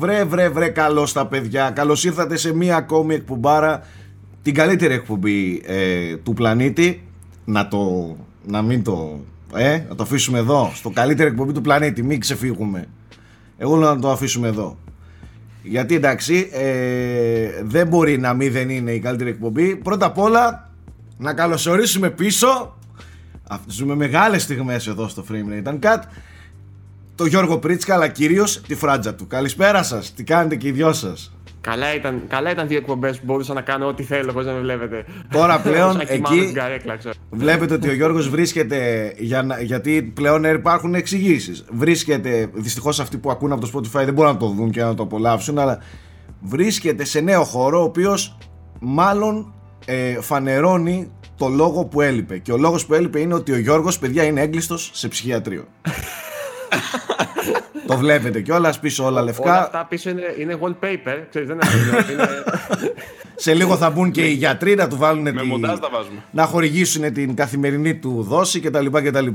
Βρε, βρε, βρε, καλώς τα παιδιά. Καλώς ήρθατε σε μία ακόμη εκπομπάρα. Την καλύτερη εκπομπή ε, του πλανήτη. Να το. Να μην το. Ε, να το αφήσουμε εδώ. Στο καλύτερη εκπομπή του πλανήτη. Μην ξεφύγουμε. Εγώ λέω να το αφήσουμε εδώ. Γιατί εντάξει, ε, δεν μπορεί να μην δεν είναι η καλύτερη εκπομπή. Πρώτα απ' όλα, να καλωσορίσουμε πίσω. Ζούμε μεγάλες στιγμές εδώ στο Frame Rate Cut το Γιώργο Πρίτσκα, αλλά κυρίως τη φράτζα του. Καλησπέρα σας. Τι κάνετε και οι δυο σας; Καλά ήταν, καλά ήταν δύο εκπομπές που μπορούσα να κάνω ό,τι θέλω χωρί να με βλέπετε. Τώρα πλέον εκεί βλέπετε ότι ο Γιώργος βρίσκεται, για, γιατί πλέον υπάρχουν εξηγήσεις. Βρίσκεται, δυστυχώς αυτοί που ακούν από το Spotify δεν μπορούν να το δουν και να το απολαύσουν, αλλά βρίσκεται σε νέο χώρο ο οποίος μάλλον ε, φανερώνει το λόγο που έλειπε. Και ο λόγος που έλειπε είναι ότι ο Γιώργος, παιδιά, είναι έγκλειστος σε ψυχιατρίο. το βλέπετε κιόλας πίσω όλα λευκά. Όλα αυτά πίσω είναι, είναι wallpaper. Ξέρεις, δεν είναι... Σε λίγο θα μπουν και οι γιατροί να του βάλουν. Με τη... τα βάζουμε. Να χορηγήσουν την καθημερινή του δόση κτλ. κτλ.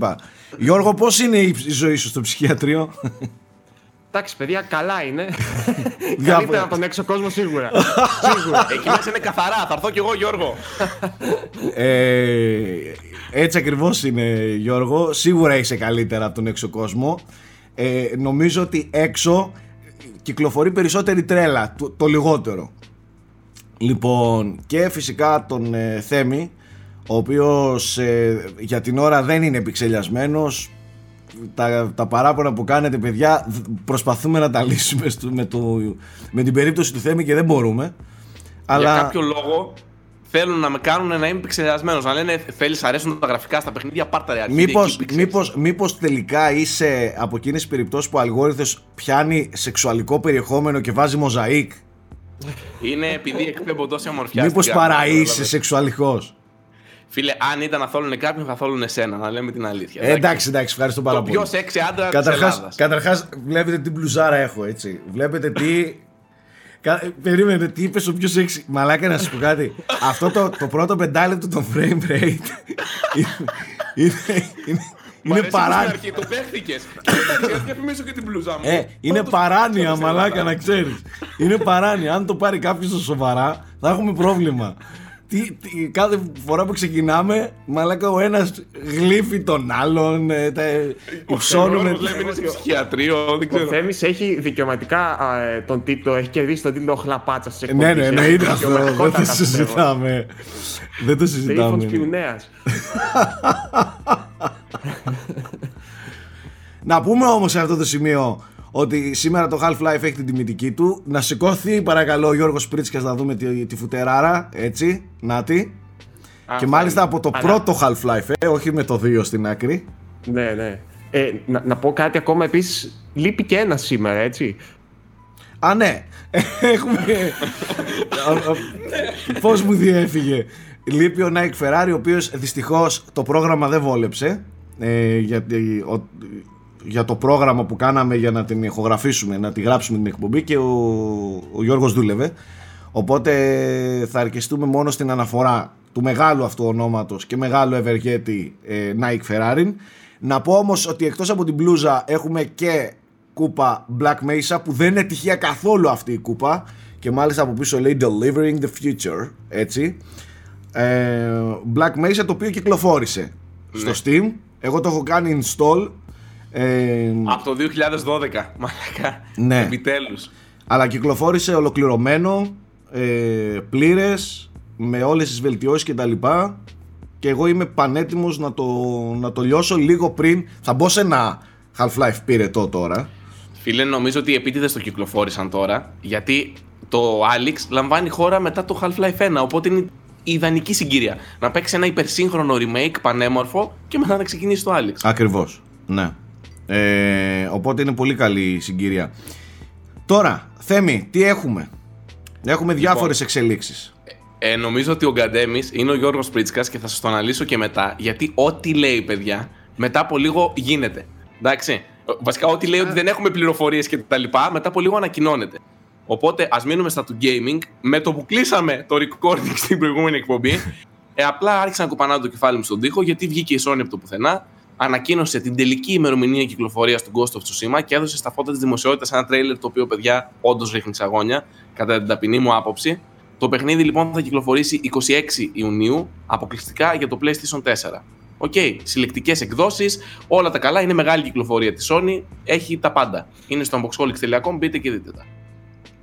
Γιώργο, πώς είναι η ζωή σου στο ψυχιατρίο; Εντάξει, παιδιά, καλά είναι. Καλύτερα από τον έξω κόσμο σίγουρα. σίγουρα. Εκεί μέσα είναι καθαρά. Θα έρθω κι εγώ, Γιώργο. ε, έτσι ακριβώς είναι, Γιώργο. Σίγουρα είσαι καλύτερα από τον έξω κόσμο. Ε, νομίζω ότι έξω κυκλοφορεί περισσότερη τρέλα, το, το λιγότερο. Λοιπόν, και φυσικά τον ε, Θέμη, ο οποίος ε, για την ώρα δεν είναι επιξελιασμένος, τα, τα παράπονα που κάνετε παιδιά προσπαθούμε να τα λύσουμε με, το, με την περίπτωση του Θέμη και δεν μπορούμε. Για κάποιο λόγο θέλουν να με κάνουν να είμαι πixelιασμένο. Να λένε θέλεις, αρέσουν τα γραφικά στα παιχνίδια, πάρτα ρε Μήπως, μήπως, μήπως τελικά είσαι από εκείνες τις περιπτώσεις που ο αλγόριθμο πιάνει σεξουαλικό περιεχόμενο και βάζει μοζαίκ; Είναι επειδή εκπέμπω τόση αμορφιά. Μήπως παρά είσαι σεξουαλικός; Φίλε, αν ήταν να θέλουν κάποιον, θα θέλουν εσένα, να λέμε την αλήθεια. Ε, εντάξει, εντάξει, ευχαριστώ πάρα πολύ. Το πιο σεξι άντρα Καταρχά, βλέπετε τι μπλουζάρα έχω, έτσι. Βλέπετε τι Περίμενε, τι είπες ο πιο σεξι. Μαλάκα να σου πω κάτι. Αυτό το, το πρώτο πεντάλεπτο των frame rate είναι, είναι, είναι παράνοια. Το δέχτηκες. Και μέσα και την μπλούζα μου. Ε, είναι παράνοια, μαλάκα να ξέρεις. Είναι παράνοια. Αν το πάρει κάποιος σοβαρά, θα έχουμε πρόβλημα τι, τι, κάθε φορά που ξεκινάμε, μαλάκα ο ένας γλύφει τον άλλον. Ε, τα, υψώνουμε. είναι ψυχιατρίο, δεν ξέρω. Ο Θέμης έχει δικαιωματικά ε, τον τίτλο, έχει κερδίσει τον τίτλο Χλαπάτσας σε εκπομπή. Ναι, ναι, ναι, είναι αυτό. Δεν το συζητάμε. Δεν το συζητάμε. Να πούμε όμως σε αυτό το σημείο ότι σήμερα το Half-Life έχει την τιμητική του. Να σηκώθει παρακαλώ ο Γιώργος Πρίτσκας να δούμε τη, τη φουτεράρα, έτσι, νάτι. και μάλιστα από το πρώτο Half-Life, ε, όχι με το 2 στην άκρη. Ναι, ναι. Ε, να, να πω κάτι ακόμα επίσης, λείπει και ένας σήμερα, έτσι. Α, ναι. Έχουμε... Πώς μου διέφυγε. Λείπει ο Nike Ferrari, ο οποίος δυστυχώς το πρόγραμμα δεν βόλεψε. Ε, γιατί για το πρόγραμμα που κάναμε για να την ηχογραφήσουμε, να τη γράψουμε την εκπομπή και ο, ο Γιώργος δούλευε. Οπότε θα αρκεστούμε μόνο στην αναφορά του μεγάλου αυτού ονόματος και μεγάλου ευεργέτη ε, Nike Ferrari. Να πω όμως ότι εκτός από την μπλούζα έχουμε και κούπα Black Mesa που δεν είναι τυχαία καθόλου αυτή η κούπα και μάλιστα από πίσω λέει Delivering the Future, έτσι. Ε, Black Mesa το οποίο κυκλοφόρησε στο ναι. Steam. Εγώ το έχω κάνει install ε, Από το 2012, μαλακά. Ναι. Επιτέλους. Αλλά κυκλοφόρησε ολοκληρωμένο, ε, πλήρες, με όλες τις βελτιώσεις και τα λοιπά. Και εγώ είμαι πανέτοιμος να το, να το λιώσω λίγο πριν. Θα μπω σε ένα Half-Life πυρετό τώρα. Φίλε, νομίζω ότι οι επίτηδες το κυκλοφόρησαν τώρα. Γιατί το Alex λαμβάνει χώρα μετά το Half-Life 1. Οπότε είναι η ιδανική συγκυρία. Να παίξει ένα υπερσύγχρονο remake πανέμορφο και μετά να ξεκινήσει το Alex. Ακριβώς, ναι. Ε, οπότε είναι πολύ καλή η συγκυρία. Τώρα, Θέμη, τι έχουμε; Έχουμε λοιπόν, διάφορες εξελίξεις. Ε, νομίζω ότι ο Γκαντέμις είναι ο Γιώργος Πρίτσκας και θα σας το αναλύσω και μετά. Γιατί ό,τι λέει, παιδιά, μετά από λίγο γίνεται. Εντάξει. Βασικά, ό,τι λέει ότι δεν έχουμε πληροφορίες και τα λοιπά, μετά από λίγο ανακοινώνεται. Οπότε, ας μείνουμε στα του gaming. Με το που κλείσαμε το recording στην προηγούμενη εκπομπή, ε, απλά άρχισα να κουπανάω το κεφάλι μου στον τοίχο γιατί βγήκε η Sony από το πουθενά ανακοίνωσε την τελική ημερομηνία κυκλοφορίας του Ghost of Tsushima και έδωσε στα φώτα της δημοσιότητας ένα τρέιλερ το οποίο, παιδιά, όντως ρίχνει ξαγόνια, κατά την ταπεινή μου άποψη. Το παιχνίδι λοιπόν θα κυκλοφορήσει 26 Ιουνίου, αποκλειστικά για το PlayStation 4. Ok, okay, συλλεκτικές εκδόσεις, όλα τα καλά, είναι μεγάλη κυκλοφορία της Sony, έχει τα πάντα. Είναι στο unboxholics.com, μπείτε και δείτε τα.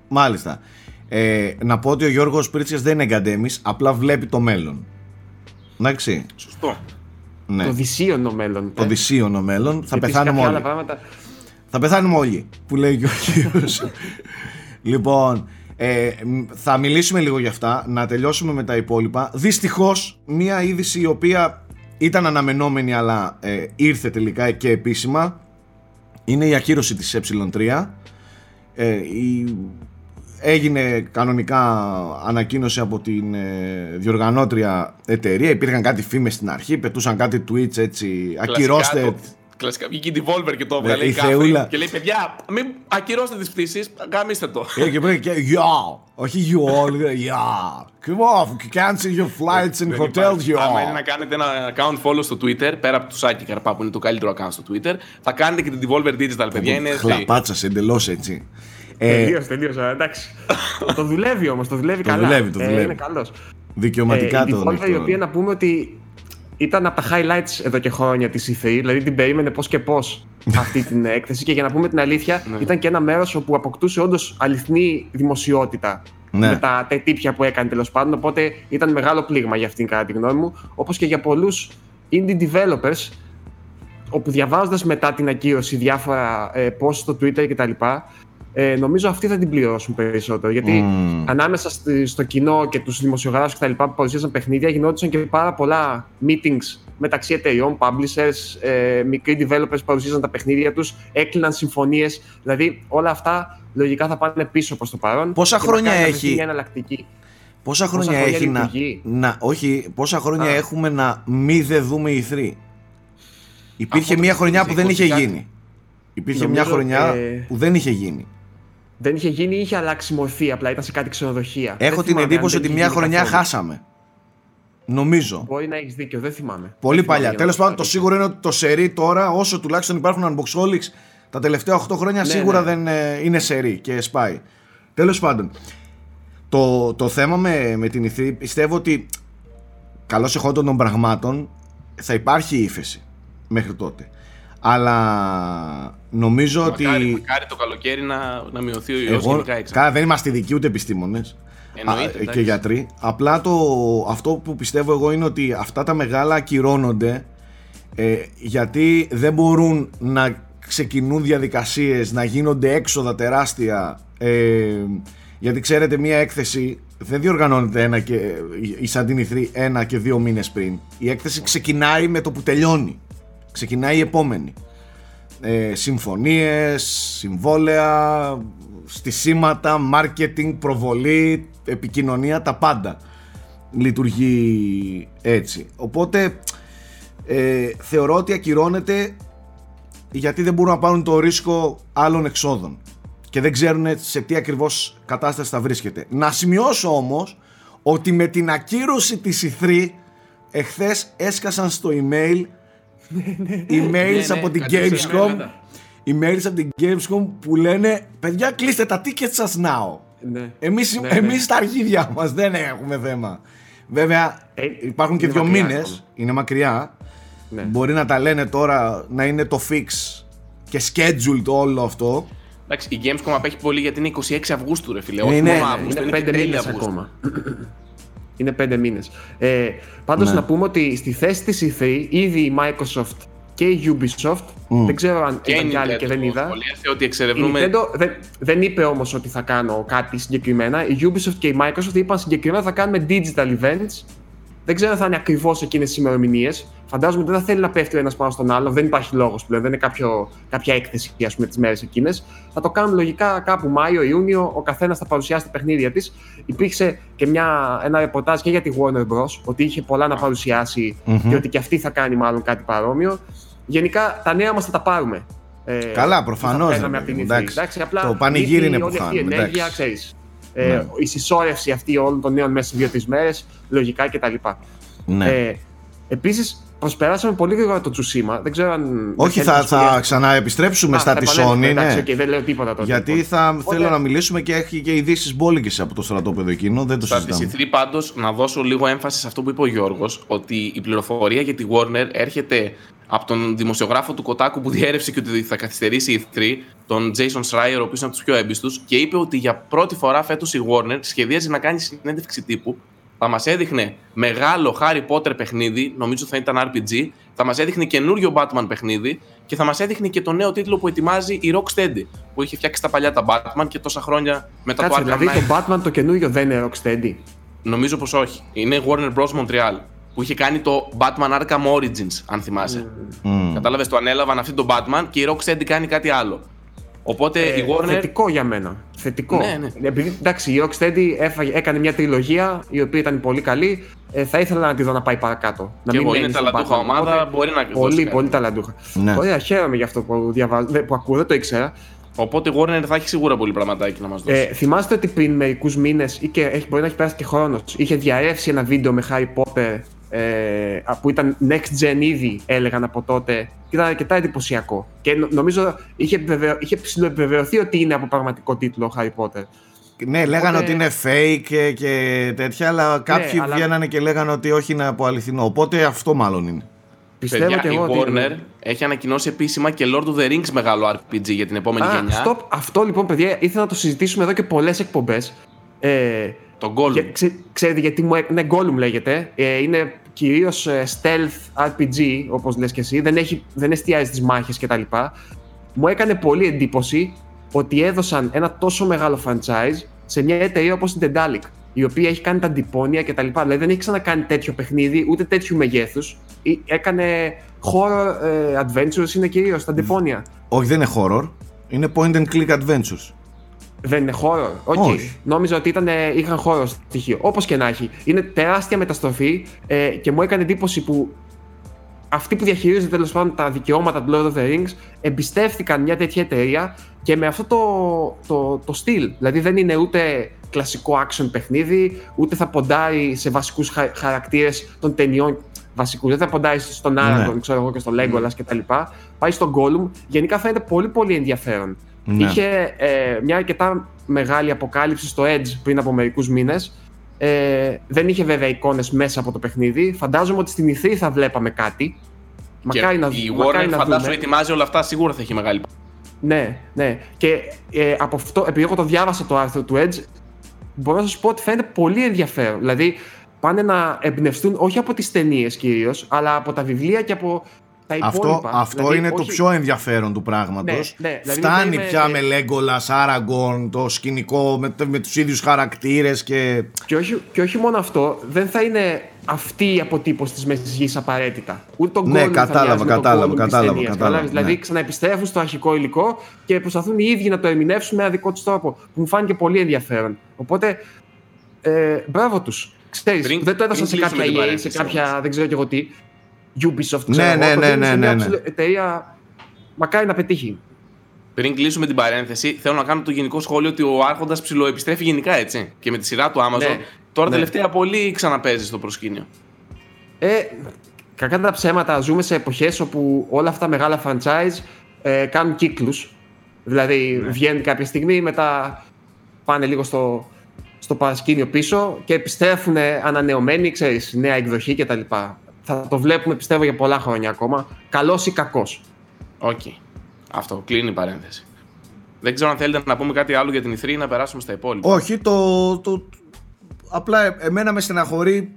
Μάλιστα. Ε, να πω ότι ο Γιώργος Πρίτσιας δεν είναι γκαντέμης, απλά βλέπει το μέλλον. Εντάξει. Σωστό. Ναι. Το δυσοίωνο μέλλον. Το δυσοίωνο μέλλον. Θα πεθάνουμε όλοι. Θα πεθάνουμε όλοι, που λέει και ο κύριος. λοιπόν, ε, θα μιλήσουμε λίγο για αυτά, να τελειώσουμε με τα υπόλοιπα. Δυστυχώς, μία είδηση η οποία ήταν αναμενόμενη αλλά ε, ήρθε τελικά και επίσημα είναι η ακύρωση της ε3 ε, η, έγινε κανονικά ανακοίνωση από την ε, διοργανώτρια εταιρεία υπήρχαν κάτι φήμες στην αρχή πετούσαν κάτι tweets έτσι ακυρώστε Κλασικά βγήκε η Devolver και το έβγαλε η Θεούλα. Και λέει: Παιδιά, μην ακυρώστε τις πτήσεις, γαμίστε το. Ε, και πρέπει και yeah, όχι you all, yeah. Come on, cancel your flights and hotels, you all. Αν είναι να κάνετε ένα account follow στο Twitter, πέρα από του Σάκη Καρπά που είναι το καλύτερο account στο Twitter, θα κάνετε και την Devolver Digital, παιδιά. Είναι χλαπάτσα εντελώς έτσι. Τελείω, τελείω. Εντάξει. το δουλεύει όμως, το δουλεύει καλά. Δουλεύει, το ε, δουλεύει. Είναι καλός. Δικαιωματικά ε, το. Η η οποία να πούμε ότι ήταν από τα highlights εδώ και χρόνια της E3, δηλαδή την περίμενε πώς και πώς αυτή την έκθεση. Και για να πούμε την αλήθεια, ναι. ήταν και ένα μέρος όπου αποκτούσε όντως αληθινή δημοσιότητα ναι. με τα τύπια που έκανε τέλος πάντων. Οπότε ήταν μεγάλο πλήγμα για αυτήν, κατά τη γνώμη μου. Όπως και για πολλούς indie developers, όπου διαβάζοντας μετά την ακύρωση διάφορα ε, posts στο Twitter κτλ., ε, νομίζω αυτοί θα την πληρώσουν περισσότερο. Γιατί mm. ανάμεσα στο κοινό και τους δημοσιογράφους κτλ. που παρουσίασαν παιχνίδια γινόντουσαν και πάρα πολλά meetings μεταξύ εταιριών, publishers, ε, μικροί developers παρουσίασαν τα παιχνίδια τους, έκλειναν συμφωνίες. Δηλαδή όλα αυτά λογικά θα πάνε πίσω προς το παρόν. Πόσα χρόνια έχει. Μια εναλλακτική. Πόσα χρόνια, πόσα έχει να, να, όχι, πόσα χρόνια έχουμε να μη δε δούμε η 3. Υπήρχε μια χρονιά που δεν είχε γίνει. Υπήρχε μια χρονιά ε, που δεν είχε γίνει δεν είχε γίνει ή είχε αλλάξει μορφή, απλά ήταν σε κάτι ξενοδοχεία. Έχω την εντύπωση ότι μια χρονιά χάσαμε. Νομίζω. Μπορεί να έχεις δίκιο, δεν θυμάμαι. Πολύ παλιά. Τέλος πάντων, το σίγουρο είναι ότι το σερί τώρα, όσο τουλάχιστον υπάρχουν unboxholics, τα τελευταία 8 χρόνια ναι, σίγουρα ναι. δεν ε, είναι σερί και σπάει. Τέλος πάντων, το, το θέμα με, με την ηθή πιστεύω ότι καλώς εχόντων των πραγμάτων θα υπάρχει ύφεση μέχρι τότε. Αλλά νομίζω μακάρι, ότι. Μακάρι το καλοκαίρι να, να μειωθεί ο ιός γενικά έξω. Καλά, δεν είμαστε ειδικοί ούτε επιστήμονες. Και γιατροί. Απλά το, αυτό που πιστεύω εγώ είναι ότι αυτά τα μεγάλα ακυρώνονται ε, γιατί δεν μπορούν να ξεκινούν διαδικασίες, να γίνονται έξοδα τεράστια. Ε, γιατί ξέρετε, μία έκθεση δεν διοργανώνεται ένα και, η Σαντίνη ένα και δύο μήνες πριν. Η έκθεση ξεκινάει με το που τελειώνει ξεκινάει η επόμενη. Ε, συμφωνίες, συμβόλαια, στισίματα, marketing, προβολή, επικοινωνία, τα πάντα λειτουργεί έτσι. Οπότε ε, θεωρώ ότι ακυρώνεται γιατί δεν μπορούν να πάρουν το ρίσκο άλλων εξόδων και δεν ξέρουν σε τι ακριβώς κατάσταση θα βρίσκεται. Να σημειώσω όμως ότι με την ακύρωση της ηθρή εχθές έσκασαν στο email emails από την Gamescom emails από την Gamescom που λένε παιδιά κλείστε τα tickets σας now ναι. εμείς, ναι, εμείς τα αρχίδια μας δεν έχουμε θέμα. Βέβαια ε, υπάρχουν και δύο μήνες είναι μακριά. Ναι. μπορεί να τα λένε τώρα να είναι το fix και scheduled όλο αυτό. Εντάξει, η Gamescom απέχει πολύ γιατί είναι 26 Αυγούστου, ρε φίλε. Ναι, όχι ναι, μόνο Αύγουστο, είναι 5 μήνες ακόμα. Είναι 5 μήνες. Ε, πάντως ναι. να πούμε ότι στη θέση της E3 ήδη η Microsoft και η Ubisoft, mm. δεν ξέρω αν και ήταν κι άλλοι και δεν είδα. Ότι εξερευνούμε... Η Nintendo δεν, δεν είπε όμως ότι θα κάνω κάτι συγκεκριμένα. Η Ubisoft και η Microsoft είπαν συγκεκριμένα θα κάνουμε digital events δεν ξέρω αν θα είναι ακριβώς εκείνες τι ημερομηνίες. Φαντάζομαι ότι δεν θα θέλει να πέφτει ο ένας πάνω στον άλλο. Δεν υπάρχει λόγος πλέον. Δεν είναι κάποιο, κάποια έκθεση ας πούμε, τις μέρες εκείνες. Θα το κάνουμε λογικά κάπου Μάιο, Ιούνιο. Ο καθένας θα παρουσιάσει τα παιχνίδια της. Υπήρξε και μια, ένα ρεπορτάζ και για τη Warner Bros. Ότι είχε πολλά να παρουσιασει και ότι και αυτή θα κάνει μάλλον κάτι παρόμοιο. Γενικά τα νέα μας θα τα πάρουμε. Ε, Καλά, προφανώς. Το πανηγύρι είναι που θα ενέργεια, ε, ναι. η συσσόρευση αυτή όλων των νέων μέσα σε δύο-τρει μέρες, λογικά κτλ. Ναι. Ε, Επίσης, προσπεράσαμε πολύ γρήγορα το Tsushima. Δεν ξέρω αν. Όχι, θα, θα ξαναεπιστρέψουμε στα της Sony. Εντάξει, ναι. okay, δεν λέω τίποτα τότε. Γιατί θα θέλω να μιλήσουμε και έχει και ειδήσεις μπόλικες από το στρατόπεδο εκείνο. Δεν το Στα συζητάμε. TC3 πάντως να δώσω λίγο έμφαση σε αυτό που είπε ο Γιώργος, ότι η πληροφορία για τη Warner έρχεται από τον δημοσιογράφο του Κοτάκου που διέρευσε και ότι θα καθυστερήσει η 3, τον Jason Schreier, ο οποίος είναι από τους πιο έμπιστους, και είπε ότι για πρώτη φορά φέτος η Warner σχεδίαζε να κάνει συνέντευξη τύπου. Θα μας έδειχνε μεγάλο Harry Potter παιχνίδι, νομίζω θα ήταν RPG, θα μας έδειχνε καινούριο Batman παιχνίδι και θα μας έδειχνε και το νέο τίτλο που ετοιμάζει η Rocksteady, που είχε φτιάξει τα παλιά τα Batman και τόσα χρόνια μετά Κάτσε, το Arkham δηλαδή Knight. το Batman το καινούριο δεν είναι Rocksteady; Νομίζω πως όχι. Είναι Warner Bros. Montreal. Που είχε κάνει το Batman Arkham Origins, αν θυμάσαι. Μμ. Κατάλαβες, το ανέλαβαν αυτή το Batman και η Rocksteady κάνει κάτι άλλο. Οπότε Ε, η Warner. Θετικό για μένα. Θετικό. Ναι, ναι. Επειδή εντάξει, η Rocksteady έφαγε, έκανε μια τριλογία η οποία ήταν πολύ καλή. Ε, θα ήθελα να τη δω να πάει παρακάτω. Να Και εγώ, είναι μένει στον ταλαντούχα Batman. ομάδα, Οπότε, μπορεί να δώσει Πολύ, κάτι. πολύ ταλαντούχα. Ναι. Ωραία, χαίρομαι για αυτό που, διαβάζω, δε- που ακούω, δεν το ήξερα. Οπότε η Warner θα έχει σίγουρα πολύ πραγματάκι να μας δώσει. Ε, θυμάστε ότι πριν μερικούς μήνες ή και έχει, μπορεί να έχει περάσει και χρόνος, είχε διαρρεύσει ένα βίντεο με Harry Potter ε, α, που ήταν next gen ήδη, έλεγαν από τότε. Και ήταν αρκετά εντυπωσιακό. Και νο- νομίζω είχε, επιβεβαιω, είχε ψηλοεπιβεβαιωθεί ότι είναι από πραγματικό τίτλο ο Harry Potter. Ναι, λέγανε Οπότε- ότι είναι fake και, και τέτοια, αλλά κάποιοι αλλά- βγαίνανε και λέγανε ότι όχι είναι από αληθινό. Οπότε αυτό μάλλον είναι. Πιστεύω Παιδιά, και εγώ η ότι. Warner έχει ανακοινώσει επίσημα και Lord of the Rings μεγάλο RPG για την επόμενη Α, γενιά. stop. Αυτό λοιπόν, παιδιά, ήθελα να το συζητήσουμε εδώ και πολλές εκπομπές. Ε, Τον Gollum. και ξε- ξέρετε γιατί μου έκανε. Ναι, Gollum λέγεται. Ε, είναι κυρίως stealth RPG, όπως λες και εσύ. Δεν, έχει, δεν εστιάζει στι μάχες κτλ. Μου έκανε πολύ εντύπωση ότι έδωσαν ένα τόσο μεγάλο franchise σε μια εταιρεία όπως η Daedalic, η οποία έχει κάνει τα Deponia κτλ. Δηλαδή δεν έχει ξανακάνει τέτοιο παιχνίδι, ούτε τέτοιου μεγέθους. Έκανε horror ε, adventures, είναι κυρίως τα Deponia. Όχι, δεν είναι horror. Είναι point and click adventures. Δεν είναι horror. Ok. Όχι. Νόμιζα ότι ήταν, ε, είχαν horror στοιχείο. Όπως και να έχει. Είναι τεράστια μεταστροφή ε, και μου έκανε εντύπωση που αυτοί που διαχειρίζονται τέλος πάντων τα δικαιώματα του Lord of the Rings εμπιστεύτηκαν μια τέτοια εταιρεία και με αυτό το, το, το στυλ. Δηλαδή δεν είναι ούτε κλασικό action παιχνίδι, ούτε θα ποντάρει σε βασικούς χα, χαρακτήρες των ταινιών βασικούς. Δεν θα ποντάρει στον Aragorn, ξέρω εγώ, και στον Legolas κτλ. Πάει στον Gollum. Γενικά φαίνεται πολύ πολύ ενδιαφέρον. Ναι. Είχε ε, μια αρκετά μεγάλη αποκάλυψη στο Edge πριν από μερικούς μήνες. Ε, δεν είχε βέβαια εικόνες μέσα από το παιχνίδι. Φαντάζομαι ότι στην E3 θα βλέπαμε κάτι. Μακάρι και να, η μακάρι Warner να φαντάσου δούμε. ετοιμάζει όλα αυτά, σίγουρα θα έχει μεγάλη. Ναι, ναι. Και ε, από αυτό, επειδή εγώ το διάβασα το άρθρο του Edge, μπορώ να σας πω ότι φαίνεται πολύ ενδιαφέρον. Δηλαδή, πάνε να εμπνευστούν όχι από τις ταινίες κυρίως, αλλά από τα βιβλία και από τα Αυτό, υπόλοιπα. αυτό Δηλαδή, είναι το όχι- πιο ενδιαφέρον του πράγματος. Ναι, ναι, δηλαδή Φτάνει δεν είμαι- πια με Legolas, Aragorn, το σκηνικό με, με τους ίδιους χαρακτήρες και... Και όχι, και όχι μόνο αυτό, δεν θα είναι αυτή η αποτύπωση της Μέσης Γης απαραίτητα. Ούτε τον Ναι, Gollum θα κατάλαβα, μοιάζει με τον κατάλαβα, Gollum της κατάλαβα, ταινίας, κατάλαβα, κατάλαβες; Δηλαδή ναι. ξαναεπιστρέφουν στο αρχικό υλικό και προσπαθούν οι ίδιοι να το ερμηνεύσουν με ένα δικό τους τρόπο. Που μου φάνηκε πολύ ενδιαφέρον. Οπότε, ε, μπράβο τους. Ξέρεις, Πριν- δεν το έδωσαν σε πριν κάποια κλείσουμε την EA, σε παρένθεση κάποια όμως. δεν ξέρω και εγώ τι. Ubisoft, Ναι, ξέρω ναι, εγώ, το ναι, δίνουν ναι, σε ναι, μια ναι. ψηλο- εταιρεία. Μακάρι να πετύχει. Πριν κλείσουμε την παρένθεση, θέλω να κάνω το γενικό σχόλιο ότι ο Άρχοντας ψηλοεπιστρέφει γενικά έτσι. Και με τη σειρά του Amazon. Ναι. Τώρα Ναι. τελευταία πολύ ξαναπαίζει στο προσκήνιο. Ε, κακά τα ψέματα, ζούμε σε εποχές όπου όλα αυτά τα μεγάλα franchise ε, κάνουν κύκλους. Δηλαδή Ναι. βγαίνουν κάποια στιγμή, μετά πάνε λίγο στο, στο παρασκήνιο πίσω και επιστρέφουν ανανεωμένοι, ξέρεις, νέα εκδοχή κτλ. Θα το βλέπουμε πιστεύω για πολλά χρόνια ακόμα. Καλός ή κακός. Οκ. Αυτό. Κλείνει η παρένθεση. Δεν ξέρω αν θέλετε να πούμε κάτι άλλο για την E3 ή να περάσουμε στα υπόλοιπα. Όχι, το, το, απλά ε- εμένα με στεναχωρεί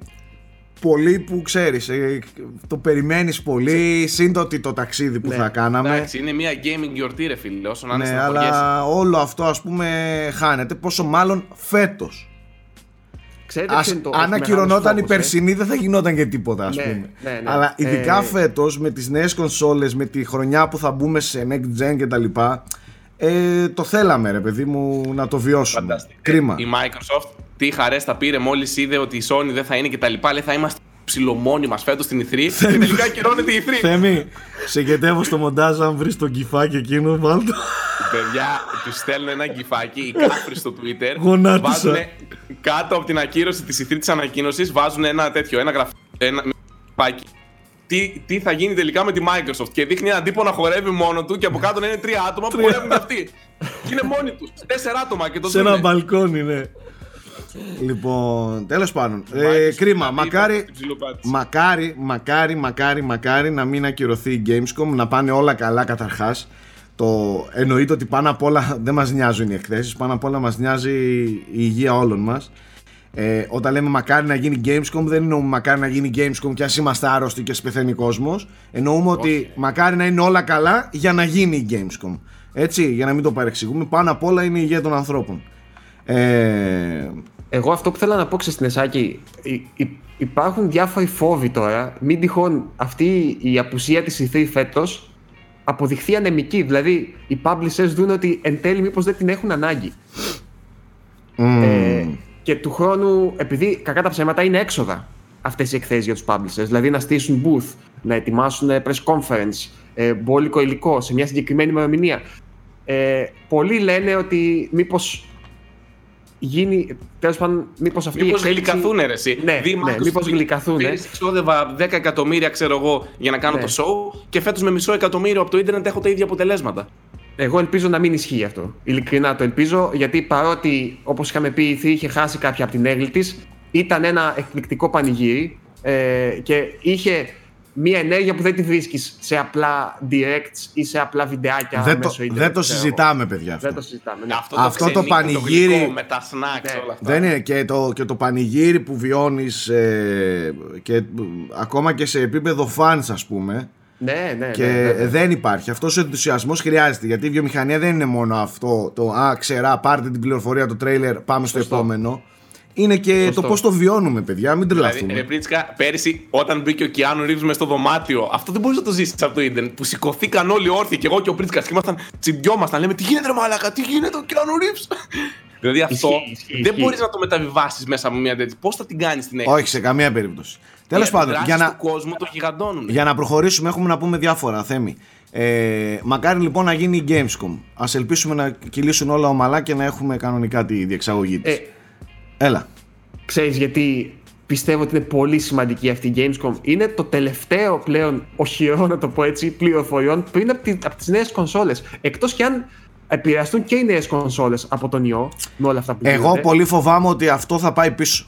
πολύ που ξέρεις, ε, το περιμένεις πολύ, σύντοτι το ταξίδι που Ναι, θα κάναμε. Εντάξει, είναι μια gaming γιορτή, ρε φίλε. Όσο να είναι Ναι, στεναχωριέσαι. αλλά όλο αυτό ας πούμε χάνεται, πόσο μάλλον φέτος. Ξέρετε Ας, ποιο είναι το αν μεγάλος ακυρωνόταν η φόβος, ε; περσινή δεν θα γινόταν και τίποτα ας Ναι, πούμε. ναι, ναι. Αλλά ειδικά Ε, φέτος με τις νέες κονσόλες, με τη χρονιά που θα μπούμε σε next gen και τα λοιπά, ε, το θέλαμε ρε παιδί μου να το βιώσουμε. Φανταστικά. Κρίμα. Η Microsoft τι χαρές τα πήρε μόλις είδε ότι η Sony δεν θα είναι και τα λοιπά. Λέει θα είμαστε ψιλομόνοι μα φέτο στην E3 και τελικά ακυρώνεται η E3. Θέμη, σε στο μοντάζ αν βρεις τον κυφάκι εκείνο βάλτο. Παιδιά, του στέλνουν ένα γκυφάκι, οι κάφροι στο Twitter. Γονάτισα. Βάζουν κάτω από την ακύρωση της E3 της ανακοίνωσης, βάζουν ένα τέτοιο, ένα γραφείο. Ένα γκυφάκι τι, τι θα γίνει τελικά με τη Microsoft; Και δείχνει έναν τύπο να χορεύει μόνο του και από κάτω να είναι τρία άτομα που χορεύουν και αυτοί. και είναι μόνοι τους. Τέσσερα άτομα και το Σε ένα δούνε. μπαλκόνι, ναι. Λοιπόν, τέλος πάντων. Ε, κρίμα. Μάγκες, Μακάρι, στην ψιλοπάτηση. μακάρι, μακάρι, μακάρι, μακάρι να μην ακυρωθεί η Gamescom, να πάνε όλα καλά καταρχάς. Το εννοείται ότι πάνω απ' όλα δεν μας νοιάζουν οι εκθέσεις, πάνω απ' όλα μας νοιάζει η υγεία όλων μας. Ε, όταν λέμε μακάρι να γίνει Gamescom, δεν εννοούμε μακάρι να γίνει Gamescom και ας είμαστε άρρωστοι και σπεθαίνει κόσμος. Εννοούμε ότι μακάρι να είναι όλα καλά για να γίνει η Gamescom. Έτσι, για να μην το παρεξηγούμε, πάνω απ' όλα είναι η υγεία των ανθρώπων. Ε, Εγώ αυτό που θέλω να πω ξέρεις, στην Εσάκη, υ- υ- υπάρχουν διάφοροι φόβοι τώρα. Μην τυχόν αυτή η απουσία της E3 φέτος αποδειχθεί ανεμική. Δηλαδή, οι publishers δουν ότι εν τέλει μήπως δεν την έχουν ανάγκη. μ, Ε, και του χρόνου, επειδή κακά τα ψέματα είναι έξοδα αυτές οι εκθέσεις για τους publishers, δηλαδή να στήσουν booth, να ετοιμάσουν ε, press conference, ε, μπόλικο υλικό σε μια συγκεκριμένη ημερομηνία. Ε, πολλοί λένε ότι μήπως γίνει, τέλος πάντων, μήπως αυτή Μήπως η εξέλιξη... γλυκαθούν ρε εσύ. Ναι, Δει ναι, Microsoft μήπως ότι γλυκαθούν, ε. πέρυσι Ξόδευα 10 εκατομμύρια, ξέρω εγώ, για να κάνω Ναι. το show και φέτος με μισό εκατομμύριο από το ίντερνετ έχω τα ίδια αποτελέσματα. Εγώ ελπίζω να μην ισχύει αυτό. Ειλικρινά το ελπίζω, γιατί παρότι, όπως είχαμε πει, η E3 είχε χάσει κάποια από την έγκλη της, ήταν ένα εκπληκτικό πανηγύρι ε, και είχε μια ενέργεια που δεν τη βρίσκεις σε απλά directs ή σε απλά βιντεάκια δεν, το, μέσω ίντερνετ, δεν το ξέρω εγώ. συζητάμε, παιδιά. Αυτό. Δεν το συζητάμε. ναι. Αυτό, Αυτό το το, ξενύχι, πανηγύρι- γλυκό με τα snacks, Ναι. όλα αυτά. Δεν είναι και το, και το πανηγύρι που βιώνεις ε, και ε, ακόμα και σε επίπεδο fans ας πούμε Ναι, ναι, και ναι, ναι, ναι. δεν υπάρχει. Αυτός ο ενθουσιασμός χρειάζεται γιατί η βιομηχανία δεν είναι μόνο αυτό το «Α, ξερά, πάρτε την πληροφορία, το τρέιλερ, πάμε στο Σωστό. επόμενο». Είναι και Σωστό. το πώς το βιώνουμε παιδιά, μην Δηλαδή, τρελαθούμε. ρε Πρίτσικα, πέρυσι όταν μπήκε ο Κιάνου Ρίβς μες στο δωμάτιο, αυτό δεν μπορείς να το ζήσεις από το ίντερνετ. Που σηκωθήκαν όλοι όρθιοι και εγώ και ο Πρίτσικα και ήμασταν τσιμπιόμασταν. Λέμε τι γίνεται, ρε Μαλάκα, τι γίνεται ο Κιάνου Ρίβς; δηλαδή αυτό ισχύει, δεν ισχύει. μπορείς να το μεταβιβάσεις μέσα από μια τέτοια. Πώς θα την κάνεις την έκθεση; Όχι σε καμία περίπτωση. Τέλος Οι πάντων, αντιδράσεις για να, του κόσμου το γιγαντώνουν. Για να προχωρήσουμε έχουμε να πούμε διάφορα θέμη. Ε, μακάρι λοιπόν να γίνει η Gamescom. Ας ελπίσουμε να κυλήσουν όλα ομαλά και να έχουμε κανονικά τη διεξαγωγή της. Ε, Έλα. Ξέρεις γιατί πιστεύω ότι είναι πολύ σημαντική αυτή η Gamescom. Είναι το τελευταίο πλέον οχυρό, να το πω έτσι, πληροφοριών πριν από, τη, από τις νέες κονσόλες. Εκτός και αν επηρεαστούν και οι νέες κονσόλες από τον ιό, με όλα αυτά που Εγώ γίνονται. πολύ φοβάμαι ότι αυτό θα πάει πίσω.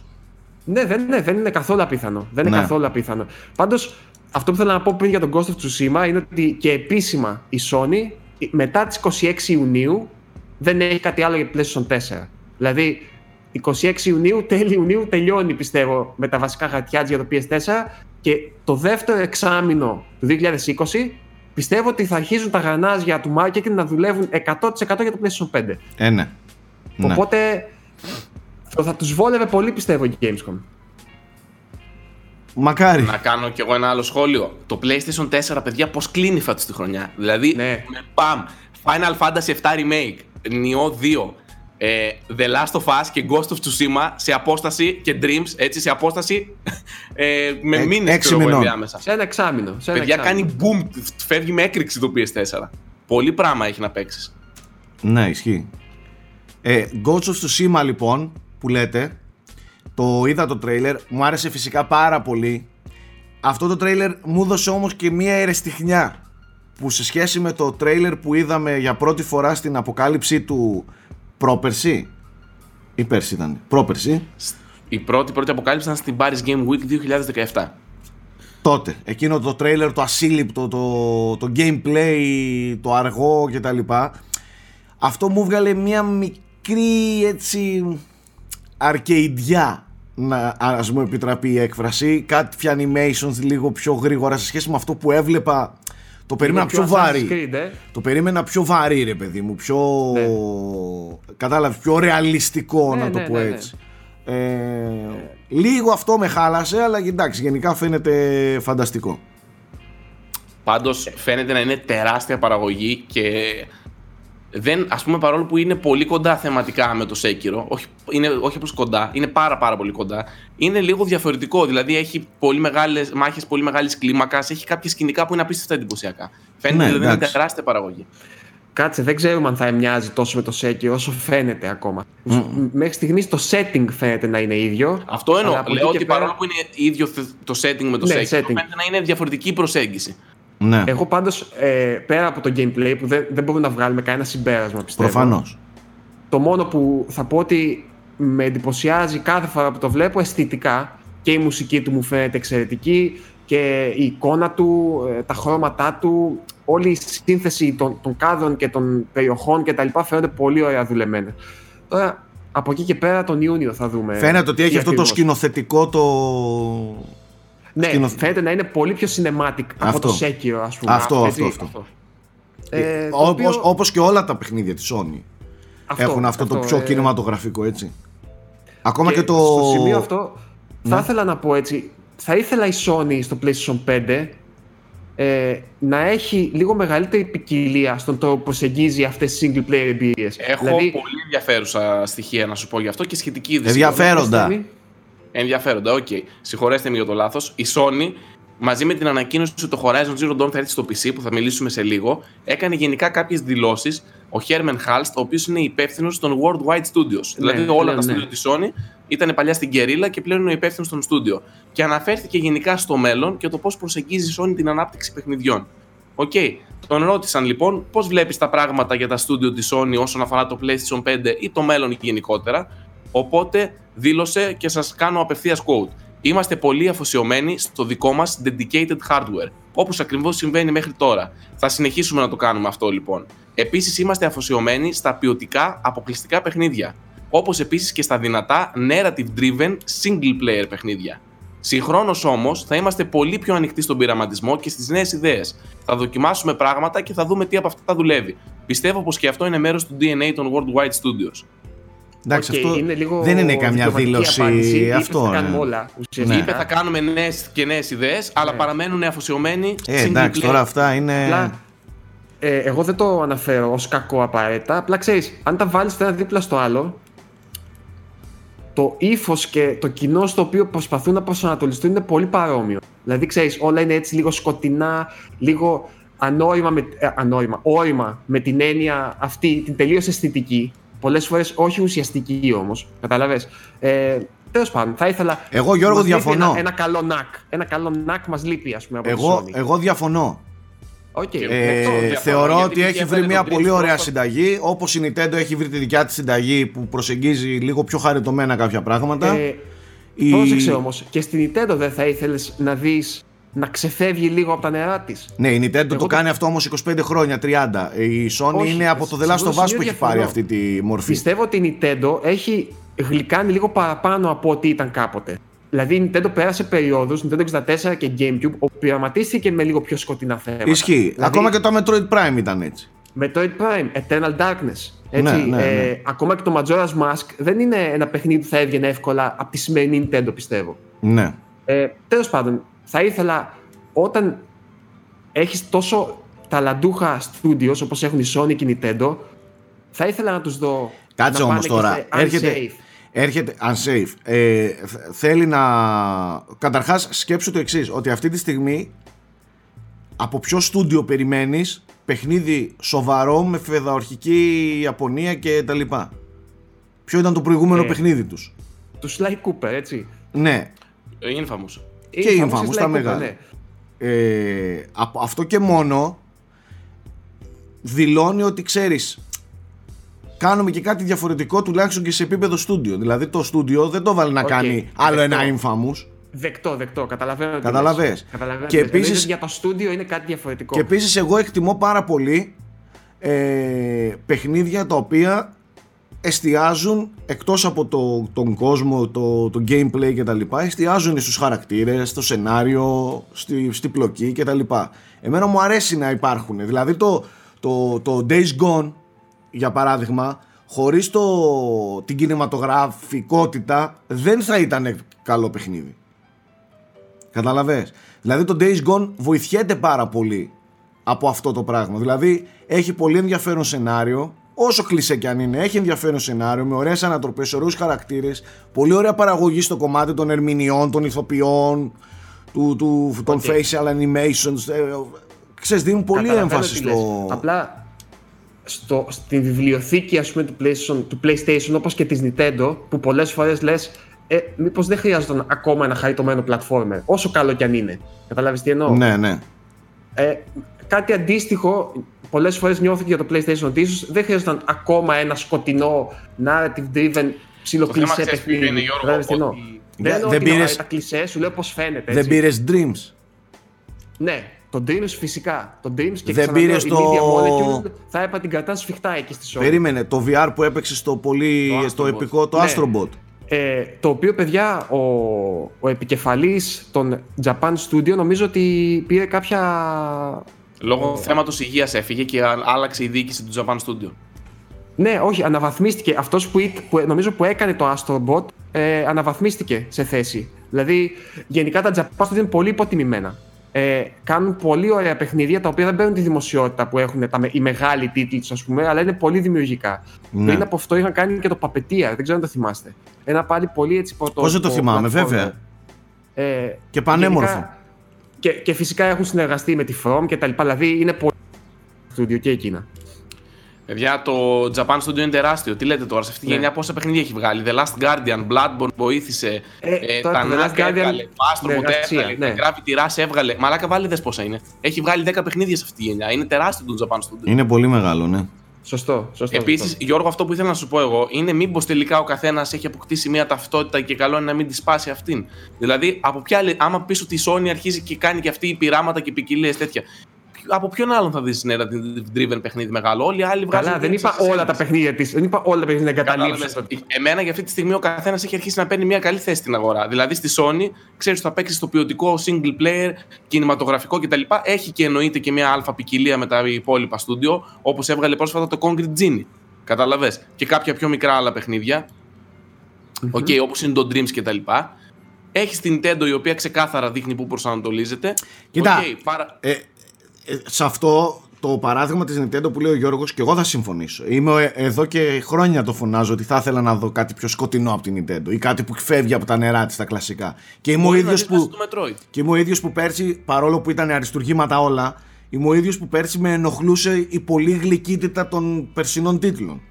Ναι, δεν, ναι, δεν είναι καθόλου απίθανο. Δεν είναι Ναι. καθόλου απίθανο. Πάντως, αυτό που θέλω να πω πριν για τον Ghost of Tsushima είναι ότι και επίσημα η Sony μετά τις 26 Ιουνίου δεν έχει κάτι άλλο για PlayStation 4. Δηλαδή, 26 Ιουνίου, τέλη Ιουνίου τελειώνει πιστεύω με τα βασικά χαρτιά της για το PS4 και το δεύτερο εξάμηνο του 2020 πιστεύω ότι θα αρχίζουν τα γρανάζια του marketing να δουλεύουν 100% για το PlayStation 5. Ε, ναι. Ναι. Οπότε θα- θα τους βόλευε πολύ πιστεύω η Gamescom. Μακάρι. Να κάνω κι εγώ ένα άλλο σχόλιο. Το PlayStation 4, παιδιά, πώς κλείνει φέτος τη χρονιά. Δηλαδή, Ναι. με παμ. Final Fantasy 7 Remake, Nioh 2, ε, The Last of Us και Ghost of Tsushima σε απόσταση και Dreams, έτσι, σε απόσταση ε, με Ε, μήνες έξι ξέρω εγώ, μηνών. ενδιάμεσα. Σε ένα εξάμεινο. Σε ένα Παιδιά, εξάμηνο. κάνει boom, φεύγει με έκρηξη το PS4. Πολύ πράγμα έχει να παίξει. Ναι, ισχύει. Ε, Ghost of Tsushima λοιπόν, που λέτε, το είδα το τρέιλερ, μου άρεσε φυσικά πάρα πολύ. Αυτό το τρέιλερ μου έδωσε όμως και μία ερεστιχνιά που σε σχέση με το τρέιλερ που είδαμε για πρώτη φορά στην αποκάλυψή του πρόπερση ή πέρσι ήταν, πρόπερση, Η πρώτη, πρώτη αποκάλυψη ήταν στην Paris Game Week 2017. τότε, εκείνο το τρέιλερ το ασύλληπτο, το, το gameplay, το αργό κτλ. Αυτό μου βγάλε μια μικρή έτσι αρκεϊντιά να ας μου επιτραπεί η έκφραση κάποια animations λίγο πιο γρήγορα σε σχέση με αυτό που έβλεπα το περίμενα Λίγο πιο Assassin's βαρύ Creed, ε. το περίμενα πιο βαρύ ρε παιδί μου πιο Ναι. κατάλαβες πιο ρεαλιστικό Ναι, να το ναι, πω ναι, ναι. έτσι ε, λίγο αυτό με χάλασε αλλά εντάξει γενικά φαίνεται φανταστικό Πάντως φαίνεται να είναι τεράστια παραγωγή και δεν, ας πούμε παρόλο που είναι πολύ κοντά θεματικά με το Sekiro, όχι, είναι, όχι απλώς κοντά, είναι πάρα πάρα πολύ κοντά, είναι λίγο διαφορετικό, δηλαδή έχει πολύ μεγάλες, μάχες πολύ μεγάλης κλίμακας, έχει κάποια σκηνικά που είναι απίστευτα εντυπωσιακά. Φαίνεται Ναι, δηλαδή να είναι εντάξει. τεράστια παραγωγή. κάτσε, δεν ξέρουμε αν θα μοιάζει τόσο με το Sekiro όσο φαίνεται ακόμα. Μέχρι στιγμής το setting φαίνεται να είναι ίδιο. Αυτό εννοώ. αλλά από Λέω εκεί ότι και πέρα- παρόλο που είναι ίδιο θε- το setting με το Ναι, Sekiro, setting. φαίνεται να είναι διαφορετική η προσέγγιση. Ναι, Εγώ πάντως ε, πέρα από το gameplay που δεν, δεν μπορούμε να βγάλουμε κανένα συμπέρασμα πιστεύω. προφανώς. Το μόνο που θα πω ότι με εντυπωσιάζει κάθε φορά που το βλέπω αισθητικά και η μουσική του μου φαίνεται εξαιρετική και η εικόνα του, ε, τα χρώματά του, όλη η σύνθεση των, των κάδρων και των περιοχών και τα λοιπά φαίνονται πολύ ωραία δουλεμένα. Τώρα, από εκεί και πέρα τον Ιούνιο θα δούμε. Φαίνεται ότι έχει τι αυτό το ακριβώς. σκηνοθετικό το. Ναι, σκηνο- φαίνεται να είναι πολύ πιο cinematic από Αυτό. το Sekiro, ας πούμε. Αυτό, Έτσι, αυτό, αυτό. Ε, το όπως, οποίο- όπως και όλα τα παιχνίδια της Sony έχουν αυτό, το πιο ε, κινηματογραφικό έτσι. Ακόμα και, Και το. Στο σημείο αυτό θα Ναι. ήθελα να πω έτσι. Θα ήθελα η Sony στο PlayStation 5 ε, να έχει λίγο μεγαλύτερη ποικιλία στον τρόπο που προσεγγίζει αυτές τις single player εμπειρίες. Έχω δηλαδή, πολύ ενδιαφέρουσα στοιχεία να σου πω γι' αυτό και σχετική είδηση. Ενδιαφέροντα. στιγμή- Ενδιαφέροντα, οκ. Συγχωρέστε με για το λάθος. Η Sony, μαζί με την ανακοίνωση ότι το Horizon Zero Dawn θα έρθει στο PC, που θα μιλήσουμε σε λίγο, έκανε γενικά κάποιες δηλώσεις. Ο Hermen Hulst, ο οποίος είναι υπεύθυνος των Worldwide Studios. δηλαδή, όλα ναι, τα ναι. studio της Sony ήταν παλιά στην Guerrilla και πλέον είναι ο υπεύθυνος των studio. Και αναφέρθηκε γενικά στο μέλλον και το πώς προσεγγίζει η Sony την ανάπτυξη παιχνιδιών. Οκ. Τον ρώτησαν λοιπόν πώς βλέπεις τα πράγματα για τα studio της Sony όσον αφορά το PlayStation 5 ή το μέλλον γενικότερα. Οπότε δήλωσε και σας κάνω απευθείας quote. Είμαστε πολύ αφοσιωμένοι στο δικό μας dedicated hardware, όπως ακριβώς συμβαίνει μέχρι τώρα. Θα συνεχίσουμε να το κάνουμε αυτό λοιπόν. Επίσης είμαστε αφοσιωμένοι στα ποιοτικά αποκλειστικά παιχνίδια, όπως επίσης και στα δυνατά narrative driven single player παιχνίδια. Συγχρόνως όμως θα είμαστε πολύ πιο ανοιχτοί στον πειραματισμό και στις νέες ιδέες. Θα δοκιμάσουμε πράγματα και θα δούμε τι από αυτά δουλεύει. Πιστεύω πως και αυτό είναι μέρος του DNA των Worldwide Studios. Εντάξει, οκ, αυτό είναι λίγο δεν είναι καμιά διπλωματική δήλωση. απάντηση. Είπε, αυτό. θα κάνουμε ναι. όλα. ουσιαστικά. Ναι. Είπε θα κάνουμε νέες και νέες ιδέες, αλλά παραμένουν αφοσιωμένοι. Ε, single εντάξει, player. τώρα αυτά είναι. Απλά, ε, εγώ δεν το αναφέρω ως κακό απαραίτητα. Απλά ξέρεις, αν τα βάλεις το ένα δίπλα στο άλλο, το ύφος και το κοινό στο οποίο προσπαθούν να προσανατολιστούν είναι πολύ παρόμοιο. Δηλαδή, ξέρεις, όλα είναι έτσι λίγο σκοτεινά, λίγο ανόημα, με, ε, ανόημα όρημα με την έννοια αυτή, την τελείως αισθητική. Πολλές φορές όχι ουσιαστική όμως, καταλαβες. Ε, Τέλος πάντων, θα ήθελα. Εγώ, Γιώργο, μας λείπει διαφωνώ. Ένα, ένα καλό νακ. Ένα καλό νακ μας λείπει, ας πούμε, από Εγώ, τη Sony. εγώ διαφωνώ. Οκ. Ε, Ε, αυτό διαφωνώ, θεωρώ γιατί ότι έχει έφερε βρει μια τον πολύ τρίτο ωραία πρόσωπο. συνταγή. Όπως η Nintendo έχει βρει τη δικιά της συνταγή που προσεγγίζει λίγο πιο χαριτωμένα κάποια πράγματα. Ε, Η- Πρόσεξε όμως, και στην Nintendo δεν θα ήθελες να δεις να ξεφεύγει λίγο από τα νερά της. Ναι, η Nintendo το Εγώ- κάνει αυτό όμως 25 χρόνια, 30. Η Sony Όχι, είναι από το σε The Last αυτό of το Us σημείο που έχει διαφωνώ. πάρει αυτή τη μορφή. Πιστεύω ότι η Nintendo έχει γλυκάνει λίγο παραπάνω από ό,τι ήταν κάποτε. Δηλαδή η Nintendo πέρασε περιόδους, Nintendo 64 και Gamecube, όπου πειραματίστηκε με λίγο πιο σκοτεινά θέματα. Ισχύει. Δηλαδή, Ακόμα και το Metroid Prime ήταν έτσι. Metroid Prime, Eternal Darkness. Έτσι, Ναι, ναι, ναι. Ε, ακόμα και το Majora's Mask δεν είναι ένα παιχνίδι που θα έβγαινε εύκολα από τη σημερινή Nintendo, πιστεύω. Ναι. Ε, Τέλος πάντων, θα ήθελα όταν έχεις τόσο ταλαντούχα studios όπως έχουν η Sony και η Nintendo, θα ήθελα να τους δω. Κάτσε να όμως πάνε και τώρα. σε Έρχεται, unsafe. έρχεται unsafe. Ε, θ- θέλει να. Καταρχάς, σκέψου το εξής: Ότι αυτή τη στιγμή από ποιο στούντιο περιμένεις παιχνίδι σοβαρό με φεδαορχική Ιαπωνία και τα λοιπά; Ποιο ήταν το προηγούμενο Ε. παιχνίδι τους; Του Sly Cooper, έτσι. Ναι, Ε, Infamous. Και η Infamous Infamous, Sly τα Cooper, μεγάλα. ναι. ε, από αυτό και μόνο δηλώνει ότι ξέρεις κάνουμε και κάτι διαφορετικό τουλάχιστον και σε επίπεδο στούντιο δηλαδή το στούντιο δεν το βάλει να Οκ, κάνει άλλο ένα δεκτό. Infamous Δεκτό, δεκτό. Καταλαβαίνω. τι Κατάλαβες. λες. Καταλαβαίνω. Και τι λες. Δηλαδή, επίσης- για το στούντιο είναι κάτι διαφορετικό. και επίσης εγώ εκτιμώ πάρα πολύ ε, παιχνίδια τα οποία εστιάζουν εκτός από το, τον κόσμο, το, το gameplay και τα λοιπά εστιάζουν στους χαρακτήρες, στο σενάριο, στη, στη πλοκή και τα λοιπά. Εμένα μου αρέσει να υπάρχουν. Δηλαδή το, το, το Days Gone για παράδειγμα χωρίς το, την κινηματογραφικότητα δεν θα ήταν καλό παιχνίδι. Κατάλαβες; Δηλαδή το Days Gone βοηθιέται πάρα πολύ από αυτό το πράγμα. Δηλαδή έχει πολύ ενδιαφέρον σενάριο, όσο κλισέ κι αν είναι, έχει ενδιαφέρον σενάριο με ωραίες ανατροπές, ωραίους χαρακτήρες, πολύ ωραία παραγωγή στο κομμάτι των ερμηνεών, των ηθοποιών, του, του, των Ok. facial animations. Ε, ξέρεις, δίνουν πολύ Καταλαβαίνω έμφαση τι στο... λες. Απλά στο, στην βιβλιοθήκη ας πούμε, του, PlayStation, του PlayStation όπως και της Nintendo που πολλές φορές λες ε, μήπως δεν χρειάζεται ακόμα ένα χαριτωμένο platformer όσο καλό κι αν είναι. Καταλάβεις τι εννοώ; Ναι, ναι. Ε, κάτι αντίστοιχο πολλές φορές νιώθω για το PlayStation ότι ίσως δεν χρειάζονταν ακόμα ένα σκοτεινό narrative driven ψιλοκλεισέ παιχνίδι. Καταλάβεις τι εννοώ. Δεν εννοώ δεν ότι είναι πήρες- τα κλεισέ, σου λέω πώς φαίνεται. Δεν έτσι. πήρες Dreams. Ναι, το Dreams φυσικά. Το Dreams και Δεν ξαναλέω, πήρες η το- Media Molecule θα έπα την κρατάς σφιχτά εκεί στη Sony. Περίμενε, το VR που έπαιξε στο πολύ Το στο Astrobot. επικό, το Ναι. Astrobot. Ε, το οποίο, παιδιά, ο, ο επικεφαλής των Japan Studio νομίζω ότι πήρε κάποια... Λόγω θέματος υγείας έφυγε και α- άλλαξε η διοίκηση του Japan Studio. Ναι, όχι, αναβαθμίστηκε. Αυτός που, εί- που νομίζω που έκανε το Astrobot ε, αναβαθμίστηκε σε θέση. Δηλαδή, γενικά τα Japan Studio είναι πολύ υποτιμημένα. Ε, κάνουν πολύ ωραία παιχνίδια τα οποία δεν παίρνουν τη δημοσιότητα που έχουν τα, με- οι μεγάλοι τίτλοι του, ας πούμε, αλλά είναι πολύ δημιουργικά. Ναι. Πριν από αυτό είχαν κάνει και το Puppeteer, δεν ξέρω αν το θυμάστε. Ένα πάλι πολύ έτσι πρωτο. Πώς δεν το θυμάμαι, platformer. βέβαια. Ε, Και πανέμορφο. γενικά- Και, και φυσικά έχουν συνεργαστεί με τη From και τα λοιπά. Δηλαδή είναι πολύ στούντιο και εκείνα. Παιδιά, το Japan Studio είναι τεράστιο. Τι λέτε τώρα, σε αυτή τη Ναι. γενιά πόσα παιχνίδια έχει βγάλει; The Last Guardian, Bloodborne βοήθησε. Ε, τα τώρα το The Last Knack Guardian, έβγαλε. Το Astrobot συνεργασία, έβγαλε. ναι. Το Gravity Rush έβγαλε. Μαλάκα, βάλει δες πόσα είναι. Έχει βγάλει 10 παιχνίδια σε αυτή τη γενιά. Είναι τεράστιο το Japan Studio. Είναι πολύ μεγάλο, ναι. Σωστό, σωστό. Επίσης, σωστό. Γιώργο, αυτό που ήθελα να σου πω εγώ είναι μήπως τελικά ο καθένας έχει αποκτήσει μια ταυτότητα και καλό είναι να μην τη σπάσει αυτήν. Δηλαδή, από ποια, άλλη- άμα πεις ότι η Sony αρχίζει και κάνει και αυτή πειράματα και ποικιλίες τέτοια. Από ποιον άλλον θα δεις narrative driven παιχνίδι μεγάλο; Όλοι οι άλλοι βγάζουν. Καλά, δεν games είπα as a όλα τα service. παιχνίδια της. Δεν είπα όλα τα παιχνίδια να Κατάλαβες. εγκαταλείψω. Εμένα για αυτή τη στιγμή ο καθένας έχει αρχίσει να παίρνει μια καλή θέση στην αγορά. Δηλαδή στη Sony ξέρεις ότι θα παίξει το ποιοτικό single player, κινηματογραφικό κτλ. Έχει και εννοείται και μια άλφα ποικιλία με τα υπόλοιπα στούντιο, όπως έβγαλε πρόσφατα το Concrete Genie. Κατάλαβε. Και κάποια πιο μικρά άλλα παιχνίδια. Οκ, όπως είναι το Dreams κτλ. Έχεις την Nintendo η οποία ξεκάθαρα δείχνει πού προσανατολίζεται. Κοίτα, Οκ, παρα- Ε, ε, σε αυτό το παράδειγμα της Nintendo που λέει ο Γιώργος και εγώ θα συμφωνήσω. Είμαι ε, εδώ και χρόνια το φωνάζω ότι θα ήθελα να δω κάτι πιο σκοτεινό από την Nintendo ή κάτι που φεύγει από τα νερά της τα κλασικά. Και είμαι ο μπορεί να ίδιος δεις που, μέσα στο Metroid. και είμαι ο ίδιος που πέρσι, παρόλο που ήταν αριστουργήματα όλα, είμαι ο ίδιος που πέρσι με ενοχλούσε η πολύ γλυκύτητα των περσινών τίτλων.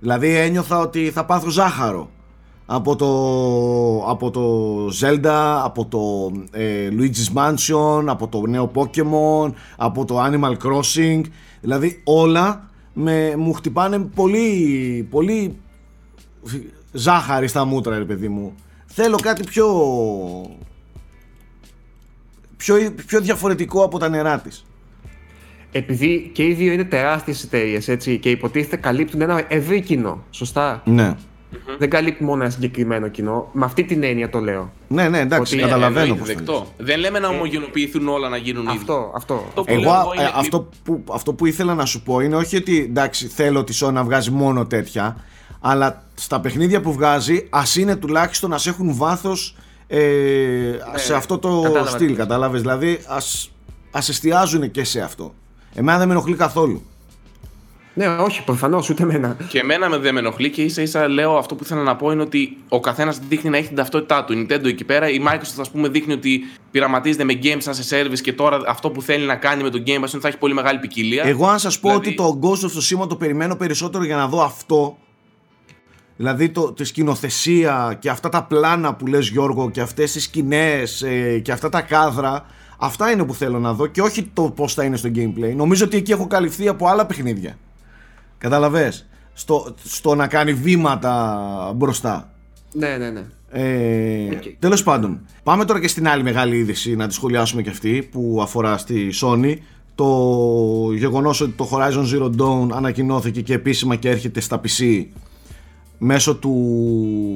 Δηλαδή ένιωθα ότι θα πάθω ζάχαρο από το, από το Zelda, από το ε, Luigi's Mansion, από το νέο Pokemon, από το Animal Crossing. Δηλαδή όλα με, μου χτυπάνε πολύ, πολύ ζάχαρη στα μούτρα ρε παιδί μου. Θέλω κάτι πιο, πιο, πιο διαφορετικό από τα νερά της. Επειδή και οι δύο είναι τεράστιες εταιρείες έτσι και υποτίθεται καλύπτουν ένα ευρύ κοινό. Σωστά; Ναι. Δεν καλύπτουν μόνο ένα συγκεκριμένο κοινό. Με αυτή την έννοια το λέω. Ναι, ναι, εντάξει, Ότι- καταλαβαίνω Εννοείται, πώς το δεκτό. λες. Δεν λέμε να ομογενοποιηθούν όλα να γίνουν ίδιοι. Αυτό, αυτό. Το που Εγώ, λέω εγώ είναι ε, αυτό, που, αυτό που ήθελα να σου πω είναι όχι ότι εντάξει θέλω τη Sony να βγάζει μόνο τέτοια αλλά στα παιχνίδια που βγάζει ας είναι τουλάχιστον να έχουν βάθος ε, σε αυτό το κατάλαβα στυλ τι κατάλαβες; Δηλαδή ας, ας εστιάζουν και σε αυτό εμένα δεν με ενοχλεί καθόλου Ναι, όχι, προφανώς ούτε εμένα. Και εμένα με δεν με ενοχλεί και ίσα ίσα λέω αυτό που ήθελα να πω είναι ότι ο καθένας δείχνει να έχει την ταυτότητά του. Η Nintendo εκεί πέρα, η Microsoft ας πούμε δείχνει ότι πειραματίζεται με games as a service και τώρα αυτό που θέλει να κάνει με το Game Pass είναι ότι θα έχει πολύ μεγάλη ποικιλία. Εγώ αν σας πω Δηλαδή- ότι το Ghost of Tsushima το περιμένω περισσότερο για να δω αυτό Δηλαδή το, τη σκηνοθεσία και αυτά τα πλάνα που λες Γιώργο και αυτές τις σκηνές ε, και αυτά τα κάδρα Αυτά είναι που θέλω να δω και όχι το πώς θα είναι στο gameplay Νομίζω ότι εκεί έχω καλυφθεί από άλλα παιχνίδια Καταλαβες στο, στο να κάνει βήματα μπροστά Ναι, ναι, ναι. ε, Οκ. Τέλος πάντων, πάμε τώρα και στην άλλη μεγάλη είδηση να τη σχολιάσουμε και αυτή που αφορά στη Sony. Το γεγονός ότι το Horizon Zero Dawn ανακοινώθηκε και επίσημα και έρχεται στα PC μέσω του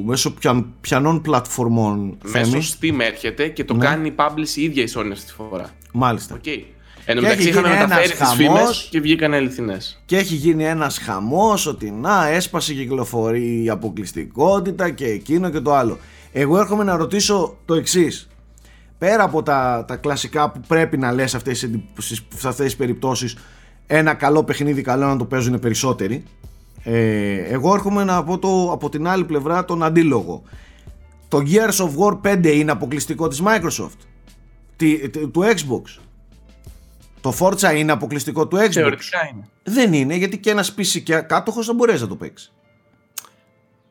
μέσω πια, πιανών πλατφορμών Μέσω Θέμη. Steam έρχεται και το Ναι. κάνει publish η ίδια η Sony αυτή τη φορά. Μάλιστα. Οκ. Εν τω Και μεταξύ έχει είχαμε γίνει μεταφέρει ένας τι φήμες χαμός. και βγήκαν αληθινές. Και έχει γίνει ένας χαμός ότι να έσπασε η κυκλοφορεί η αποκλειστικότητα και εκείνο και το άλλο. Εγώ έρχομαι να ρωτήσω το εξής. Πέρα από τα, τα κλασικά που πρέπει να λες αυτές, τις εντι- στις- σε αυτές τις περιπτώσεις ένα καλό παιχνίδι καλό να το παίζουν περισσότεροι. Ε, εγώ έρχομαι να πω το, από την άλλη πλευρά τον αντίλογο. Το Gears of War 5 είναι αποκλειστικό της Microsoft. Τι- τε- του Xbox. Το Forza είναι αποκλειστικό του Xbox; Θεωρητικά είναι. Δεν είναι, γιατί και ένας PC και κάτοχος θα μπορέσει να το παίξεις.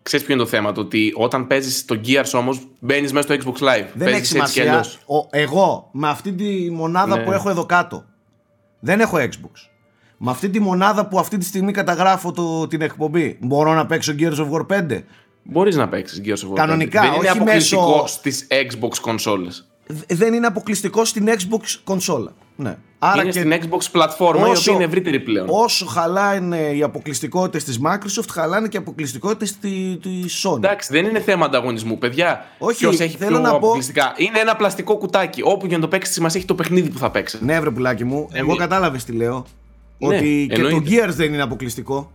Ξέρεις ποιο είναι το θέμα, το ότι όταν παίζεις το Gears όμως μπαίνεις μέσα στο Xbox Live. Δεν έχει Παίζεις έτσι κι σημασία. αλλιώς. Ο, εγώ με αυτή τη μονάδα Ναι. που έχω εδώ κάτω δεν έχω Xbox. Με αυτή τη μονάδα που αυτή τη στιγμή καταγράφω το, την εκπομπή μπορώ να παίξω Gears of War 5. Μπορείς να παίξεις Gears of War. Κανονικά, 5. Δεν είναι όχι αποκλειστικό μέσω- στις Xbox κονσόλες. Δ- Δεν είναι αποκλειστικό στην Xbox κονσόλα. Ναι. Άρα Είναι και στην Xbox πλατφόρμα, η οποία είναι ευρύτερη πλέον. όσο χαλάνε οι αποκλειστικότητες της Microsoft, χαλάνε και οι αποκλειστικότητες τη, της Sony. Εντάξει, δεν είναι θέμα ανταγωνισμού, παιδιά. Όχι, Ποιος έχει θέλω πιο να πω- αποκλειστικά. Είναι ένα πλαστικό κουτάκι. Όπου για να το παίξεις, σημασία έχει το παιχνίδι που θα παίξεις. Ναι, βρε πουλάκι μου, εγώ μη- κατάλαβες τι λέω. Ναι, ότι και το εννοείται. Gears δεν είναι αποκλειστικό.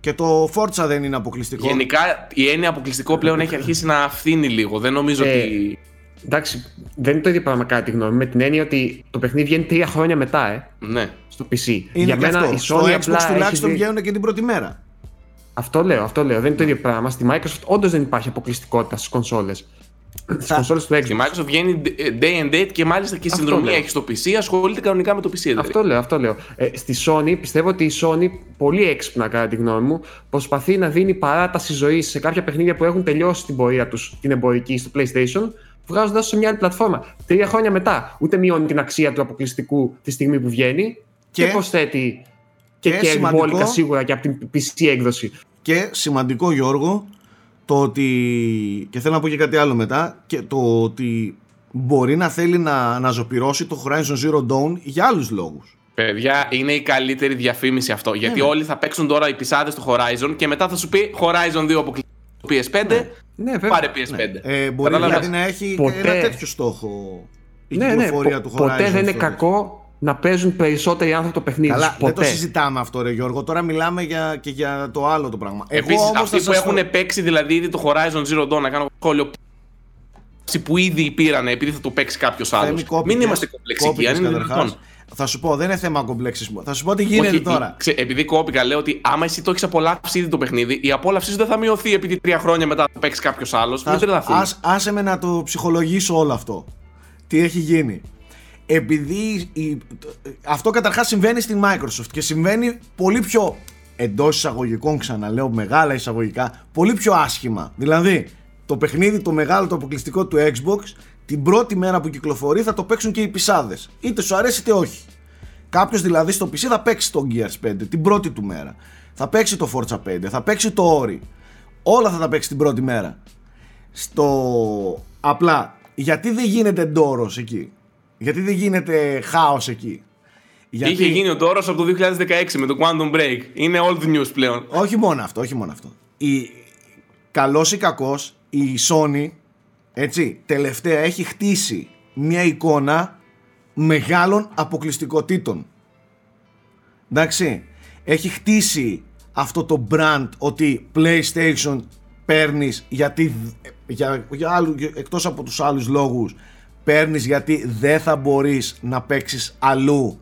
Και το Forza δεν είναι αποκλειστικό. Γενικά η έννοια αποκλειστικό πλέον έχει αρχίσει να αυθύνει λίγο. Δεν νομίζω Ε, ότι. Εντάξει, δεν είναι το ίδιο πράγμα κατά τη γνώμη μου, με την έννοια ότι το παιχνίδι βγαίνει τρία χρόνια μετά, ε, Ναι. στο PC. Είναι Για και μένα αυτό. η Στο Sony Xbox απλά έχει τουλάχιστον δει- βγαίνουν και την πρώτη μέρα. Αυτό λέω, αυτό λέω. Δεν είναι το ίδιο πράγμα. Στη Microsoft όντως δεν υπάρχει αποκλειστικότητα στις κονσόλες. Στις Θα- κονσόλες του Η Xbox. Microsoft βγαίνει day and date και μάλιστα και η Αυτό συνδρομή λέω. έχει στο PC, ασχολείται κανονικά με το PC. δηλαδή. Αυτό λέω, αυτό λέω. Ε, στη Sony πιστεύω ότι η Sony, πολύ έξυπνα κατά τη γνώμη μου, προσπαθεί να δίνει παράταση ζωής σε κάποια παιχνίδια που έχουν τελειώσει την πορεία τους την εμπορική στο PlayStation, βγάζοντας σε μια άλλη πλατφόρμα. Τρία χρόνια μετά. Ούτε μειώνει την αξία του αποκλειστικού τη στιγμή που βγαίνει και, Και- προσθέτει και, και και σημαντικό- μπόλικα σίγουρα και από την PC έκδοση. Και σημαντικό Γιώργο, το ότι. και θέλω να πω και κάτι άλλο μετά, και το ότι μπορεί να θέλει να αναζωπυρώσει το Horizon Zero Dawn για άλλους λόγους. Παιδιά, είναι η καλύτερη διαφήμιση αυτό. Ναι, Γιατί όλοι θα παίξουν τώρα οι πισάδες στο Horizon και μετά θα σου πει Horizon 2 αποκλειστικό PS5. Ναι, βέβαια. Πάρε PS5. Ε, μπορεί Καταλαβες. δηλαδή να έχει Ποτέ- ένα τέτοιο στόχο η Ναι, ναι, κυκλοφορία πο- του Horizon. ποτέ δεν είναι στο- κακό να παίζουν περισσότεροι άνθρωποι το παιχνίδι. Καλά, τους. δεν το Ποτέ. συζητάμε αυτό, ρε Γιώργο. Τώρα μιλάμε για, και για το άλλο το πράγμα. Εγώ Επίση, όμως αυτοί θα που σας πω- έχουν παίξει δηλαδή ήδη το Horizon Zero Dawn, να κάνω σχόλιο που ήδη πήρανε επειδή θα το παίξει κάποιο άλλο. Θέμη, κόπηκες, Μην είμαστε κομπλεξικοί, κόπηκες αν είναι καταρχάς. δυνατόν. Θα σου πω, δεν είναι θέμα κομπλεξισμού. Θα σου πω τι γίνεται Όχι, τώρα. ξε- επειδή κόπηκα, λέω ότι άμα εσύ το έχεις απολαύσει ήδη το παιχνίδι, η απόλαυσή σου δεν θα μειωθεί επειδή τρία χρόνια μετά θα το παίξει κάποιος άλλος. Θα- Μην τρελαθούμε. ας, άσε με να το ψυχολογήσω όλο αυτό. Τι έχει γίνει. Επειδή η- αυτό καταρχάς συμβαίνει στην Microsoft και συμβαίνει πολύ πιο εντός εισαγωγικών ξαναλέω μεγάλα εισαγωγικά πολύ πιο άσχημα. Δηλαδή το παιχνίδι το μεγάλο το αποκλειστικό του Xbox την πρώτη μέρα που κυκλοφορεί θα το παίξουν και οι πισάδες. Είτε σου αρέσει είτε όχι. Κάποιος δηλαδή στο PC θα παίξει το Gears 5 την πρώτη του μέρα. Θα παίξει το Forza 5, θα παίξει το Ori. Όλα θα τα παίξει την πρώτη μέρα. Στο. Απλά, γιατί δεν γίνεται ντόρος εκεί; Γιατί δεν γίνεται χάος εκεί; Γιατί... Είχε γίνει ο τόρο από το 2016 με το Quantum Break. Είναι old news πλέον. Όχι μόνο αυτό, όχι μόνο αυτό. Η... Καλός ή κακός, η Sony, έτσι, τελευταία έχει χτίσει μια εικόνα μεγάλων αποκλειστικοτήτων. Εντάξει, έχει χτίσει αυτό το brand ότι PlayStation παίρνεις γιατί για, για άλλου, για- εκτός από τους άλλους λόγους παίρνεις γιατί δεν θα μπορείς να παίξεις αλλού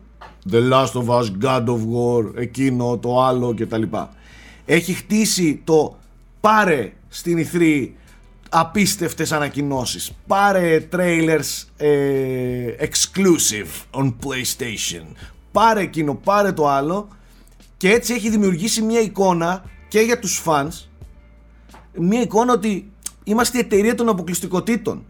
The Last of Us, God of War, εκείνο, το άλλο κτλ. Έχει χτίσει το πάρε στην E3 απίστευτες ανακοινώσεις. Πάρε trailers ε, exclusive on PlayStation. Πάρε εκείνο, πάρε το άλλο. Και έτσι έχει δημιουργήσει μια εικόνα και για τους fans. Μια εικόνα ότι είμαστε η εταιρεία των αποκλειστικοτήτων.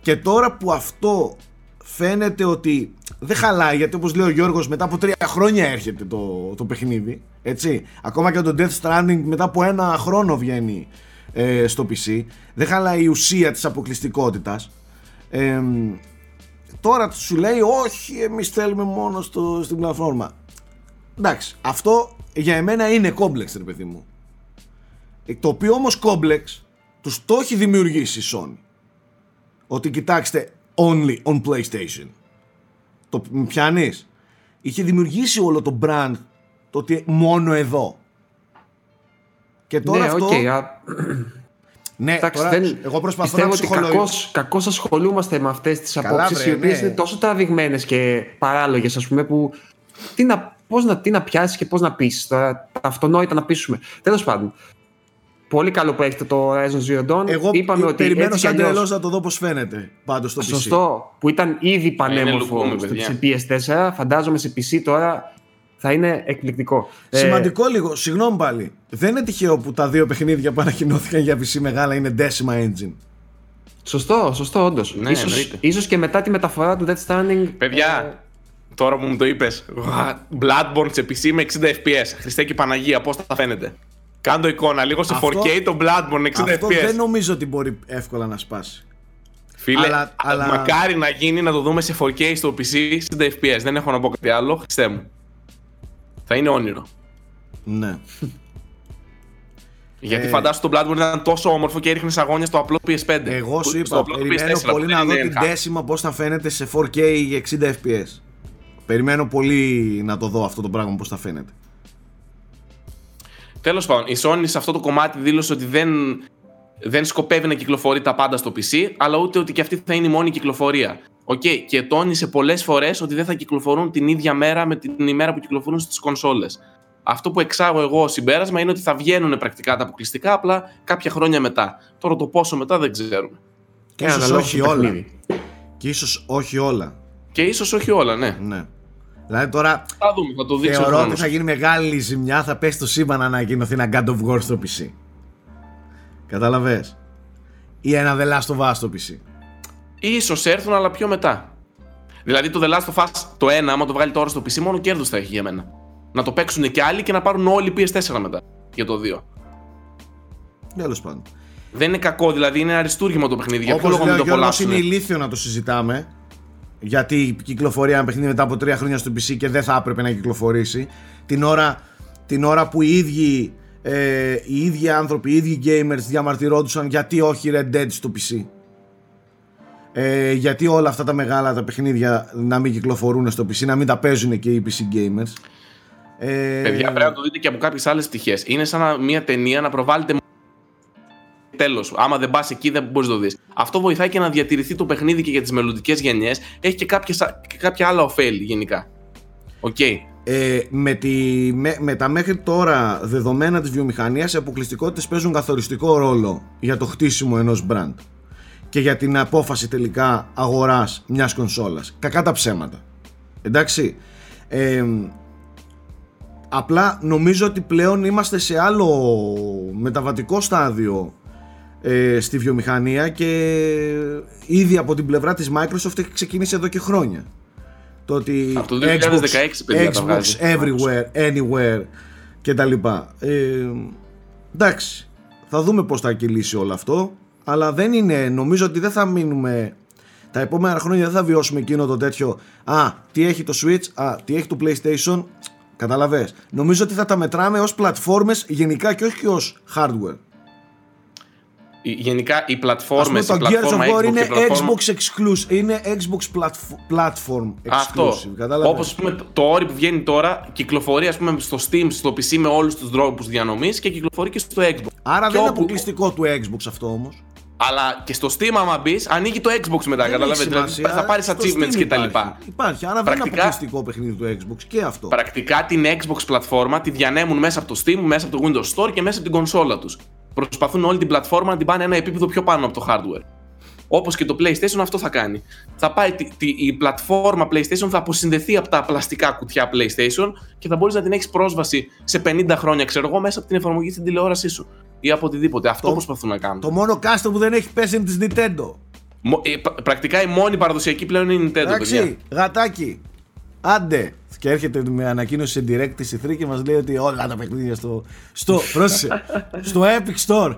Και τώρα που αυτό φαίνεται ότι δεν χαλάει γιατί όπως λέει ο Γιώργος μετά από τρία χρόνια έρχεται το, το παιχνίδι έτσι. Ακόμα και το Death Stranding μετά από ένα χρόνο βγαίνει ε, στο PC δεν χαλάει η ουσία της αποκλειστικότητας. Ε, τώρα σου λέει όχι εμείς θέλουμε μόνο στο, στην πλατφόρμα. Εντάξει αυτό για εμένα είναι κόμπλεξ ρε παιδί μου. Ε, το οποίο όμως κόμπλεξ τους το έχει δημιουργήσει η Sony. Ότι κοιτάξτε only on PlayStation. Το μ πιάνεις; Είχε δημιουργήσει όλο το brand το ότι μόνο εδώ και τώρα ναι, αυτό οκ, α, ναι, εντάξει, τώρα, δεν- εγώ προσπαθώ να πιστεύω ότι ψυχολογήσω κακώς, κακώς ασχολούμαστε με αυτές τις Καλά, απόψεις βρε, οι οποίες ναι. είναι τόσο τραβηγμένες και παράλογες ας πούμε που τι να, πώς να, τι να πιάσεις και πώς να πείσεις τώρα, τα αυτονόητα να πείσουμε τέλος πάντων πολύ καλό που έχετε το Horizon Zero Dawn. Εγώ Είπαμε ότι περιμένω έτσι κι σαν αλλιώς- τρελός να το δω πώς φαίνεται πάντως στο PC. Σωστό. Που ήταν ήδη πανέμορφο λουκούμι, στο παιδιά. σε PS4. Φαντάζομαι σε PC τώρα θα είναι εκπληκτικό. Ε, Σημαντικό λίγο, συγγνώμη πάλι. Δεν είναι τυχαίο που τα δύο παιχνίδια που ανακοινώθηκαν για PC μεγάλα είναι Decima Engine. σωστό, σωστό, όντως. Ναι, ίσως, εννοείται. ίσως και μετά τη μεταφορά του Death Stranding. Παιδιά, ε, τώρα που μου το είπες, Bloodborne σε PC με 60 FPS. Χριστέ και Παναγία, πώς θα φαίνεται. Κάντο εικόνα, λίγο σε Αυτό- 4K το Bloodborne 60 Αυτό FPS. δεν νομίζω ότι μπορεί εύκολα να σπάσει. Φίλε, Αλλά- α- αλλά- μακάρι να γίνει να το δούμε σε 4K στο PC 60 FPS. Δεν έχω να πω κάτι άλλο. Χριστέ μου. Θα είναι όνειρο. Ναι. Γιατί Ε, φαντάσου το Bloodborne ήταν τόσο όμορφο και έριχνες αγώνια στο απλό PS5. Εγώ σου Που- στο είπα, απλό περιμένω PS4, πολύ που να δεν δω είναι την enhanced. Decima πώς θα φαίνεται σε 4K ή 60 FPS. Περιμένω πολύ να το δω αυτό το πράγμα πώς θα φαίνεται. Τέλος πάντων, η Sony σε αυτό το κομμάτι δήλωσε ότι δεν, δεν σκοπεύει να κυκλοφορεί τα πάντα στο PC, αλλά ούτε ότι και αυτή θα είναι η μόνη κυκλοφορία. Οκ, και τόνισε πολλές φορές ότι δεν θα κυκλοφορούν την ίδια μέρα με την ημέρα που κυκλοφορούν στις κονσόλες. Αυτό που εξάγω εγώ ως συμπέρασμα είναι ότι θα βγαίνουν πρακτικά τα αποκλειστικά, απλά κάποια χρόνια μετά. Τώρα το πόσο μετά δεν ξέρουμε. Και ε, ίσως αναλόγως όχι το όλα. παιχνίδι. Και ίσως όχι όλα. Και ίσως όχι όλα, ναι. Ναι. Δηλαδή τώρα Θα δούμε, θα το δείξει ο θεωρώ ότι χρόνος. θα γίνει μεγάλη ζημιά, θα πέσει το σύμπαν να ανακοινωθεί ένα God of War στο PC. Κατάλαβες. Ή ένα The Last of Us στο PC. Ίσως έρθουν, αλλά πιο μετά. Δηλαδή το The Last of Us το 1, άμα το βγάλει τώρα στο PC, μόνο κέρδος θα έχει για μένα. Να το παίξουν και άλλοι και να πάρουν όλοι PS4 μετά για το 2. Τέλος πάντων. Δεν είναι κακό, δηλαδή είναι αριστούργημα το παιχνίδι. Για ποιο Όπως λόγο λέει μην ο το Γιώργος απολαύσουν. είναι ηλίθιο να το συζητάμε γιατί κυκλοφορεί ένα παιχνίδι μετά από τρία χρόνια στο PC και δεν θα έπρεπε να κυκλοφορήσει την ώρα, την ώρα που οι ίδιοι, ε, οι ίδιοι άνθρωποι, οι ίδιοι gamers διαμαρτυρόντουσαν γιατί όχι Red Dead στο PC ε, γιατί όλα αυτά τα μεγάλα τα παιχνίδια να μην κυκλοφορούν στο PC να μην τα παίζουν και οι PC gamers ε, Παιδιά, πρέπει να το δείτε και από κάποιες άλλες πτυχές. Είναι σαν να- μια ταινία να προβάλλεται. Τέλος. Άμα δεν πας εκεί, δεν μπορείς να το δεις. Αυτό βοηθάει και να διατηρηθεί το παιχνίδι και για τις μελλοντικές γενιές. Έχει και, κάποιες, και κάποια άλλα ωφέλη γενικά. Οκ. Ε, με, τη, με, με τα μέχρι τώρα δεδομένα της βιομηχανίας οι αποκλειστικότητες παίζουν καθοριστικό ρόλο για το χτίσιμο ενός brand και για την απόφαση τελικά αγοράς μιας κονσόλας. Κακά τα ψέματα. Εντάξει. Ε, απλά νομίζω ότι πλέον είμαστε σε άλλο μεταβατικό στάδιο ε, στη βιομηχανία και ήδη από την πλευρά της Microsoft έχει ξεκινήσει εδώ και χρόνια. Το ότι Από το 2016 παιδιά τα Xbox βγάζει. everywhere, anywhere και τα λοιπά. Ε, εντάξει, θα δούμε πώς θα κυλήσει όλο αυτό, αλλά δεν είναι, νομίζω ότι δεν θα μείνουμε, τα επόμενα χρόνια δεν θα βιώσουμε εκείνο το τέτοιο, α, τι έχει το Switch, α, τι έχει το PlayStation, καταλαβες. Νομίζω ότι θα τα μετράμε ως πλατφόρμες γενικά και όχι ως hardware. Γενικά οι Ας πούμε πλατφόρμες, το η Gears πλατφόρμα of War Xbox είναι και η πλατφόρμα... Xbox exclusive, είναι Xbox platf- platform exclusive, Αυτό. κατάλαβες. Όπως πούμε το- το όρι που βγαίνει τώρα, κυκλοφορεί ας πούμε στο Steam, στο PC με όλους τους τρόπου διανομής και κυκλοφορεί και στο Xbox. Άρα Και δεν είναι όπου- αποκλειστικό του Xbox αυτό όμως. Αλλά και στο Steam, άμα μπεις, ανοίγει το Xbox μετά. Δεν Καταλαβαίνετε. έχει Δηλαδή σημασία, θα πάρεις στο achievements Steam και τα υπάρχει. λοιπά. Υπάρχει, άρα δεν είναι Πρακτικά- αποκλειστικό παιχνίδι του Xbox και αυτό. Πρακτικά την Xbox πλατφόρμα τη διανέμουν μέσα από το Steam, μέσα από το Windows Store και μέσα από την κονσόλα τους. Προσπαθούν όλη την πλατφόρμα να την πάνε ένα επίπεδο πιο πάνω από το hardware. Όπως και το PlayStation αυτό θα κάνει. Θα πάει, τη- τη- η πλατφόρμα PlayStation θα αποσυνδεθεί από τα πλαστικά κουτιά PlayStation και θα μπορείς να την έχεις πρόσβαση σε 50 χρόνια, ξέρω εγώ, μέσα από την εφαρμογή στην τηλεόρασή σου. Ή από οτιδήποτε. Αυτό Το- προσπαθούν να κάνουν. Το μόνο κάστο που δεν έχει πέσει είναι της Nintendo. Μο- ε, πρα- πρακτικά η μόνη παραδοσιακή πλέον είναι η Nintendo, παιδιά. Εντάξει, γατάκι. Άντε. Και έρχεται με ανακοίνωση σε direct της E3 και μας λέει ότι όλα τα παιχνίδια στο, στο, πρόσεχε, στο Epic Store.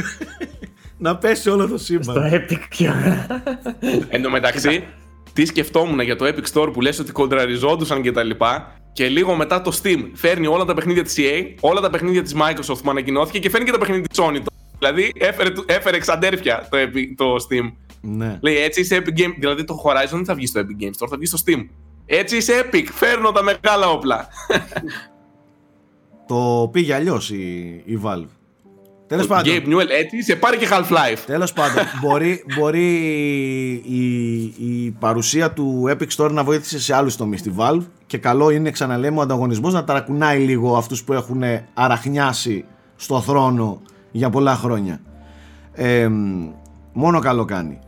να πέσει όλο το Το σύμπαν. Epic πιο. Εν τω μεταξύ, τι σκεφτόμουν για το Epic Store που λες ότι κοντραριζόντουσαν και τα λοιπά και λίγο μετά το Steam φέρνει όλα τα παιχνίδια της EA, όλα τα παιχνίδια της Microsoft που ανακοινώθηκε και φέρνει και τα παιχνίδια της Sony. Δηλαδή έφερε, του- έφερε εξαντέρφια το, Epic, το Steam. ναι. Λέει έτσι είσαι Epic Game, δηλαδή το Horizon δεν θα βγει στο Epic Games Store, θα βγει στο Steam. Έτσι είσαι Epic, φέρνω τα μεγάλα όπλα. Το πήγε αλλιώς η, η Valve. Τέλος πάντων. Gabe Newell, έτσι είσαι, πάρε και Half-Life. Τέλος πάντων, μπορεί, μπορεί η, η παρουσία του Epic Store να βοήθησε σε άλλους τομείς στη Valve και καλό είναι, ξαναλέμε, ο ανταγωνισμός να ταρακουνάει λίγο αυτούς που έχουν αραχνιάσει στο θρόνο για πολλά χρόνια. Ε, μόνο καλό κάνει.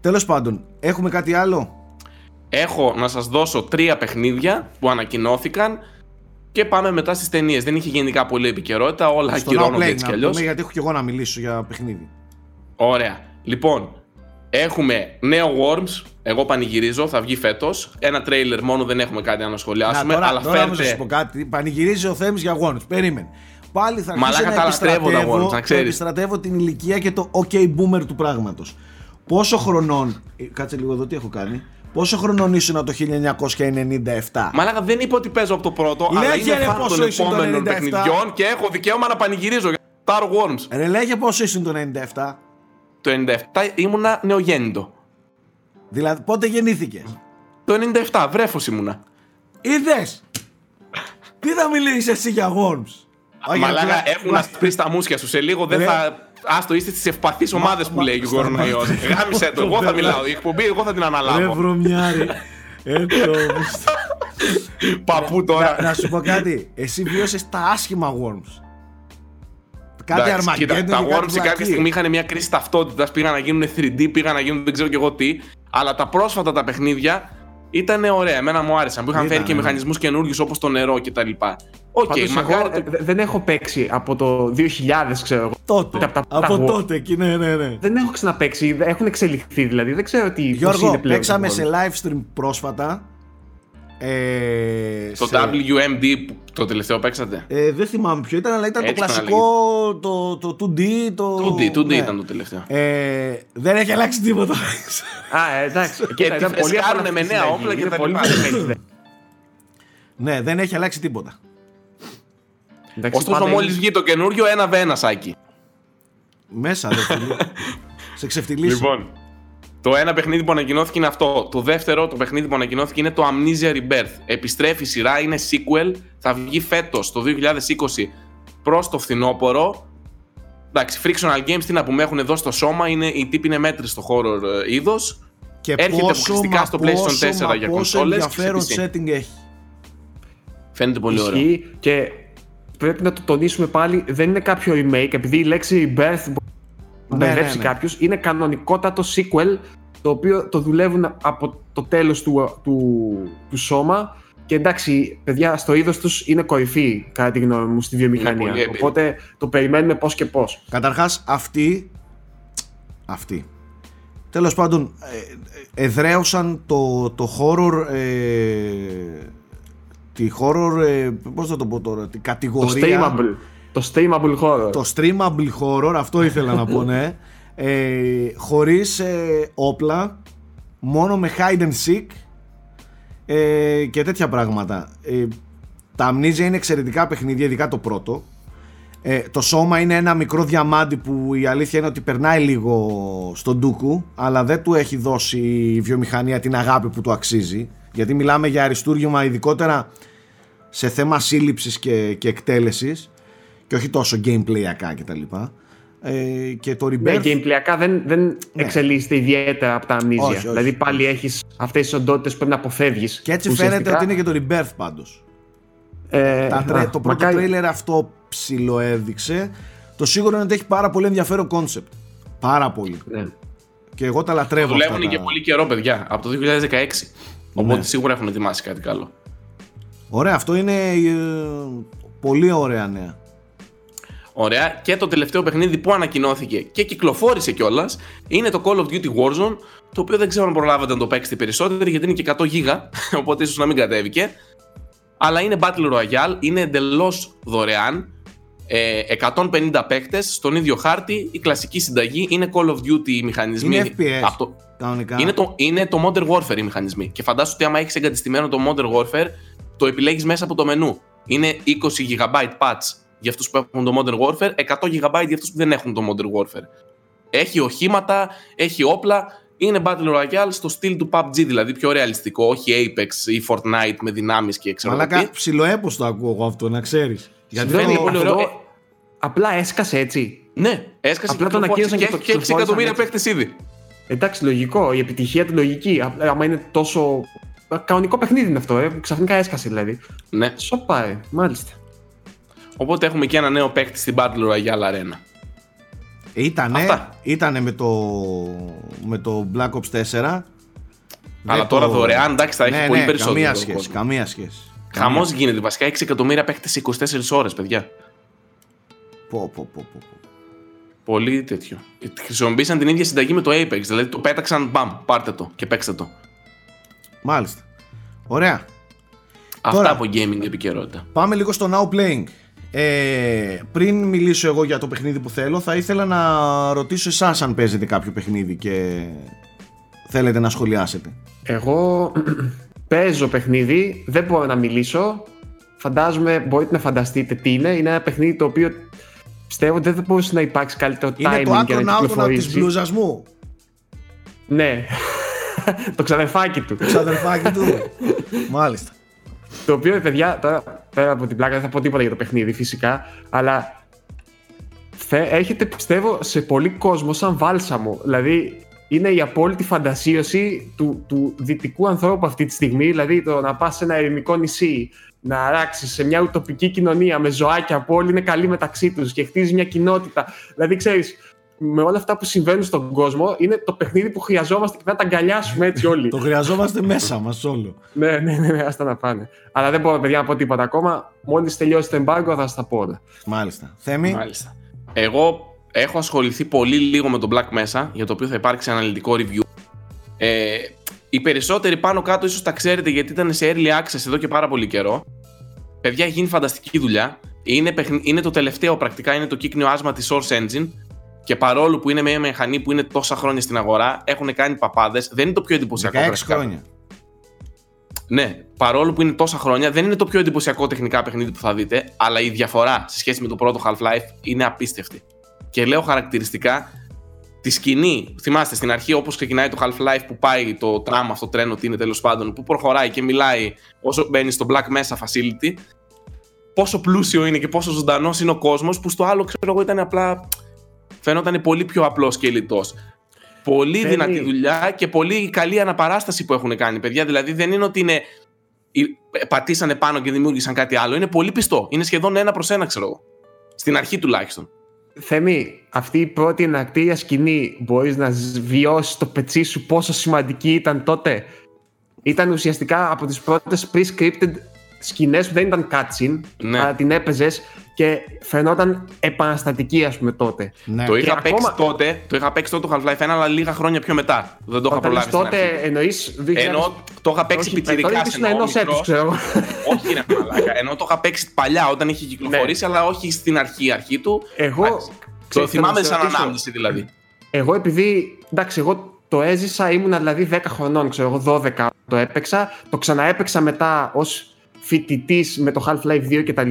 Τέλος πάντων, έχουμε κάτι άλλο; Έχω να σας δώσω τρία παιχνίδια που ανακοινώθηκαν και πάμε μετά στις ταινίες. Δεν είχε γενικά πολύ επικαιρότητα, όλα ακυρώνονται έτσι κι αλλιώς. γιατί έχω και εγώ να μιλήσω για παιχνίδι. Ωραία. Λοιπόν, έχουμε νέο Worms. Εγώ πανηγυρίζω, θα βγει φέτος. Ένα τρέιλερ μόνο, δεν έχουμε κάτι να σχολιάσουμε. Να, τώρα, αλλά τώρα φέρτε... να σου πω κάτι. Πανηγυρίζει ο Θέμης για Worms. Περίμενε. Πάλι θα αρχίσει Μαλάκα να τα λατρεύω τα επιστρατεύω, Worms, να ξέρεις. επιστρατεύω την ηλικία και το OK boomer του πράγματος. Πόσο χρονών. ε, Κάτσε λίγο εδώ, τι έχω κάνει. Πόσο χρονών ήσουν το 1997. Μαλάκα δεν είπα ότι παίζω από το πρώτο, αλλά Λέγε, είναι ρε, φαν πόσο των ήσουν το επόμενων 97. παιχνιδιών και έχω δικαίωμα να πανηγυρίζω για Star Worms. Ρε λέγε πόσο ήσουν το 97. Το 97 ήμουνα νεογέννητο. Δηλαδή πότε γεννήθηκες; Το 97 βρέφος ήμουνα. Είδες! Τι θα μιλήσεις εσύ για Worms; Όχι, Μαλάκα απλά- έχουν ασπρίσει τα μουσια σου. Σε λίγο δεν Ρε. θα. Άστο, είστε στις ευπαθείς ομάδες που μα- λέει ο στα- κορονοϊό. Γάμισε το, εγώ θα μιλάω. Η εκπομπή εγώ θα την Ρε αναλάβω. βρωμιάρη. Έτσι όμως. Παππού τώρα. Να σου πω κάτι. Εσύ βίωσες τα άσχημα Worms. Κάτι Εντάξει, Αρμαγκέντον κοίτα, τα και κάτι Worms κάποια βλακίες. στιγμή είχαν μια κρίση ταυτότητας. Πήγαν να γίνουν 3D, πήγαν να γίνουν δεν ξέρω κι εγώ τι. Αλλά τα πρόσφατα τα παιχνίδια ήταν ωραία. Εμένα μου άρεσαν. Που είχαν Ήταν, φέρει και ναι. μηχανισμούς καινούριου όπως το νερό κτλ. Οκ, Πάντως μακάρι. εγώ το- ε, δε- δεν έχω παίξει από το 2000, ξέρω εγώ. Τότε. Από τα- Από τα- τότε εκεί, ναι, ναι, ναι. Δεν έχω ξαναπαίξει, δεν- έχουν εξελιχθεί δηλαδή. Δεν ξέρω τι πώς Γιώργο, είναι πλέον. παίξαμε το σε Worms. live stream πρόσφατα. Ε, Το σε- WMD που το τελευταίο παίξατε; Ε, δεν θυμάμαι ποιο ήταν, αλλά ήταν Έτσι το να κλασικό, το, το 2D. Το... 2D, 2D ναι. ήταν το τελευταίο. Ε, δεν έχει αλλάξει τίποτα. Α, ε, εντάξει. Κοίτα, τι ήταν πολύ φρεσκάρουνε εύκολο με αυτή η νέα συνταγή. όπλα και Είναι τα πολύ λοιπά. μπερδεμένη. ναι, δεν έχει αλλάξει τίποτα. Εντάξει, Ωστόσο, πάντα μόλις είναι- βγει το καινούριο, ένα βένα σάκι. Μέσα, δεν φίλε. Σε ξεφτυλίσει. Λοιπόν, το ένα παιχνίδι που ανακοινώθηκε είναι αυτό. Το δεύτερο, το παιχνίδι που ανακοινώθηκε είναι το Amnesia Rebirth. Επιστρέφει η σειρά, είναι sequel. Θα βγει φέτος, το 2020, προς το φθινόπωρο. Εντάξει, Frictional Games, τι να πούμε, έχουν εδώ στο σώμα. Είναι, οι τύποι είναι μέτρης στο χώρο είδος. Και Έρχεται πόσο, αποκλειστικά μα στο PlayStation πόσο, 4 μα για πόσο κονσόλες και σε ενδιαφέρον PC. setting έχει. Φαίνεται πολύ ωραίο. Ισχύει και πρέπει να το τονίσουμε πάλι, δεν είναι κάποιο remake, επειδή η λέξη Rebirth μπορεί να Ναι, μπερδέψει ναι, ναι. κάποιους, είναι κανονικότατο sequel, το οποίο το δουλεύουν από το τέλος του, του, του σώμα και εντάξει, παιδιά, στο είδος τους είναι κορυφή, κατά τη γνώμη μου, στη βιομηχανία. πολύ έμπειροι. Οπότε το περιμένουμε πώς και πώς. Καταρχάς αυτή αυτή τέλος πάντων ε, ε, εδραίωσαν το, το horror ε, τη horror ε, πώς θα το πω τώρα τη Το κατηγορία streamable, το streamable horror. το streamable horror αυτό ήθελα να πω ναι. Ε, χωρίς ε, όπλα μόνο με hide and seek ε, και τέτοια πράγματα. Ε, τα Amnesia είναι εξαιρετικά παιχνίδια ειδικά το πρώτο. Ε, το σώμα είναι ένα μικρό διαμάντι που η αλήθεια είναι ότι περνάει λίγο στον ντούκου αλλά δεν του έχει δώσει η βιομηχανία την αγάπη που του αξίζει. Γιατί μιλάμε για αριστούργημα ειδικότερα σε θέμα σύλληψης και, και εκτέλεσης και όχι τόσο gameplayακά και τα λοιπά ε, και το Ναι, Rebirth gameplay ακά δεν, δεν εξελίσσεται ιδιαίτερα από τα Amnesia. Όχι, όχι. Δηλαδή πάλι έχεις αυτές τις οντότητες που πρέπει να αποφεύγεις. και έτσι ουσιαστικά. φαίνεται ότι είναι και το Rebirth πάντως Ε, Τα τρέ- α, το πρώτο μακάρι- τρέιλερ αυτό ψιλοέδειξε το σίγουρο είναι ότι έχει πάρα πολύ ενδιαφέρον concept πάρα πολύ Ναι. και εγώ τα λατρεύω αυτά Δουλεύουν και τα- πολύ καιρό, παιδιά, από το 2016. Οπότε σίγουρα έχουν ετοιμάσει κάτι καλό. Ωραία, αυτό είναι ε, πολύ ωραία νέα. Ωραία. Και το τελευταίο παιχνίδι που ανακοινώθηκε και κυκλοφόρησε κιόλας είναι το Call of Duty Warzone. Το οποίο δεν ξέρω αν προλάβατε να το παίξετε περισσότερο γιατί είναι και 100 γίγα. Οπότε ίσως να μην κατέβηκε. Αλλά είναι Battle Royale, είναι εντελώς δωρεάν. Ε, 150 παίκτες στον ίδιο χάρτη. Η κλασική συνταγή είναι Call of Duty οι μηχανισμοί. Είναι FPS. από το- Κανονικά. είναι, το, είναι το Modern Warfare οι μηχανισμοί. Και φαντάσου ότι άμα έχεις εγκατεστημένο το Modern Warfare, το επιλέγεις μέσα από το μενού. Είναι 20 GB patch για αυτούς που έχουν το Modern Warfare, 100 GB για αυτούς που δεν έχουν το Modern Warfare. Έχει οχήματα, έχει όπλα. Είναι Battle Royale στο στυλ του PUBG, δηλαδή πιο ρεαλιστικό, όχι Apex ή Fortnite με δυνάμεις και ξέρω εγώ Μαλάκα τι. ψιλοέπος το ακούω εγώ αυτό, να ξέρεις. Γιατί Φαίνεται το- πολύ αυτό ωραίο. Ε, Απλά έσκασε έτσι. Ναι, έσκασε Απλά και τον κυκλοφόρησε ανακοίνωσαν και και το έχει και 6 κυκλοφόρησαν εκατομμύρια έτσι. παίκτες ήδη. Εντάξει, λογικό. Η επιτυχία του λογική. Α- Άμα είναι τόσο. Κανονικό παιχνίδι είναι αυτό, ε. Ξαφνικά έσκασε δηλαδή. Ναι. Σοπά, ε. Μάλιστα. Οπότε έχουμε και ένα νέο παίκτη στην Battle Royale Arena. Ήτανε, Αυτά. ήτανε με το, με το Black Ops 4. Αλλά Δεν τώρα το- δωρεάν, εντάξει, θα έχει ναι, πολύ ναι, περισσότερο. Καμία κόσμο. σχέση, καμία σχέση. Χαμός γίνεται. Βασικά 6 εκατομμύρια παίχτε σε 24 ώρες, παιδιά. Πω, πω, πω, πω, πω. Πολύ τέτοιο. Χρησιμοποίησαν την ίδια συνταγή με το Apex. Δηλαδή το πέταξαν, μπαμ, πάρτε το και παίξτε το. Μάλιστα. Ωραία. Αυτά Τώρα. από gaming επικαιρότητα. Πάμε λίγο στο Now Playing. Ε, πριν μιλήσω εγώ για το παιχνίδι που θέλω, θα ήθελα να ρωτήσω εσάς αν παίζετε κάποιο παιχνίδι και θέλετε να σχολιάσετε. Εγώ παίζω παιχνίδι, δεν μπορώ να μιλήσω. Φαντάζομαι, μπορείτε να φανταστείτε τι είναι. Είναι ένα παιχνίδι το οποίο πιστεύω ότι δεν μπορούσε να υπάρξει καλύτερο Είναι timing το για άκρο να out της κυκλοφορήσει. μπλούζας μου. Ναι. το ξαδερφάκι του. Ξαδερφάκι του. Μάλιστα. Το οποίο, παιδιά, τώρα πέρα από την πλάκα δεν θα πω τίποτα για το παιχνίδι φυσικά, αλλά θε, έρχεται πιστεύω σε πολύ κόσμο σαν βάλσαμο. Δηλαδή είναι η απόλυτη φαντασίωση του, του δυτικού ανθρώπου αυτή τη στιγμή, δηλαδή το να πας σε ένα ερημικό νησί, να αράξεις σε μια ουτοπική κοινωνία με ζωάκια που όλοι είναι καλοί μεταξύ τους και χτίζεις μια κοινότητα. Δηλαδή ξέρεις, με όλα αυτά που συμβαίνουν στον κόσμο, είναι το παιχνίδι που χρειαζόμαστε και να τα αγκαλιάσουμε έτσι όλοι. Το χρειαζόμαστε μέσα μας όλο. Ναι, ναι, ναι, ναι, άστα να πάνε. Αλλά δεν μπορώ, παιδιά, να πω τίποτα ακόμα. Μόλις τελειώσει το embargo θα στα πω όλα. Μάλιστα. Θέμη; Μάλιστα. Εγώ έχω ασχοληθεί πολύ λίγο με το Black Mesa, για το οποίο θα υπάρξει αναλυτικό review. Ε, οι περισσότεροι πάνω κάτω ίσως τα ξέρετε γιατί ήταν σε early access εδώ και πάρα πολύ καιρό. Παιδιά, έχει γίνει φανταστική δουλειά. Είναι, παιχνι- είναι το τελευταίο πρακτικά, είναι το κύκνιο άσμα της Source Engine. Και παρόλο που είναι μια μηχανή που είναι τόσα χρόνια στην αγορά, έχουν κάνει παπάδες. Δεν είναι το πιο εντυπωσιακό 16 γραφικά. χρόνια. Ναι, παρόλο που είναι τόσα χρόνια, δεν είναι το πιο εντυπωσιακό τεχνικά παιχνίδι που θα δείτε, αλλά η διαφορά σε σχέση με το πρώτο Half-Life είναι απίστευτη. Και λέω χαρακτηριστικά τη σκηνή. Θυμάστε στην αρχή, όπως ξεκινάει το Half-Life που πάει το τραμ, αυτό το τρένο, τι είναι τέλος πάντων, που προχωράει και μιλάει όσο μπαίνει στο Black Mesa Facility. Πόσο πλούσιο είναι και πόσο ζωντανός είναι ο κόσμος, που στο άλλο ξέρω εγώ ήταν απλά. Φαίνονταν πολύ πιο απλός και λιτός. Πολύ Φαίνει- δυνατή δουλειά και πολύ καλή αναπαράσταση που έχουν κάνει, παιδιά. Δηλαδή δεν είναι ότι είναι. ε, πατήσανε πάνω και δημιούργησαν κάτι άλλο. Είναι πολύ πιστό. Είναι σχεδόν ένα προς ένα, ξέρω εγώ. Στην αρχή τουλάχιστον. Θέμη, αυτή η πρώτη ενακτήρια σκηνή μπορείς να βιώσεις το πετσί σου πόσο σημαντική ήταν τότε; Ήταν ουσιαστικά από τις πρώτες pre-scripted σκηνές που δεν ήταν cutscene, Ναι. αλλά την έπαιζες και φαινόταν επαναστατική ας πούμε τότε. Ναι. Το είχα Και παίξει ακόμα- τότε, το είχα παίξει τότε το Half-Life 1, αλλά λίγα χρόνια πιο μετά. Δεν το είχα Όταν λες προλάβει. στην τότε αρχή. εννοείς 2000... Ενώ το είχα παίξει Όχι, πιτσιρικά τότε ήσουν ενός έτους, ξέρω εγώ. όχι ρε μαλάκα. Ενώ το είχα παίξει παλιά όταν είχε κυκλοφορήσει, αλλά όχι στην αρχή, αρχή του. Ναι. Εγώ, Εντάξει. Το ξέρεις, θυμάμαι θέλω να σαν σε ρωτήσω; ανάμνηση δηλαδή. Εγώ επειδή, εντάξει, εγώ το έζησα, ήμουν δηλαδή 10 χρονών, ξέρω εγώ, 12 το έπαιξα. Το ξαναέπαιξα μετά ως φοιτητής με το Half-Life 2 κτλ.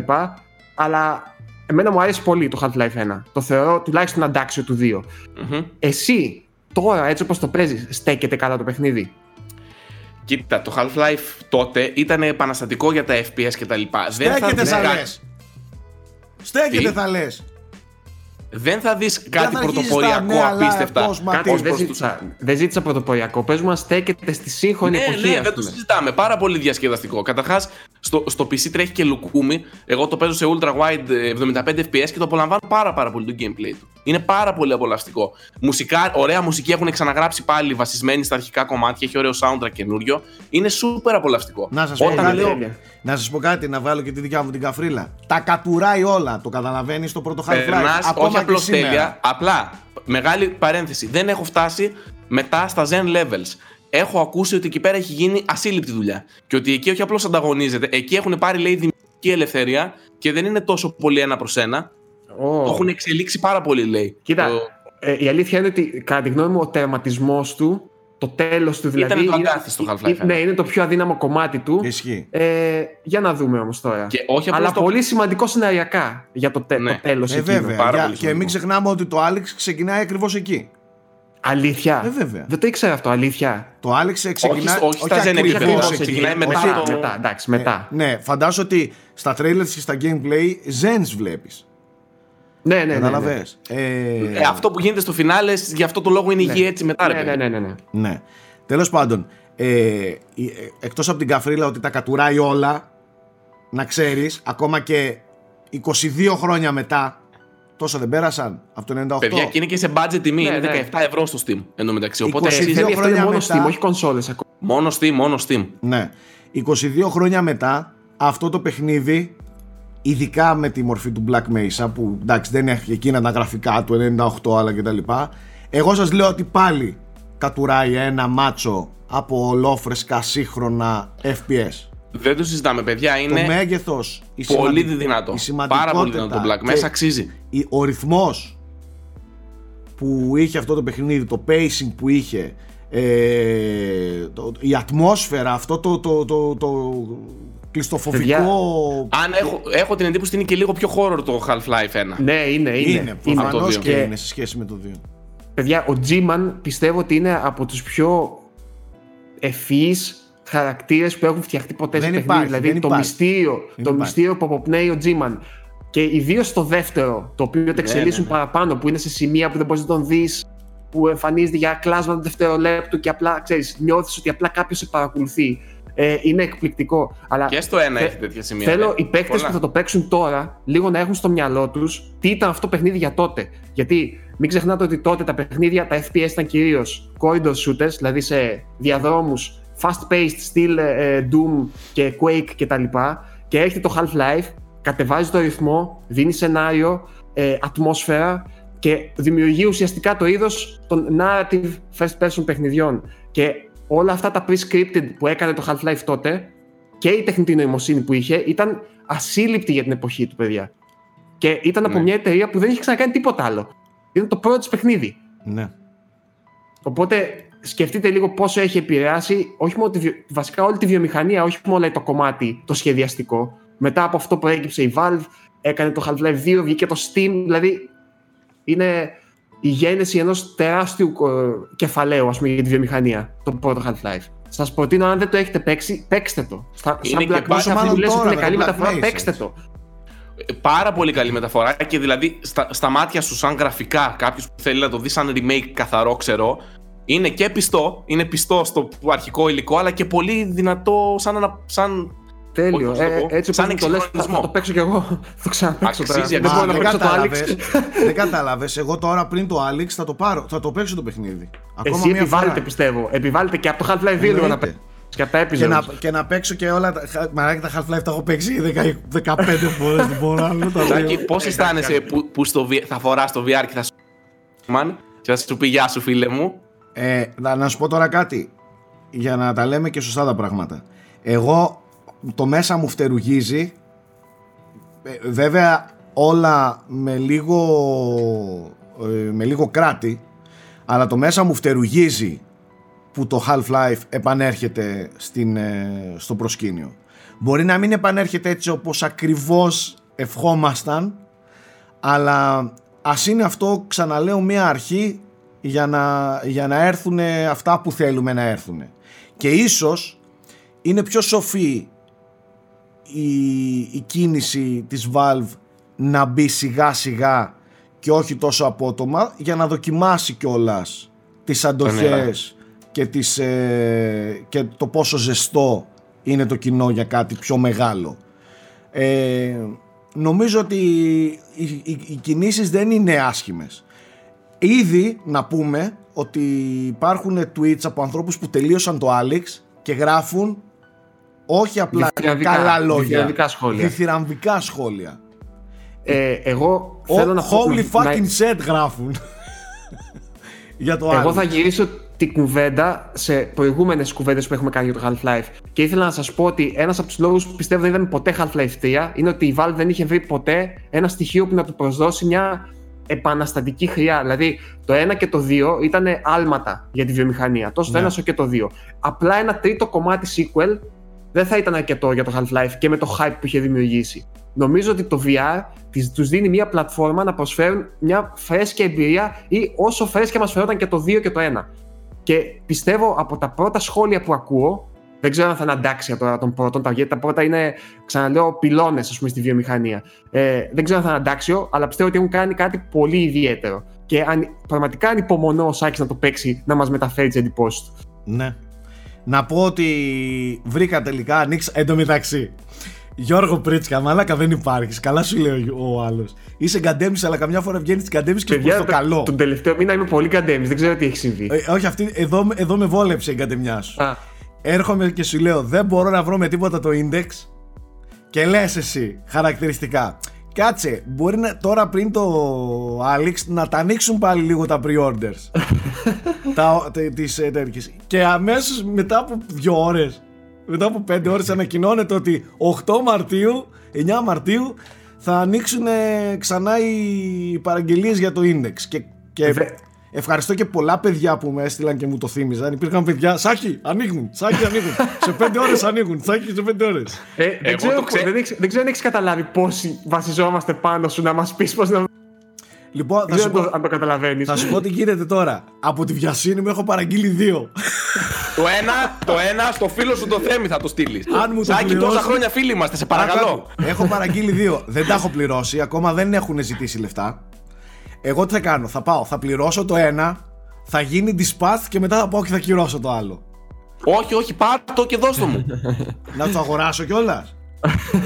Αλλά εμένα μου άρεσε πολύ το Half-Life 1. Το θεωρώ τουλάχιστον αντάξιο του 2. Μμμ. Εσύ, τώρα, έτσι όπως το παίζεις, στέκεται καλά το παιχνίδι; Κοίτα, το Half-Life τότε ήταν επαναστατικό για τα FPS και τα λοιπά. Δεν θα Στέκεται δεις θα κάτι- λες. Στέκεται Τι; θα λες. Δεν θα δεις Δεν κάτι θα αρχίσεις τα πρωτοποριακό νέα απίστευτα. live cosma, Κάτι πώς δεν προς ζήτησα, δεν ζήτησα πρωτοποριακό. Πες μου αν στέκεται στη σύγχρονη Ναι, εποχή, ναι, ας δεν το πούμε. συζητάμε. Πάρα πολύ διασκεδαστικό. Καταρχάς, στο, στο PC τρέχει και λουκούμι. Εγώ το παίζω σε ultra wide ε, 75 FPS και το απολαμβάνω πάρα, πάρα πολύ το gameplay του. Είναι πάρα πολύ απολαυστικό. Μουσικά, ωραία μουσική έχουν ξαναγράψει πάλι βασισμένη στα αρχικά κομμάτια. Έχει ωραίο soundtrack καινούριο. Είναι super απολαυστικό. Να σας πω Όταν κάτι. λέω. τέλεια. Να σας πω κάτι, να βάλω και τη δικιά μου την καφρίλα. Τα κατουράει όλα, το καταλαβαίνεις στο πρώτο Half-Life. Περνάς, Ακόμα όχι και απλώς σήμερα. τέλεια. Απλά, μεγάλη παρένθεση. Δεν έχω φτάσει μετά στα Zen levels. Έχω ακούσει ότι εκεί πέρα έχει γίνει ασύλληπτη δουλειά. Και ότι εκεί όχι απλώς ανταγωνίζεται. Εκεί έχουν πάρει, λέει, δημιουργική ελευθερία και δεν είναι τόσο πολύ ένα προς ένα. Ω. Το έχουν εξελίξει πάρα πολύ, λέει. Κοίτα, Το- ε, η αλήθεια είναι ότι κατά τη γνώμη μου ο τερματισμός του, το τέλος του δηλαδή. το είναι- αγκάθι στο Half-Life ε, Ναι, είναι το πιο αδύναμο κομμάτι του. Ισχύει. Ε, για να δούμε όμως τώρα. Και όχι απλώς Αλλά το- πολύ σημαντικό σεναριακά για το, τε, Ναι. το τέλος Ε, βέβαια. πάρα Για- πολύ και σημαντικό. μην ξεχνάμε ότι το Alex ξεκινάει ακριβώς εκεί. Αλήθεια. Ε, βέβαια. Δεν το ήξερα αυτό, αλήθεια. Το Alex ξεκινάει. όχι στα Zen ακριβώς επίπεδα, εκεί. ξεκινάει μετά Όχι, μετά, το- μετά, εντάξει, μετά. Ε, ναι, φαντάζομαι ότι στα trailers και στα gameplay Zens βλέπεις. Ναι, ναι, ναι, ναι. Καταλαβες. Ε, Ε, αυτό που γίνεται στο φινάλε, γι' αυτό το λόγο είναι υγιή έτσι μετά, ρε Ναι, παιδί. ναι, ναι, ναι, ναι. Ναι. Τέλος πάντων, ε, η- ε, εκτός από την καφρίλα ότι τα κατουράει όλα, να ξέρεις, ακόμα και 22 χρόνια μετά, Τόσο δεν πέρασαν από το 98. Παιδιά, και είναι και σε budget τιμή. Ναι, είναι ναι. 17 ευρώ στο Steam. Εν τω μεταξύ. 22 Οπότε αξίζει. Θέλει αυτό χρόνια είναι μόνο μετά- Steam, όχι κονσόλες ακόμα. Μόνο Steam, μόνο Steam. Ναι. 22 χρόνια μετά αυτό το παιχνίδι ειδικά με τη μορφή του Black Mesa που εντάξει δεν έχει εκείνα τα γραφικά του 98 αλλά κτλ εγώ σας λέω ότι πάλι κατουράει ένα μάτσο από ολόφρεσκα σύγχρονα FPS Δεν το συζητάμε, παιδιά. το Είναι μέγεθος η πολύ σημαντι- δυνατό. η Πάρα πολύ δυνατό το σημαντικότητα Black. Μέσα και αξίζει. η- ο ρυθμός που είχε αυτό το παιχνίδι, το pacing που είχε, ε, το- η ατμόσφαιρα, αυτό το, το, το, το κλειστοφοβικό... Παιδιά, Αν έχω, έχω την εντύπωση ότι είναι και λίγο πιο horror το Half-Life 1. Ναι, είναι, είναι. είναι, προφανώς το δύο. και Και- είναι σε σχέση με το 2. Παιδιά, ο G-Man πιστεύω ότι είναι από τους πιο ευφυείς χαρακτήρες που έχουν φτιαχτεί ποτέ Δεν σε υπάρχει, παιχνίδι. Δηλαδή δεν το υπάρχει. μυστήριο, Δεν το υπάρχει. μυστήριο που αποπνέει ο G-Man. Και ιδίω το δεύτερο, το οποίο το εξελίσσουν ναι, ναι. παραπάνω, που είναι σε σημεία που δεν μπορείς να τον δεις, που εμφανίζεται για κλάσματα δευτερολέπτου και απλά ξέρεις, νιώθεις ότι απλά κάποιος σε παρακολουθεί. Ε, είναι εκπληκτικό. Αλλά Και στο ένα θε- έχει τέτοια σημεία. Θέλω ναι. οι παίκτες Πολλά. που θα το παίξουν τώρα λίγο να έχουν στο μυαλό τους τι ήταν αυτό το παιχνίδι για τότε. Γιατί μην ξεχνάτε ότι τότε τα παιχνίδια, τα FPS ήταν κυρίως corridor shooters, δηλαδή σε διαδρόμους fast-paced, στυλ ε, Doom και Quake κτλ. Και έρχεται το Half-Life, κατεβάζει το ρυθμό, δίνει σενάριο, ε, ατμόσφαιρα και δημιουργεί ουσιαστικά το είδος των narrative first-person παιχνιδιών. Και όλα αυτά τα pre-scripted που έκανε το Half-Life τότε και η τεχνητή νοημοσύνη που είχε ήταν ασύλληπτη για την εποχή του, παιδιά. Και ήταν από Ναι. μια εταιρεία που δεν είχε ξανακάνει τίποτα άλλο. Ήταν το πρώτο της παιχνίδι. Ναι. Οπότε σκεφτείτε λίγο πόσο έχει επηρεάσει όχι μόνο τη, βιο- βασικά όλη τη βιομηχανία, όχι μόνο το κομμάτι το σχεδιαστικό. Μετά από αυτό που έγκυψε η Valve, έκανε το Half-Life 2, βγήκε το Steam, δηλαδή είναι η γέννηση ενός τεράστιου ε, κεφαλαίου ας πούμε, για τη βιομηχανία, το πρώτο Half-Life. Σας προτείνω, αν δεν το έχετε παίξει, παίξτε το. Στα, Είναι σαν και Black πόσο Mesa, μάλλον αυτή που λες ότι τώρα είναι με καλή το Black μεταφορά, Mesa, παίξτε έτσι. το. Ε, Πάρα πολύ καλή μεταφορά και δηλαδή στα, στα μάτια σου, σαν γραφικά, κάποιος που θέλει να το δει σαν remake καθαρό, ξέρω, είναι και πιστό, είναι πιστό στο αρχικό υλικό, αλλά και πολύ δυνατό σαν, ένα, σαν Τέλειο. Πώς να το Ε, πω, έτσι σαν όπως μου το λες, θα, εξυγχρονισμό. θα το παίξω κι εγώ. Θα το ξαναπαίξω τώρα. Αξίζει, Δεν αξίζει. μπορώ να Μα, παίξω το Alex. δεν κατάλαβες. Εγώ τώρα πριν το Alex θα το πάρω, θα το παίξω το παιχνίδι. Ακόμα Εσύ μία επιβάλλετε, φορά. πιστεύω. Επιβάλλετε και από το Half-Life 2 λίγο να Εννοείται. παίξεις. Και από τα Και episodes. να, και να παίξω και όλα τα. χα- Μαράκι τα Half-Life τα έχω παίξει 10 15 φορές. Δεν μπορώ να λέω τα Τάκη, δύο. πώς αισθάνεσαι που, που στο, V- θα φοράς το VR και θα σου. Μαν, και θα σου πει Γεια σου, φίλε μου. Ε, να, να σου πω τώρα κάτι για να τα λέμε και σωστά τα πράγματα. Εγώ το μέσα μου φτερουγίζει. Ε, βέβαια όλα με λίγο, ε, με λίγο κράτη αλλά το μέσα μου φτερουγίζει που το Half-Life επανέρχεται στην, ε, στο προσκήνιο. Μπορεί να μην επανέρχεται έτσι όπως ακριβώς ευχόμασταν αλλά ας είναι αυτό ξαναλέω μια αρχή για να, για να έρθουν αυτά που θέλουμε να έρθουν. Και ίσως είναι πιο σοφή η, η κίνηση της Valve να μπει σιγά σιγά και όχι τόσο απότομα για να δοκιμάσει κιόλας τις αντοχές και, τις, ε, και το πόσο ζεστό είναι το κοινό για κάτι πιο μεγάλο. Ε, νομίζω ότι οι, οι, οι κινήσεις δεν είναι άσχημες. Ήδη να πούμε ότι υπάρχουν tweets από ανθρώπους που τελείωσαν το Alex και γράφουν όχι απλά Διθυραμβικά- καλά λόγια, διθυραμβικά σχόλια. διθυραμβικά σχόλια. Ε, εγώ Ο, θέλω να πω. holy να- fucking shit γράφουν. Για το Εγώ Alex. θα γυρίσω την κουβέντα σε προηγούμενες κουβέντες που έχουμε κάνει για το Half-Life. Και ήθελα να σας πω ότι ένας από τους λόγους που πιστεύω δεν είδαμε ποτέ Half-Life 3 είναι ότι η Valve δεν είχε βρει ποτέ ένα στοιχείο που να του προσδώσει μια επαναστατική χρειά. Δηλαδή, το 1 και το 2 ήταν άλματα για τη βιομηχανία. Τόσο το Ναι. 1 όσο και το 2. Απλά ένα τρίτο κομμάτι sequel δεν θα ήταν αρκετό για το Half-Life και με το hype που είχε δημιουργήσει. Νομίζω ότι το VR τις- τους δίνει μια πλατφόρμα να προσφέρουν μια φρέσκια εμπειρία ή όσο φρέσκια μας φερόταν και το 2 και το 1. Και πιστεύω από τα πρώτα σχόλια που ακούω, δεν ξέρω αν θα είναι αντάξια τώρα των πρώτων, τα- γιατί τα πρώτα είναι, ξαναλέω, πυλώνες στη βιομηχανία. Ε, δεν ξέρω αν θα είναι αντάξιο, αλλά πιστεύω ότι έχουν κάνει κάτι πολύ ιδιαίτερο. Και αν, πραγματικά ανυπομονώ ο Σάκης να το παίξει, να μας μεταφέρει τις εντυπώσεις του. Ναι. Να πω ότι βρήκα τελικά, ανοίξα, εν τω μεταξύ, Γιώργο Πρίτσκα, μαλάκα δεν υπάρχεις. Καλά σου λέει ο, ο άλλος. Είσαι γκαντέμις, αλλά καμιά φορά βγαίνεις την γκαντέμις και προς το καλό. Τον τελευταίο μήνα είμαι πολύ γκαντέμις, δεν ξέρω τι έχει συμβεί. Ε, όχι, αυτή, εδώ, εδώ με βόλεψε η γκαντεμιά σου. Α, Έρχομαι και σου λέω, δεν μπορώ να βρω με τίποτα το index. Και λες εσύ χαρακτηριστικά. Κάτσε, μπορεί να, τώρα πριν το Alex να τα ανοίξουν πάλι λίγο τα pre-orders. τα, τε- τις ε, τέτοιες. Και αμέσως μετά από δύο ώρες, μετά από πέντε ώρες ανακοινώνεται ότι 8 Μαρτίου, 9 Μαρτίου θα ανοίξουν ε, ξανά οι παραγγελίες για το index. Και, και Δε- ευχαριστώ και πολλά παιδιά που με έστειλαν και μου το θύμιζαν. Υπήρχαν παιδιά, Σάκη, ανοίγουν, Σάκη, ανοίγουν. σε πέντε ώρες ανοίγουν, Σάκη, σε πέντε ώρες. ε, δεν, Εγώ ξέρω, το ξέ- δεν, έχεις- δεν ξέρω αν έχεις καταλάβει πόσοι βασιζόμαστε πάνω σου να μας πεις πώς να. Λοιπόν, θα Δεν σου, ξέρω πω, αν το, αν το καταλαβαίνεις. θα σου πω τι γίνεται τώρα. Από τη βιασύνη μου έχω παραγγείλει δύο. Το ένα, το ένα στο φίλο σου το θέμη θα το στείλεις. Αν μου το Σάκη, πληρώσει- τόσα χρόνια φίλοι είμαστε, σε παρακαλώ. Άκου, Έχω παραγγείλει δύο. Δεν τα έχω πληρώσει. Ακόμα δεν έχουν ζητήσει λεφτά. Εγώ τι θα κάνω. Θα πάω, θα πληρώσω το ένα, θα γίνει dispatch και μετά θα πάω και θα κυρώσω το άλλο. όχι, όχι, πάρ' το και δώσ' το μου. Να το αγοράσω κιόλας.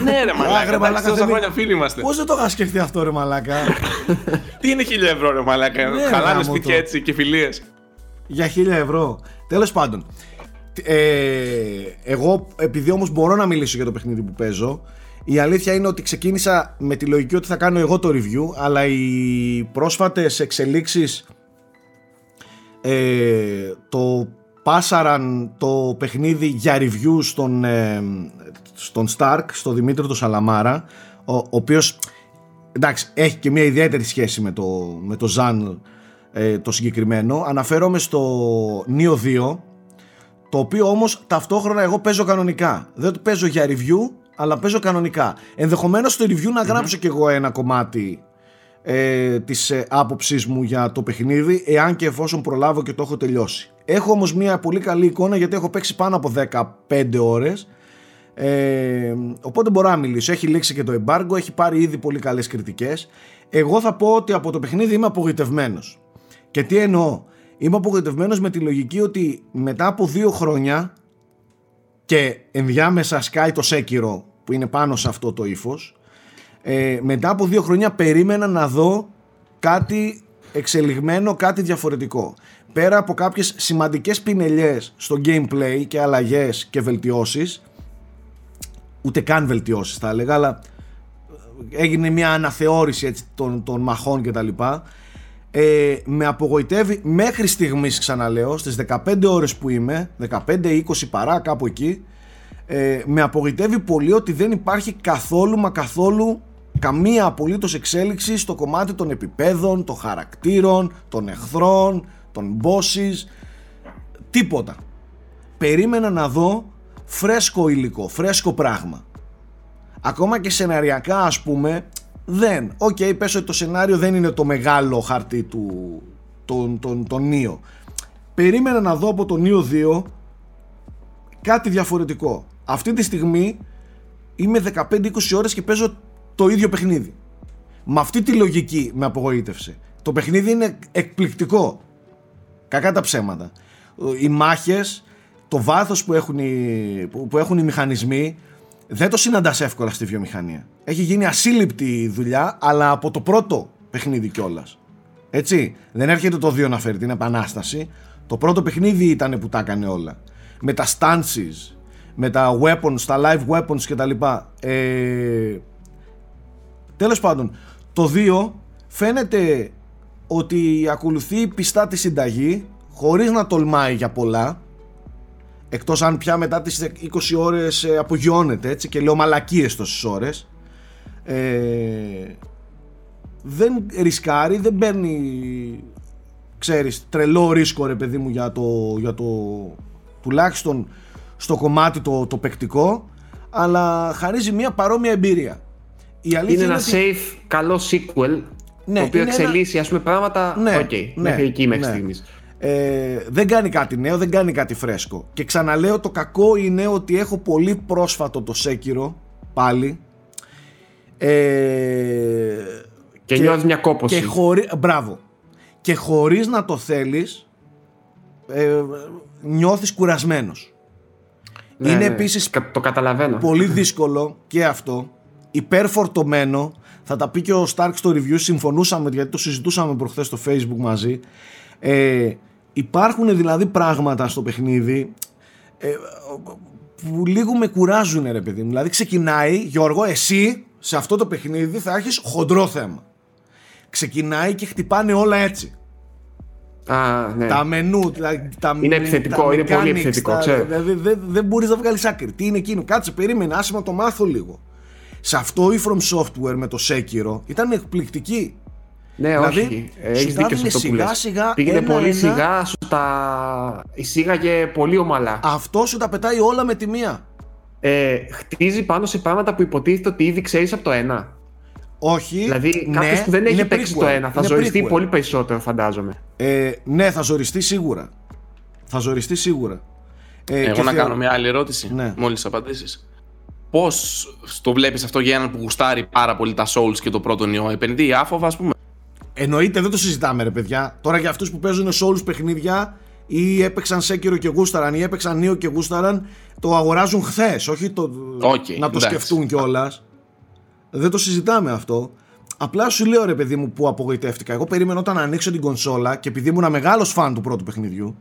Ναι, ρε μαλάκα. εντάξει, τόσα χρόνια φίλοι είμαστε. Πώς δεν το είχα σκεφτεί αυτό, ρε Μαλάκα; Τι είναι χίλια ευρώ, ρε μαλάκα; Ναι, Χαλάνε γάμο σπίτια το. έτσι και φιλίες. για χίλια ευρώ. Τέλος πάντων. Ε, εγώ, επειδή όμως μπορώ να μιλήσω για το παιχνίδι που παίζω, η αλήθεια είναι ότι ξεκίνησα με τη λογική ότι θα κάνω εγώ το review, αλλά οι πρόσφατες εξελίξεις ε, το πάσαραν το παιχνίδι για review στον, ε, στον Stark, στο Δημήτρη του Σαλαμάρα, ο, ο οποίος εντάξει, έχει και μια ιδιαίτερη σχέση με το, με το Ζαν ε, το συγκεκριμένο. Αναφέρομαι στο Neo 2, το οποίο όμως ταυτόχρονα εγώ παίζω κανονικά. Δεν το παίζω για review, αλλά παίζω κανονικά. Ενδεχομένως στο review να γράψω κι εγώ ένα κομμάτι ε, της ε, άποψής μου για το παιχνίδι, εάν και εφόσον προλάβω και το έχω τελειώσει. Έχω όμως μια πολύ καλή εικόνα γιατί έχω παίξει πάνω από 15 ώρες ε, οπότε μπορώ να μιλήσω. Έχει λήξει και το embargo, έχει πάρει ήδη πολύ καλές κριτικές. Εγώ θα πω ότι από το παιχνίδι είμαι απογοητευμένος. Και τι εννοώ; Είμαι απογοητευμένος με τη λογική ότι μετά από δύο χρόνια και ενδιάμεσα σκάει το Σέκυρο που είναι πάνω σε αυτό το ύφος. Ε, μετά από δύο χρόνια περίμενα να δω κάτι εξελιγμένο, κάτι διαφορετικό. Πέρα από κάποιες σημαντικές πινελιές στο gameplay και αλλαγές και βελτιώσεις ούτε καν βελτιώσεις θα έλεγα αλλά έγινε μια αναθεώρηση έτσι, των, των μαχών και τα λοιπά ε, με απογοητεύει μέχρι στιγμής ξαναλέω στις 15 ώρες που είμαι 15-20 παρά κάπου εκεί ε, με απογοητεύει πολύ ότι δεν υπάρχει καθόλου μα καθόλου καμία απολύτως εξέλιξη στο κομμάτι των επιπέδων, των χαρακτήρων, των εχθρών, των bosses τίποτα περίμενα να δω φρέσκο υλικό, φρέσκο πράγμα. Ακόμα και σεναριακά ας πούμε δεν. OK, okay, πες ότι το σενάριο δεν είναι το μεγάλο χαρτί του τον, τον, τον Nioh. Περίμενα να δω από το Nioh 2 κάτι διαφορετικό. Αυτή τη στιγμή είμαι 15-20 ώρες και παίζω το ίδιο παιχνίδι. Με αυτή τη λογική με απογοήτευσε. Το παιχνίδι είναι εκπληκτικό. Κακά τα ψέματα. Οι μάχες, το βάθος που έχουν οι, που, που έχουν οι μηχανισμοί δεν το συναντάς εύκολα στη βιομηχανία. Έχει γίνει ασύλληπτη η δουλειά, αλλά από το πρώτο παιχνίδι κιόλας. Έτσι, δεν έρχεται το 2 να φέρει την επανάσταση. Το πρώτο παιχνίδι ήταν που τα έκανε όλα. Με τα stances, με τα weapons, τα live weapons κτλ. Ε, τέλος πάντων, το 2 φαίνεται ότι ακολουθεί πιστά τη συνταγή, χωρίς να τολμάει για πολλά, εκτός αν πια μετά τις 20 ώρες ε, απογειώνεται έτσι και λέω μαλακίες τόσες ώρες. Ε, δεν ρισκάρει δεν παίρνει ξέρεις τρελό ρίσκο ρε παιδί μου για το, για το τουλάχιστον στο κομμάτι το, το παικτικό αλλά χαρίζει μια παρόμοια εμπειρία η αλήθεια Είναι ένα ότι- safe, καλό sequel. Ναι, το οποίο είναι ένα- εξελίσσει ας πούμε πράγματα. Ναι, Οκ, ναι, μέχρι εκεί μέχρι ναι. στιγμής. Ε, δεν κάνει κάτι νέο, δεν κάνει κάτι φρέσκο. Και ξαναλέω το κακό είναι ότι έχω πολύ πρόσφατο το Sekiro πάλι. Ε, Και, νιώθεις μια κόπωση. και χωρί, μπράβο. Και χωρίς να το θέλεις ε, νιώθεις κουρασμένος. Ναι, είναι ναι. επίσης Κα- Το καταλαβαίνω. πολύ δύσκολο και αυτό. Υπερφορτωμένο. Θα τα πει και ο Stark στο review. Συμφωνούσαμε γιατί το συζητούσαμε προχθές στο facebook μαζί. Ε, υπάρχουν δηλαδή πράγματα στο παιχνίδι ε, που λίγο με κουράζουν ρε παιδί μου. Δηλαδή ξεκινάει, Γιώργο, εσύ σε αυτό το παιχνίδι θα έχεις χοντρό θέμα. Ξεκινάει και χτυπάνε όλα έτσι. Α, ναι. Τα μενού, δηλαδή, τα Είναι τα επιθετικό, είναι πολύ mechanics, επιθετικό, τα- ξέρω. Δηλαδή δεν δεν μπορείς να βγάλεις άκρη. Τι είναι εκείνο, κάτσε, περίμενε, άσε να το μάθω λίγο. Σε αυτό η From Software με το Sekiro ήταν εκπληκτική. Ναι, Δηλαδή, όχι. σου Έχεις τα δίκιο σε έδινε αυτό που σιγά λες. σιγά, Πήγαινε ένα, πολύ ένα. σιγά, σου τα εισήγαγε πολύ ομαλά. Αυτό σου τα πετάει όλα με τη μία. Ε, χτίζει πάνω σε πράγματα που υποτίθεται ότι ήδη ξέρεις από το ένα. Όχι. Δηλαδή, ναι, κάποιος που δεν έχει είναι παίξει prequel. το ένα θα Είναι ζοριστεί prequel. πολύ περισσότερο, φαντάζομαι. Ε, ναι, θα ζοριστεί σίγουρα. Θα ζοριστεί σίγουρα. Ε, Εγώ και να θεω- κάνω μια άλλη ερώτηση. Ναι. Μόλις απαντήσεις. Πώς το βλέπεις αυτό για έναν που γουστάρει πάρα πολύ τα Souls και το πρώτο νιό, επενδύει; Άφοβα, ας πούμε. Εννοείται, δεν το συζητάμε, ρε παιδιά. Τώρα για αυτούς που παίζουν Souls παιχνίδια ή έπαιξαν Sekiro και γούσταραν ή έπαιξαν Neo και γούσταραν, το αγοράζουν χθες. Όχι το, Οκ, να το εντάξει. σκεφτούν κιόλας. Δεν το συζητάμε αυτό. Απλά σου λέω ρε παιδί μου που απογοητεύτηκα. Εγώ περίμενα όταν ανοίξω την κονσόλα και επειδή ήμουν μεγάλος φαν του πρώτου παιχνιδιού,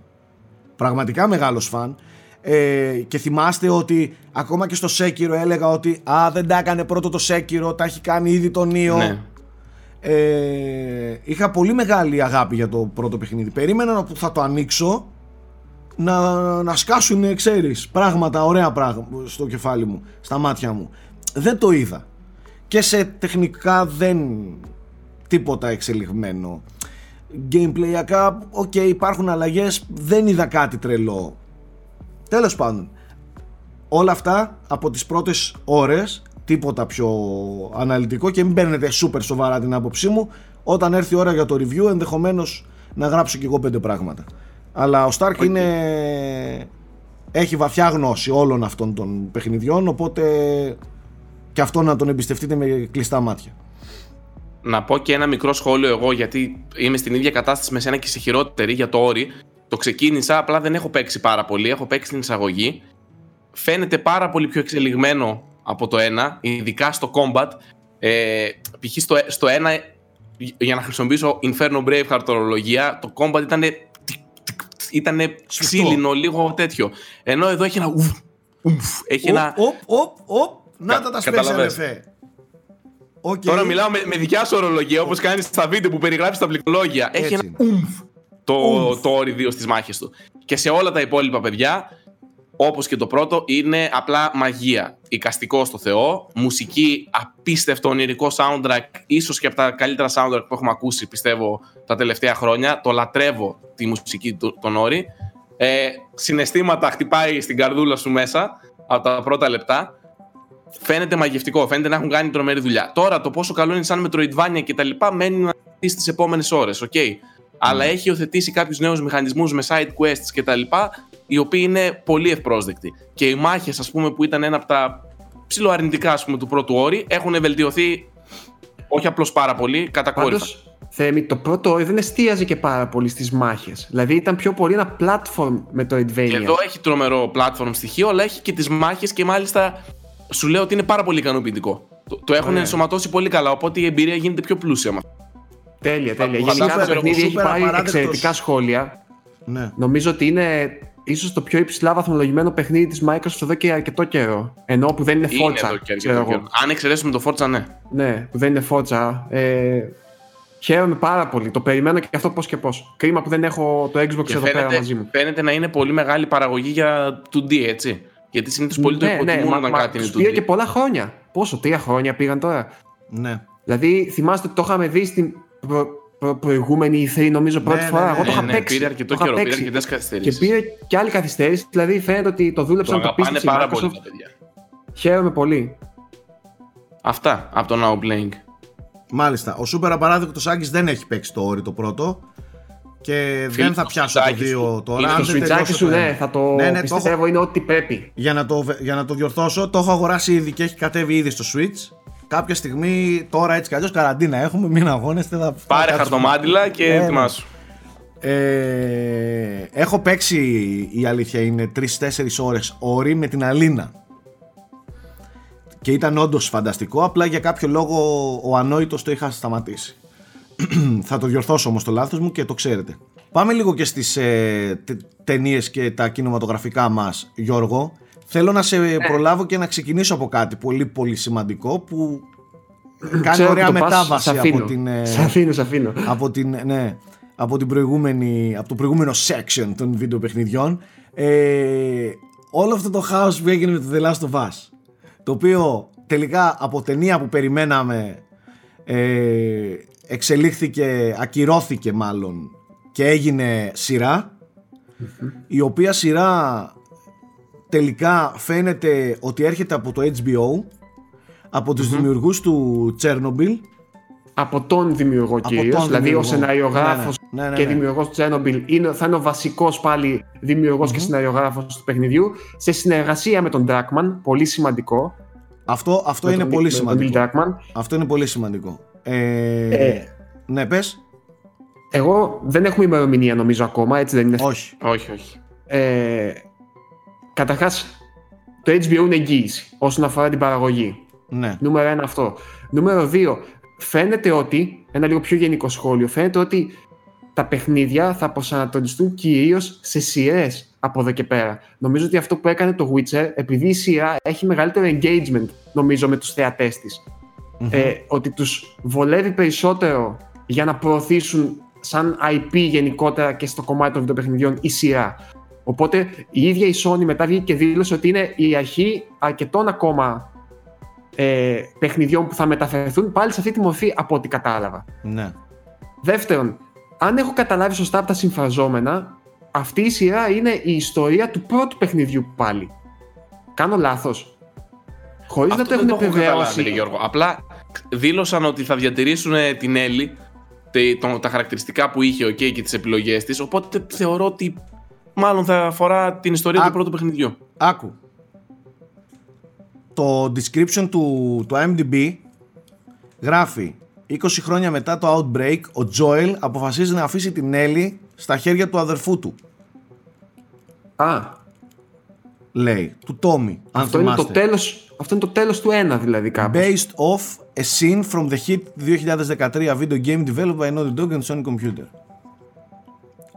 πραγματικά μεγάλος φαν, ε, και θυμάστε ότι ακόμα και στο Sekiro έλεγα ότι Α, δεν τα έκανε πρώτο το Sekiro, τα έχει κάνει ήδη το Nioh. Ναι. Ε, είχα πολύ μεγάλη αγάπη για το πρώτο παιχνίδι. Περίμενα που θα το ανοίξω να, να σκάσουν, ξέρεις, πράγματα, ωραία πράγματα στο κεφάλι μου, στα μάτια μου. Δεν το είδα. Και σε τεχνικά δεν τίποτα εξελιγμένο. Gameplay ακά, OK, υπάρχουν αλλαγές, δεν είδα κάτι τρελό. Τέλος πάντων, όλα αυτά από τις πρώτες ώρες τίποτα πιο αναλυτικό και μην παίρνετε super σοβαρά την άποψή μου. Όταν έρθει η ώρα για το review ενδεχομένως να γράψω κι εγώ πέντε πράγματα. Αλλά ο Stark είναι έχει βαθιά γνώση όλων αυτών των παιχνιδιών οπότε και αυτό να τον εμπιστευτείτε με κλειστά μάτια. Να πω και ένα μικρό σχόλιο εγώ, γιατί είμαι στην ίδια κατάσταση με σένα και σε χειρότερη για το όρι. Το ξεκίνησα, απλά δεν έχω παίξει πάρα πολύ. Έχω παίξει την εισαγωγή. Φαίνεται πάρα πολύ πιο εξελιγμένο από το ένα, ειδικά στο combat. Ε, π.χ. στο, στο ένα, για να χρησιμοποιήσω Inferno Braveheart ορολογία, το combat ήταν ήταν ξύλινο, λίγο τέτοιο. Ενώ εδώ έχει ένα ουφ, ουφ, έχει ένα... Οπ, οπ, οπ, να Κα- τα τα καταλαβες. σπέξε ρε Οκ. Τώρα μιλάω με, με δικιά σου ορολογία, όπως κάνεις στα βίντεο που περιγράφεις τα πληκτρολόγια. Έχει Έτσι ένα oomph το, Oomph. το Ori 2 στις μάχες του. Και σε όλα τα υπόλοιπα πεδία, όπως και το πρώτο, είναι απλά μαγεία. Εικαστικό στο Θεό, μουσική, απίστευτο ονειρικό soundtrack, ίσως και από τα καλύτερα soundtrack που έχουμε ακούσει, πιστεύω, τα τελευταία χρόνια. Το λατρεύω τη μουσική του, του Ori. Ε, συναισθήματα χτυπάει στην καρδούλα σου μέσα από τα πρώτα λεπτά. Φαίνεται μαγευτικό, φαίνεται να έχουν κάνει τρομερή δουλειά. Τώρα το πόσο καλό είναι σαν Metroidvania και τα λοιπά μένει να δεις στις επόμενες ώρες, οκ. Αλλά έχει υιοθετήσει κάποιους νέους μηχανισμούς με side quests και τα λοιπά, οι οποίοι είναι πολύ ευπρόσδεκτοι. Και οι μάχες, ας πούμε, που ήταν ένα από τα ψιλοαρνητικά ας πούμε, του πρώτου Ori, έχουν βελτιωθεί όχι απλώς πάρα πολύ, κατακόρυφα. Πάντως, Θέμη, το πρώτο όρι δεν εστίαζε και πάρα πολύ στις μάχες. Δηλαδή ήταν πιο πολύ ένα platform με το Advania. Και εδώ έχει τρομερό platform στοιχείο, αλλά έχει και τις μάχες και μάλιστα σου λέω ότι είναι πάρα πολύ ικανοποιητικό. Το, το έχουν Ωραία. ενσωματώσει πολύ καλά, οπότε η εμπειρία γίνεται πιο πλούσια. μας. Τέλεια, τέλεια. Ο Γενικά super- το παιχνίδι ο έχει super πάρει απαράδεκτος. εξαιρετικά σχόλια. Ναι. Νομίζω ότι είναι ίσως το πιο υψηλά βαθμολογημένο παιχνίδι της Microsoft εδώ και αρκετό καιρό. Ενώ που δεν είναι Είναι Forza. εδώ και ξέρω αρκετό εγώ. καιρό. Αν εξαιρέσουμε το Forza, ναι. Ναι, που δεν είναι Forza. Ε, χαίρομαι πάρα πολύ. Το περιμένω και αυτό πώς και πώς. Κρίμα που δεν έχω το Xbox Και εδώ πέρα μαζί φαίνεται, μου. φαίνεται να είναι πολύ μεγάλη παραγωγή για 2D, έτσι. Γιατί συνήθως πολλοί το υποτιμούν μα, όταν μα, κάτι είναι τους πήρε 2D. και πολλά χρόνια. Πόσο, τρία χρόνια πήγαν τώρα. ναι. Δηλαδή, θυμάστε ότι το είχαμε δει στην προ, προ, προηγούμενη E3, νομίζω, πρώτη ναι, φορά. ναι, Εγώ το Ναι, είχα ναι, παίξει. πήρε αρκετό το είχα καιρό, πήρε παίξει. αρκετές Και καθυστερήσει. πήρε και άλλη καθυστέρηση. Δηλαδή, φαίνεται ότι το Το δούλεψαν το, αγαπάνε πίστεψε η πάρα Microsoft. πολύ τα παιδιά. Χαίρομαι πολύ. Αυτά από το Now Playing. Μάλιστα. Ο Σούπερ Απαράδεκτος Άγκης δεν έχει παίξει το όρι το πρώτο και Φίλε, δεν θα το πιάσω το σουιτσάκι 2 σου. τώρα. Είναι Αν Το δεν σουιτσάκι τελειώσω σου, το ναι, ένα. θα το Ναι, ναι, το πιστεύω έχω- είναι ό,τι πρέπει. για, να το, για να το διορθώσω, το έχω αγοράσει ήδη και έχει κατέβει ήδη στο Switch. Κάποια στιγμή, τώρα έτσι κι αλλιώς καραντίνα έχουμε, μην αγώνεστε. Θα, θα Πάρε κάτσουμε. χαρτομάτιλα και Ε, ναι. ετοιμάσου. Ε, έχω παίξει η αλήθεια είναι 3-4 ώρες όρη με την Αλίνα και ήταν όντως φανταστικό απλά για κάποιο λόγο ο ανόητος το είχα σταματήσει θα το διορθώσω όμως το λάθος μου και το ξέρετε πάμε λίγο και στις ε, ταινίες και τα κινηματογραφικά μας Γιώργο θέλω να σε Ναι. προλάβω και να ξεκινήσω από κάτι πολύ πολύ σημαντικό που κάνει Ξέρω ωραία ότι το πας, μετάβαση σ' από αφήνω. την, ε, Σ' αφήνω, σ' αφήνω. από, την, ναι, από, την προηγούμενη, από το προηγούμενο section των βίντεο παιχνιδιών ε, όλο αυτό το χάος που έγινε με το The Last of Us το οποίο τελικά από ταινία που περιμέναμε ε, εξελίχθηκε, ακυρώθηκε μάλλον και έγινε σειρά η οποία σειρά τελικά φαίνεται ότι έρχεται από το HBO από τους δημιουργούς του Chernobyl Από τον δημιουργό κυρίως. τον Δηλαδή, ο δημιουργό. σεναριογράφο Ναι, ναι. Ναι, ναι, και ναι. δημιουργός του Chernobyl είναι, θα είναι ο βασικός πάλι δημιουργός και σεναριογράφο του παιχνιδιού. Σε συνεργασία με τον Dragman. Πολύ σημαντικό. Αυτό, αυτό Με είναι τον- πολύ με τον Bill σημαντικό. Druckmann. Αυτό είναι πολύ σημαντικό. Ε, Ε. ναι, πες. Εγώ δεν έχουμε ημερομηνία νομίζω ακόμα, έτσι δεν είναι; Όχι. Όχι, όχι. Ε, Καταρχάς, το HBO είναι εγγύηση όσον αφορά την παραγωγή. Ναι. Νούμερο ένα αυτό. Νούμερο δύο, φαίνεται ότι, ένα λίγο πιο γενικό σχόλιο, φαίνεται ότι τα παιχνίδια θα προσανατολιστούν κυρίως σε σειρές από εδώ και πέρα. Νομίζω ότι αυτό που έκανε το Witcher, επειδή η σειρά έχει μεγαλύτερο engagement, νομίζω, με τους θεατές της, ε, ότι τους βολεύει περισσότερο για να προωθήσουν σαν IP γενικότερα και στο κομμάτι των βιντεοπαιχνιδιών η σειρά. Οπότε η ίδια η Sony μετά βγήκε και δήλωσε ότι είναι η αρχή αρκετών ακόμα ε, παιχνιδιών που θα μεταφερθούν πάλι σε αυτή τη μορφή από ό,τι κατάλαβα. Ναι. Δεύτερον, αν έχω καταλάβει σωστά από τα συμφραζόμενα, αυτή η σειρά είναι η ιστορία του πρώτου παιχνιδιού πάλι. Κάνω λάθος; Χωρίς να Αυτό το δεν έχουν το έχω καταλάβει, επιβεβαιώσει. ρε Γιώργο. Απλά δήλωσαν ότι θα διατηρήσουν ε, την Έλλη, τε- το- τα χαρακτηριστικά που είχε okay, και τις επιλογές της, οπότε θεωρώ ότι μάλλον θα αφορά την ιστορία Α. του πρώτου παιχνιδιού. Άκου. Το description του, του IMDb γράφει 20 χρόνια μετά το Outbreak, ο Joel αποφασίζει να αφήσει την Ellie στα χέρια του αδερφού του. Α, Λέει, του Τόμι. Αν αυτό είναι, το θυμάστε. τέλος, αυτό είναι το τέλος του ένα δηλαδή κάπως. Based off a scene from the hit 2013 video game developed by Naughty Dog and Sony Computer.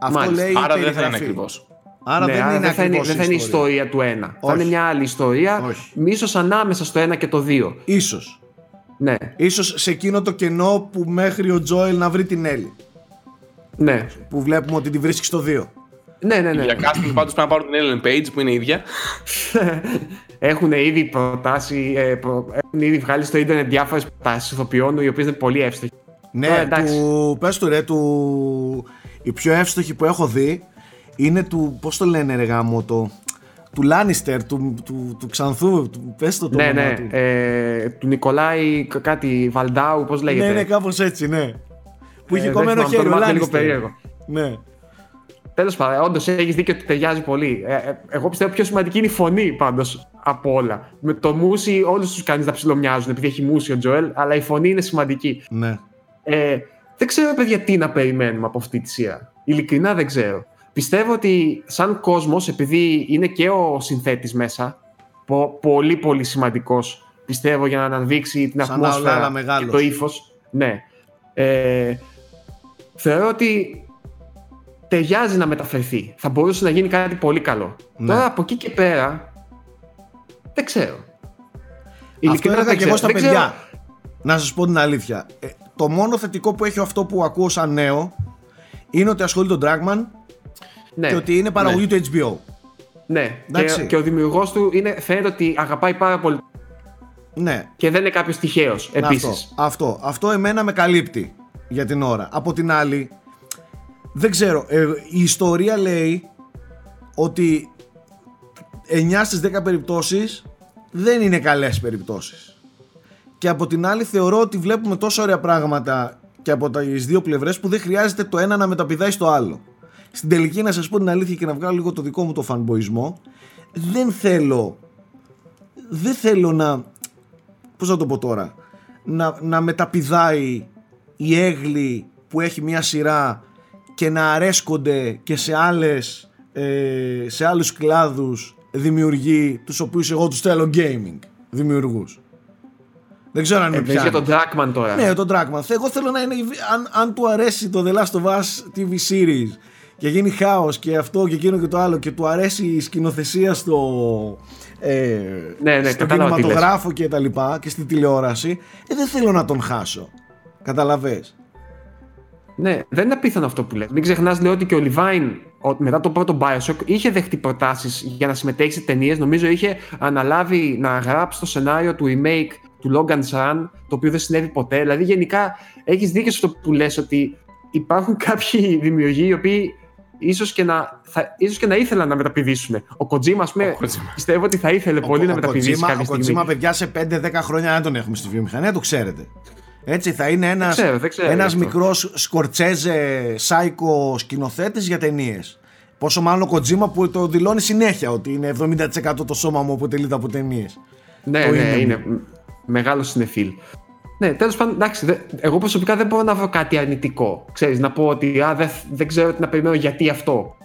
Αυτό Μάλιστα. λέει η Άρα δεν θα είναι περιγραφή. ακριβώς. Άρα ναι, δεν άρα είναι δεν θα είναι, ακριβώς δεν θα είναι η ιστορία. ιστορία του ένα. Θα Όχι. είναι μια άλλη ιστορία, Όχι. μίσος ανάμεσα στο ένα και το δύο. Ίσως. Ναι, Ίσως σε εκείνο το κενό που μέχρι ο Τζόελ να βρει την Έλλη. ναι, Που βλέπουμε ότι τη βρίσκει στο 2. ναι, ναι. ναι. Για casting πάντως πρέπει να πάρουν την Ellen Page που είναι η ίδια. Έχουν ήδη προτάσει, ε, προ- έχουν ήδη βγάλει στο ίντερνετ διάφορες προτάσεις ηθοποιών, οι οποίες είναι πολύ εύστοχες. Ναι, Τώρα, εντάξει. του, πες του ρε, του, η πιο εύστοχη που έχω δει είναι του, πώς το λένε ρε γάμο, το, του Λάνιστερ, του, του, του Ξανθού, του, πες το το Ναι, όνομά ναι. του. Ε, του Νικολάη κα- κάτι Βαλντάου, πώς λέγεται; ναι, ναι, κάπως έτσι, ναι. Που είχε Ε, κομμένο δεν θυμάμαι, το χέρι, ο όνομά του είναι λίγο Λάνιστερ. περίεργο. Ναι. Τέλος πάντων, όντως έχεις δίκιο ότι ταιριάζει πολύ. Ε, ε, εγώ πιστεύω πιο σημαντική είναι η φωνή πάντως από όλα. Με το μουσι, όλους τους κάνει να ψιλομοιάζουν επειδή έχει μουσι ο Τζοέλ, αλλά η φωνή είναι σημαντική. ναι. Ε, δεν ξέρω, παιδιά, τι να περιμένουμε από αυτή τη σειρά. Ειλικρινά δεν ξέρω. Πιστεύω ότι σαν κόσμος, επειδή είναι και ο συνθέτης μέσα, πο- πολύ πολύ σημαντικός, πιστεύω, για να αναδείξει την Σαν να ατμόσφαιρα όλα και μεγάλος. το ύφος. Ναι. Ε, θεωρώ ότι ταιριάζει να μεταφερθεί. Θα μπορούσε να γίνει κάτι πολύ καλό. Ναι. Τώρα από εκεί και πέρα, δεν ξέρω. Αυτό Ειλικρινά έλεγα δεν και εγώ ξέρω. στα Δεν ξέρω- παιδιά. Να σας πω την αλήθεια. Ε, το μόνο θετικό που έχει αυτό που ακούω σαν νέο είναι ότι ασχολείται τον Dragman Ναι. και ότι είναι παραγωγή του HBO. Ναι, Εντάξει. και, και ο δημιουργός του είναι, φαίνεται ότι αγαπάει πάρα πολύ Ναι, και δεν είναι κάποιος τυχαίος επίση. Αυτό, αυτό, αυτό εμένα με καλύπτει για την ώρα. Από την άλλη, δεν ξέρω, ε, η ιστορία λέει ότι 9 στις 10 περιπτώσεις δεν είναι καλές περιπτώσεις. Και από την άλλη θεωρώ ότι βλέπουμε τόσο ωραία πράγματα και από τις δύο πλευρές που δεν χρειάζεται το ένα να μεταπηδάει στο άλλο. Στην τελική να σας πω την αλήθεια και να βγάλω λίγο το δικό μου το φανμποϊσμό δεν θέλω δεν θέλω να πώς να το πω τώρα να, να μεταπηδάει η έγλη που έχει μια σειρά και να αρέσκονται και σε άλλες ε, σε άλλους κλάδους δημιουργεί τους οποίους εγώ τους θέλω gaming δημιουργούς. Δεν ξέρω αν ε, είναι πια. για τον Dragman τώρα. Ναι, τον Dragman. Εγώ θέλω να είναι. Αν, αν του αρέσει το The Last of Us TV series και γίνει χάος και αυτό και εκείνο και το άλλο και του αρέσει η σκηνοθεσία στο. Ε, ναι, ναι, στο κινηματογράφο και τα λοιπά και στη τηλεόραση, ε, δεν θέλω να τον χάσω. Καταλαβες. Ναι, δεν είναι απίθανο αυτό που λες. Μην ξεχνάς λέει ότι και ο Λιβάιν μετά το πρώτο Bioshock είχε δεχτεί προτάσεις για να συμμετέχει σε ταινίες. Νομίζω είχε αναλάβει να γράψει το σενάριο του remake του Logan Run, το οποίο δεν συνέβη ποτέ. Δηλαδή, γενικά έχεις δίκιο σε αυτό που λες ότι υπάρχουν κάποιοι δημιουργοί οι οποίοι ίσως και να, θα, ίσως και να ήθελαν να μεταπηδήσουν. Ο Kojima, ας πούμε, πιστεύω ότι θα ήθελε ο, πολύ ο, να μεταπηδήσει κάποια Ο Kojima, παιδιά, σε 5-10 χρόνια δεν τον έχουμε στη βιομηχανία, το ξέρετε. Έτσι θα είναι ένας, ξέρω, ένας μικρός σκορτσέζε σάικο σκηνοθέτης για ταινίες. Πόσο μάλλον ο Kojima που το δηλώνει συνέχεια ότι είναι 70% το σώμα μου αποτελείται από ταινίες. Ναι, ναι, είναι, είναι μεγάλο συνεφίλ. Ναι, τέλος πάντων, εντάξει, εγώ προσωπικά δεν μπορώ να βρω κάτι αρνητικό. Ξέρεις, να πω ότι α, δεν, δεν ξέρω τι να περιμένω γιατί αυτό.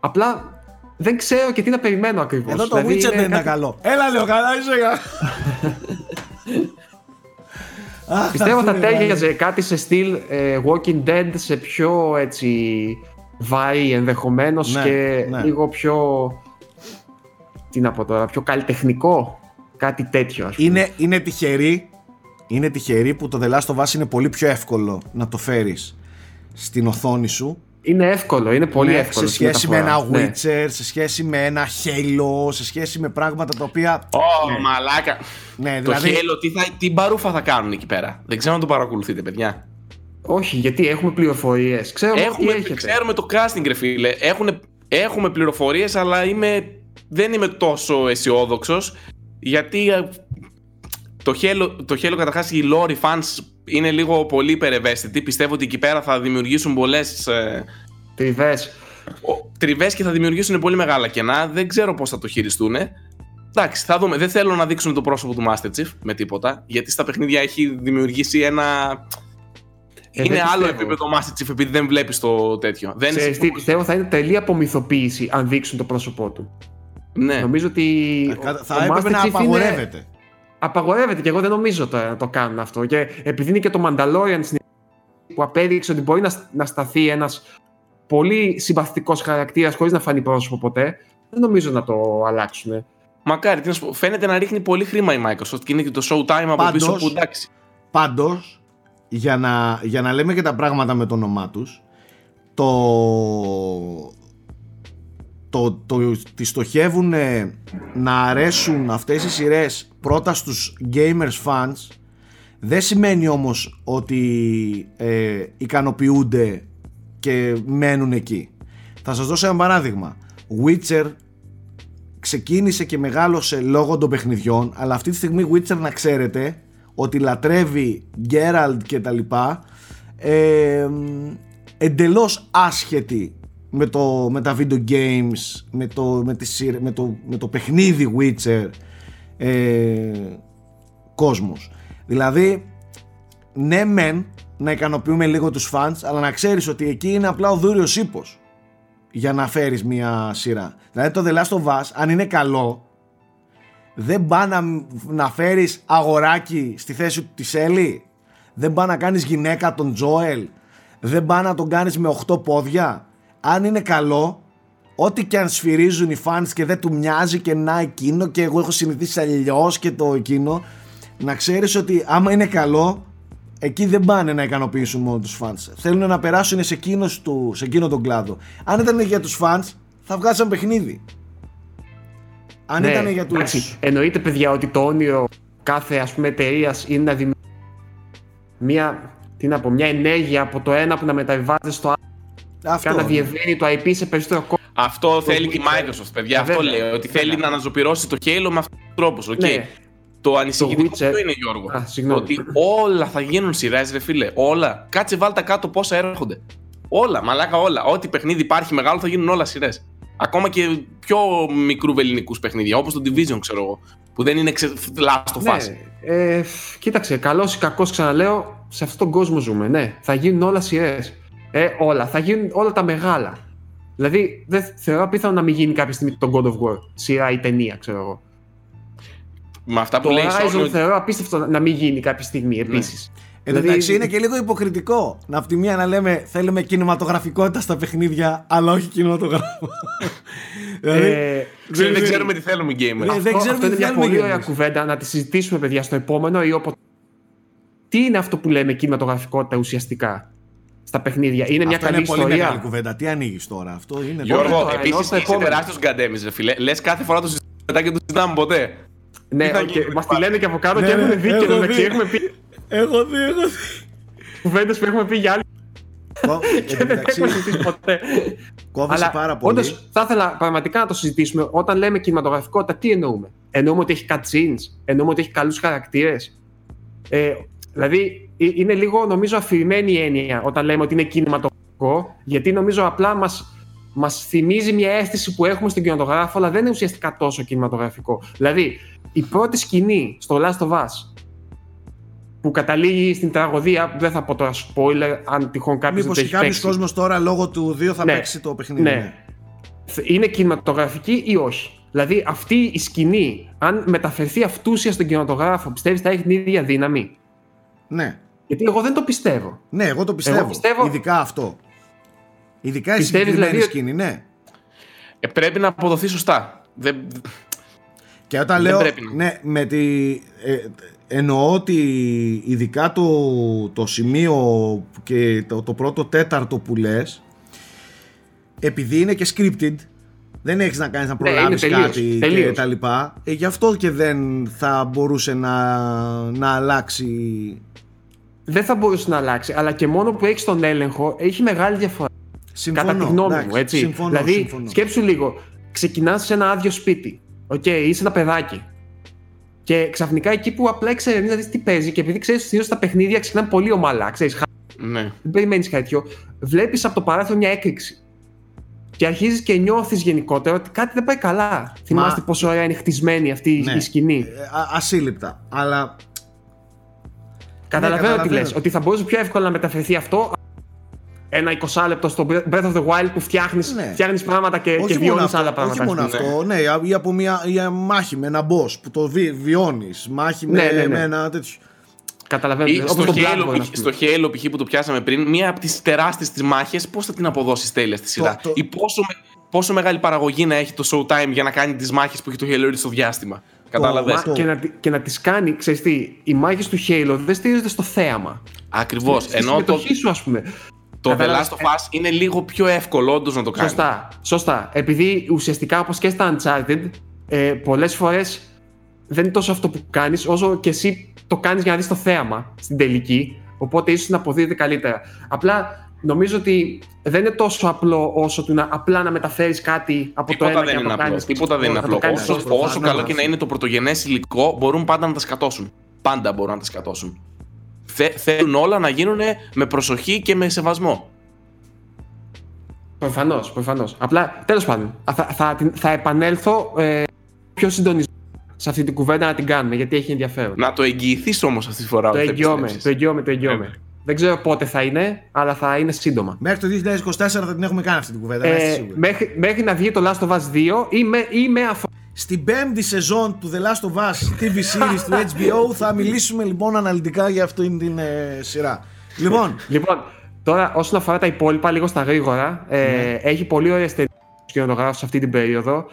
Απλά δεν ξέρω και τι να περιμένω ακριβώς. Εδώ το δηλαδή, Witcher δεν είναι καλό. Έλα, λέω καλά, είσαι για. Πιστεύω θα τέριαζε κάτι σε στυλ ε, Walking Dead σε πιο έτσι βάρη ενδεχομένως ναι, και ναι. λίγο πιο. Τι να πω τώρα, πιο καλλιτεχνικό. Κάτι τέτοιο, ας πούμε. Είναι, είναι τυχερή είναι τυχερή που το The Last of Us είναι πολύ πιο εύκολο να το φέρεις στην οθόνη σου είναι εύκολο, είναι πολύ ναι, εύκολο. Σε σχέση με ένα ναι. Witcher, σε σχέση με ένα Halo, σε σχέση με πράγματα τα οποία. Ω, oh, μαλάκα. Ναι, δηλαδή... Το Halo, τι, θα, τι μπαρούφα θα κάνουν εκεί πέρα. Δεν ξέρω αν το παρακολουθείτε, παιδιά. Όχι, γιατί έχουμε πληροφορίες. Έχουμε, ξέρουμε το casting, ρε φίλε. Έχουν, έχουμε πληροφορίες, αλλά είμαι, δεν είμαι τόσο αισιόδοξος. Γιατί ε, το Halo, το Halo καταρχάς οι lore fans είναι λίγο πολύ υπερευαίσθητοι. Πιστεύω ότι εκεί πέρα θα δημιουργήσουν πολλές. Ε, Τριβές. και θα δημιουργήσουν πολύ μεγάλα κενά. Δεν ξέρω πώς θα το χειριστούν. Εντάξει, θα δούμε. Δεν θέλω να δείξουν το πρόσωπο του Master Chief με τίποτα. Γιατί στα παιχνίδια έχει δημιουργήσει ένα. Ε, είναι άλλο επίπεδο Master Chief επειδή δεν βλέπεις το τέτοιο. Δεν Ξέρεις, τι, πιστεύω θα είναι τελεία απομυθοποίηση αν δείξουν το πρόσωπό του. Ναι. Νομίζω ότι. Θα έπρεπε να απαγορεύεται. Είναι απαγορεύεται και εγώ δεν νομίζω το, να το κάνουν αυτό. Και επειδή είναι και το Mandalorian που απέδειξε ότι μπορεί να, να σταθεί ένας πολύ συμπαθητικός χαρακτήρας χωρίς να φανεί πρόσωπο ποτέ, δεν νομίζω να το αλλάξουν. Μακάρι, τι να σου πω, φαίνεται να ρίχνει πολύ χρήμα η Microsoft και είναι και το showtime από πίσω που εντάξει. Πάντως, για να, για να λέμε και τα πράγματα με το όνομά τους, το, το, το, το στοχεύουν να αρέσουν αυτές οι σειρές πρώτα στους gamers fans δεν σημαίνει όμως ότι ε, ικανοποιούνται και μένουν εκεί. Θα σας δώσω ένα παράδειγμα. Witcher ξεκίνησε και μεγάλωσε λόγω των παιχνιδιών αλλά αυτή τη στιγμή Witcher να ξέρετε ότι λατρεύει Geralt και τα λοιπά ε, εντελώς άσχετη με, το, με τα video games με το, με, τη, με, το, με το παιχνίδι Witcher ε, κόσμος. Δηλαδή, ναι μεν να ικανοποιούμε λίγο τους fans, αλλά να ξέρεις ότι εκεί είναι απλά ο δούριος ύπος για να φέρεις μια σειρά. Δηλαδή το The Last of Us, αν είναι καλό, δεν πάει να, να φέρεις αγοράκι στη θέση του της Έλλη, δεν πάει να κάνεις γυναίκα τον Τζόελ, δεν πάει να τον κάνεις με 8 πόδια. Αν είναι καλό, ό,τι και αν σφυρίζουν οι fans και δεν του μοιάζει και να εκείνο και εγώ έχω συνηθίσει αλλιώς και το εκείνο να ξέρεις ότι άμα είναι καλό εκεί δεν πάνε να ικανοποιήσουν μόνο τους fans. Θέλουν να περάσουν σε, εκείνος του, σε εκείνο τον κλάδο. Αν ήταν για τους fans θα βγάζαν παιχνίδι. Αν ναι, ήταν για τους... Εντάξει, εννοείται παιδιά ότι το όνειρο κάθε ας πούμε εταιρεία είναι να δημιουργήσει μια, τι να πω, μια ενέργεια από το ένα που να μεταβιβάζεται στο άλλο αυτό. Και να διευρύνει το IP σε περισσότερο κόσμο. Αυτό θέλει και η Microsoft, παιδιά. αυτό λέει. Ότι θέλει να αναζωπηρώσει το Halo με αυτόν τον τρόπο. Okay. Ναι. Το ανησυχητικό αυτό είναι, Γιώργο; Α, ότι όλα θα γίνουν σειρές, ρε φίλε. Όλα. Κάτσε βάλτε κάτω πόσα έρχονται. Όλα, μαλάκα όλα. Ό,τι παιχνίδι υπάρχει μεγάλο θα γίνουν όλα σειρές. Ακόμα και πιο μικρού βεληνικού παιχνίδια, όπως το Division, ξέρω εγώ. Που δεν είναι ξε... λάστο ναι, φάση. Ε, κοίταξε, καλός ή κακός, ξαναλέω, σε αυτόν τον κόσμο ζούμε. Ναι, θα γίνουν όλα σειρές. Ε, όλα. Θα γίνουν όλα τα μεγάλα. Δηλαδή, δεν θεωρώ απίθανο να μην γίνει κάποια στιγμή το God of War, σειρά ή ταινία, ξέρω εγώ. Με αυτά που Το λέει η Horizon Sony, θεωρώ απίστευτο να μην γίνει κάποια στιγμή επίσης. Εν τω μεταξύ είναι και λίγο υποκριτικό. Να από τη μία να λέμε θέλουμε κινηματογραφικότητα στα παιχνίδια, αλλά όχι κινηματογράφο. δηλαδή, Ε, δεν, δεν- ξέρουμε τι θέλουμε οι gamers. Ναι, δεν αυτό, ξέρουμε αυτό είναι τι μια θέλουμε πολύ για ωραία εμείς. κουβέντα να τη συζητήσουμε, παιδιά, στο επόμενο ή όποτε. Τι είναι αυτό που λέμε κινηματογραφικότητα ουσιαστικά; Στα παιχνίδια, Είναι μια αυτό καλή είναι πολύ μεγάλη ιστορία. κουβέντα. Τι ανοίγεις τώρα, αυτό είναι. Γιώργο, τώρα, ενώ επίσης στο είσαι επόμενο. τεράστιος γκαντέμις, ρε φίλε. Λες κάθε φορά το συζητάμε μετά και το συζητάμε ποτέ. Ναι, Τι θα και γίνει, μας τη πάλι. λένε και από κάτω Ναι, και ναι, έχουμε δει έχω και εδώ μεταξύ δει. έχουμε πει Έχω δει, έχω δει. κουβέντες που έχουμε πει για άλλοι Κο- και εν τω δεν μεταξύ, έχουμε συζητήσει ποτέ. Κόβεσαι πάρα πολύ. όντως, θα ήθελα πραγματικά να το συζητήσουμε. Όταν λέμε κινηματογραφικότητα, τι εννοούμε; Εννοούμε ότι έχει cutscenes, εννοούμε ότι έχει καλούς χαρακτήρες. Ε, δηλαδή, ε, είναι λίγο νομίζω αφηρημένη η έννοια όταν λέμε ότι είναι κινηματογραφικό, γιατί νομίζω απλά μας μας θυμίζει μια αίσθηση που έχουμε στον κινηματογράφο, αλλά δεν είναι ουσιαστικά τόσο κινηματογραφικό. Δηλαδή, η πρώτη σκηνή στο Last of Us που καταλήγει στην τραγωδία, δεν θα πω τώρα spoiler, αν τυχόν κάποιος δεν Μήπως το και έχει κάποιος παίξει. κόσμος τώρα λόγω του 2 θα Ναι. παίξει το παιχνίδι. Ναι. Είναι κινηματογραφική ή όχι; Δηλαδή αυτή η σκηνή, αν μεταφερθεί αυτούσια στον κινηματογράφο, πιστεύεις θα έχει την ίδια δύναμη; ναι. Γιατί εγώ δεν το πιστεύω. Ναι, εγώ το πιστεύω. πιστεύω- Ειδικά αυτό. Ειδικά η Πιστεύεις συγκεκριμένη δηλαδή σκηνή, ναι. Ε, πρέπει να αποδοθεί σωστά. Δεν... Και όταν Δεν λέω. πρέπει να. Ναι, με τη. Ε, εννοώ ότι ειδικά το, το σημείο και το, το πρώτο τέταρτο που λες, επειδή είναι και scripted, δεν έχεις να κάνεις να Ναι, είναι προλάβεις τελείως, κάτι και τελείως. τα λοιπά. Ε, γι' αυτό και δεν θα μπορούσε να, να αλλάξει. Δεν θα μπορούσε να αλλάξει. Αλλά και μόνο που έχεις τον έλεγχο έχει μεγάλη διαφορά. Συμφωνώ. κατά τη γνώμη εντάξει, μου, έτσι. Συμφωνώ, δηλαδή, συμφωνώ. σκέψου λίγο. Ξεκινάς σε ένα άδειο σπίτι. Οκ, είσαι ένα παιδάκι. Και ξαφνικά εκεί που απλά εξερευνείς να δεις τι παίζει και επειδή ξέρεις ότι τα παιχνίδια ξεκινάνε πολύ ομαλά, ξέρεις, Ναι. δεν περιμένεις κάτι τέτοιο, βλέπεις από το παράθυρο μια έκρηξη. Και αρχίζεις και νιώθεις γενικότερα ότι κάτι δεν πάει καλά. Θυμάστε πόσο ωραία είναι χτισμένη αυτή Ναι. η σκηνή. Ε, α- ασύλληπτα. Αλλά Καταλαβαίνω τι καταλαβαίνω. λες. Ότι θα μπορούσε πιο εύκολα να μεταφερθεί αυτό ένα 20 λεπτό στο Breath of the Wild που φτιάχνει Ναι. φτιάχνεις πράγματα και, και όχι μόνο βιώνει αυτό, άλλα πράγματα. όχι μόνο ας πούμε. αυτό ναι, ή από μια ή μάχη με ένα boss που το βι, βιώνεις, μάχη με, Ναι, ναι, ναι. με ένα τέτοιο. Καταλαβαίνω. Ή Όπως στο το Halo, Bloodborne, ας π.χ. πούμε. στο Halo π.χ. που το πιάσαμε πριν, μία από τις τεράστιες της μάχες, πώς θα την αποδώσεις τέλειας στη σειρά; το- Ή πόσο, με- πόσο μεγάλη παραγωγή να έχει το Showtime για να κάνει τις μάχες που έχει το Halo στο διάστημα; Κατάλαβες. Αυτό. Και να, τη- και να τις κάνει, ξέρεις τι, οι μάχες του Halo δεν στηρίζονται στο θέαμα. Ακριβώς. Στη Ενώ το, συμμετοχή σου, ας πούμε. το The Κατάλαβες; Last of Us είναι λίγο πιο εύκολο όντως να το κάνει. Σωστά, σωστά. Επειδή ουσιαστικά όπως και στα Uncharted, ε, πολλές φορές δεν είναι τόσο αυτό που κάνεις, όσο και εσύ το κάνεις για να δεις το θέαμα στην τελική, οπότε ίσως να αποδίδεται καλύτερα. Απλά νομίζω ότι δεν είναι τόσο απλό όσο του να απλά να μεταφέρεις κάτι από το Τίποτα ένα δεν και είναι να το απλό. κάνεις. Τίποτα δεν είναι να το απλό. κάνεις Όσο, σωστά. όσο καλό προφανώς. και να είναι το πρωτογενές υλικό, μπορούν πάντα να τα σκατώσουν. Πάντα μπορούν να τα σκατώσουν. Θε, θέλουν όλα να γίνουν με προσοχή και με σεβασμό. Προφανώς, προφανώς. Απλά τέλος πάντων, θα, θα, την- θα επανέλθω ε, πιο συντονισμένο σε αυτή την κουβέντα να την κάνουμε γιατί έχει ενδιαφέρον. Να το εγγυηθείς όμως αυτή τη φορά. το ότι θα εγγυώμαι, επιστρέψεις. το εγγυώμαι, το εγγυώμαι. Βέβαια. Δεν ξέρω πότε θα είναι, αλλά θα είναι σύντομα. Μέχρι το 2024 θα την έχουμε κάνει αυτή την κουβέντα. να είστε Ε, σίγουροι. μέχρι, μέχρι να βγει το Last of Us 2 ή με, ή με αφορά. Στην πέμπτη σεζόν του The Last of Us TV series του HBO θα μιλήσουμε λοιπόν αναλυτικά για αυτήν την ε, σειρά. Λοιπόν, Λοιπόν, τώρα όσον αφορά τα υπόλοιπα, λίγο στα γρήγορα, ε, Ναι. έχει πολύ ωραίε ταινίε σκηνογράφου σε αυτή την περίοδο.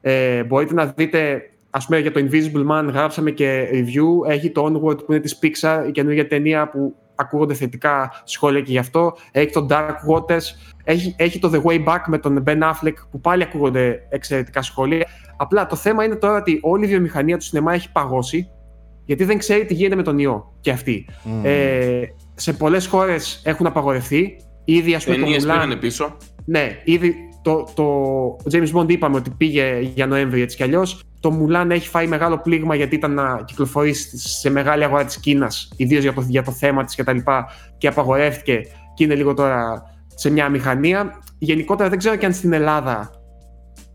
Ε, μπορείτε να δείτε, ας πούμε, για το Invisible Man γράψαμε και review. Έχει το Onward που είναι της Pixar, η καινούργια ταινία που ακούγονται θετικά σχόλια και γι' αυτό. Έχει το Dark Waters. Έχει, έχει το The Way Back με τον Ben Affleck που πάλι ακούγονται εξαιρετικά σχόλια. Απλά το θέμα είναι τώρα ότι όλη η βιομηχανία του σινεμά έχει παγώσει γιατί δεν ξέρει τι γίνεται με τον ιό και αυτή. Ε, σε πολλές χώρες έχουν απαγορευτεί. Ήδη, ας πούμε, το Ταινίε Mulan. πήγανε πίσω. Ναι, ήδη το, το James Bond είπαμε ότι πήγε για Νοέμβρη έτσι κι αλλιώς. Το Mulan έχει φάει μεγάλο πλήγμα γιατί ήταν να κυκλοφορήσει σε μεγάλη αγορά της Κίνας, ιδίως για το, για το θέμα της κτλ. Και, και απαγορεύτηκε και είναι λίγο τώρα σε μια μηχανία. Γενικότερα δεν ξέρω και αν στην Ελλάδα.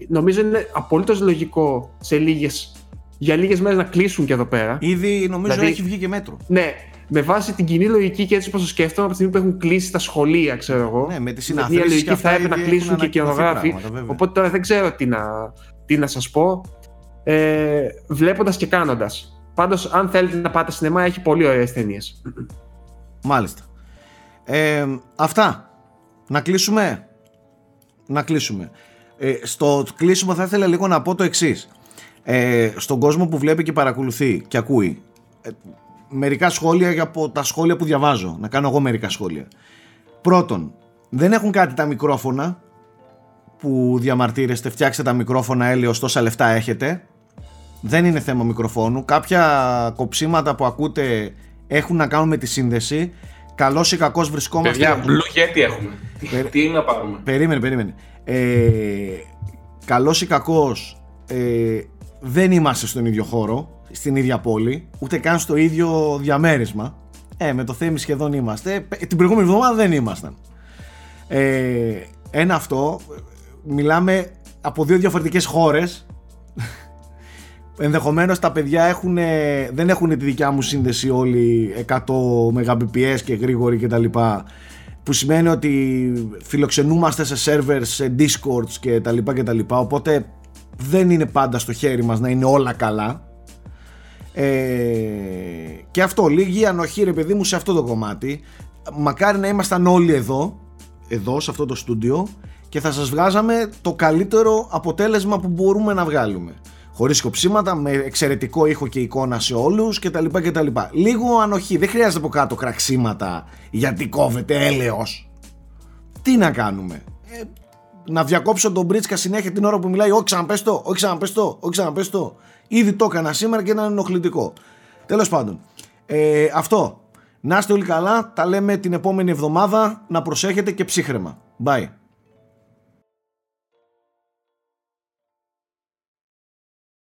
Νομίζω είναι απολύτως λογικό σε λίγες, για λίγες μέρες να κλείσουν και εδώ πέρα. ήδη νομίζω Δηλαδή- έχει βγει και μέτρο. Ναι, με βάση την κοινή λογική και έτσι όπως το σκέφτομαι από τη στιγμή που έχουν κλείσει τα σχολεία, ξέρω εγώ. Ναι, με τις μια συναθρήσεις λογική και αυτά θα έπρεπε ήδη να κλείσουν έχουν και οι ανακοινωθεί κινηματογράφοι. πράγματα, βέβαια. Οπότε τώρα δεν ξέρω τι να, τι να σας πω. Ε, Βλέποντας και κάνοντας. Πάντως, αν θέλετε να πάτε σινεμά, έχει πολύ ωραίες ταινίες. Μάλιστα. Ε, αυτά. Να κλείσουμε; Να κλείσουμε. Ε, στο κλείσιμο θα ήθελα λίγο να πω το εξής. Ε, στον κόσμο που βλέπει και παρακολουθεί και ακούει. Ε, μερικά σχόλια για από τα σχόλια που διαβάζω. Να κάνω εγώ μερικά σχόλια. Πρώτον, δεν έχουν κάτι τα μικρόφωνα που διαμαρτύρεστε. Φτιάξτε τα μικρόφωνα έλεος, τόσα λεφτά έχετε. Δεν είναι θέμα μικροφόνου. Κάποια κοψίματα που ακούτε έχουν να κάνουν με τη σύνδεση. Καλός ή κακός βρισκόμαστε. Παιδιά, Blue Yeti έχουμε. Περι- Τι είναι να πάρουμε; Περίμενε, περίμενε. Ε, καλός ή κακός ε, δεν είμαστε στον ίδιο χώρο, στην ίδια πόλη, ούτε καν στο ίδιο διαμέρισμα. Ε, με το Θέμη σχεδόν είμαστε. Ε, Την προηγούμενη εβδομάδα δεν ήμασταν. Ε, ένα αυτό, μιλάμε από δύο διαφορετικές χώρες. Ενδεχομένως τα παιδιά έχουν, δεν έχουν τη δικιά μου σύνδεση όλοι 100 Mbps και γρήγορη κτλ. Που σημαίνει ότι φιλοξενούμαστε σε servers, σε discords και τα λοιπά και τα λοιπά. Οπότε δεν είναι πάντα στο χέρι μας να είναι όλα καλά. Ε, και αυτό, λίγη ανοχή ρε παιδί μου σε αυτό το κομμάτι. Μακάρι να ήμασταν όλοι εδώ Εδώ σε αυτό το στούντιο Και θα σας βγάζαμε το καλύτερο αποτέλεσμα που μπορούμε να βγάλουμε Χωρίς κοψίματα, με εξαιρετικό ήχο και εικόνα σε όλους και τα λοιπά και τα λοιπά Λίγο ανοχή, δεν χρειάζεται από κάτω κραξίματα Γιατί κόβεται έλεος Τι να κάνουμε; Ε, να διακόψω τον Μπρίτσκα συνέχεια την ώρα που μιλάει. Όχι ξαναπες το, όχι ξαναπες το, όχι ξαναπες το. Ήδη το έκανα σήμερα και ήταν ενοχλητικό. Τέλος πάντων. Ε, αυτό. Να είστε όλοι καλά. Τα λέμε την επόμενη εβδομάδα. Να προσέχετε και ψύχρεμα. Bye.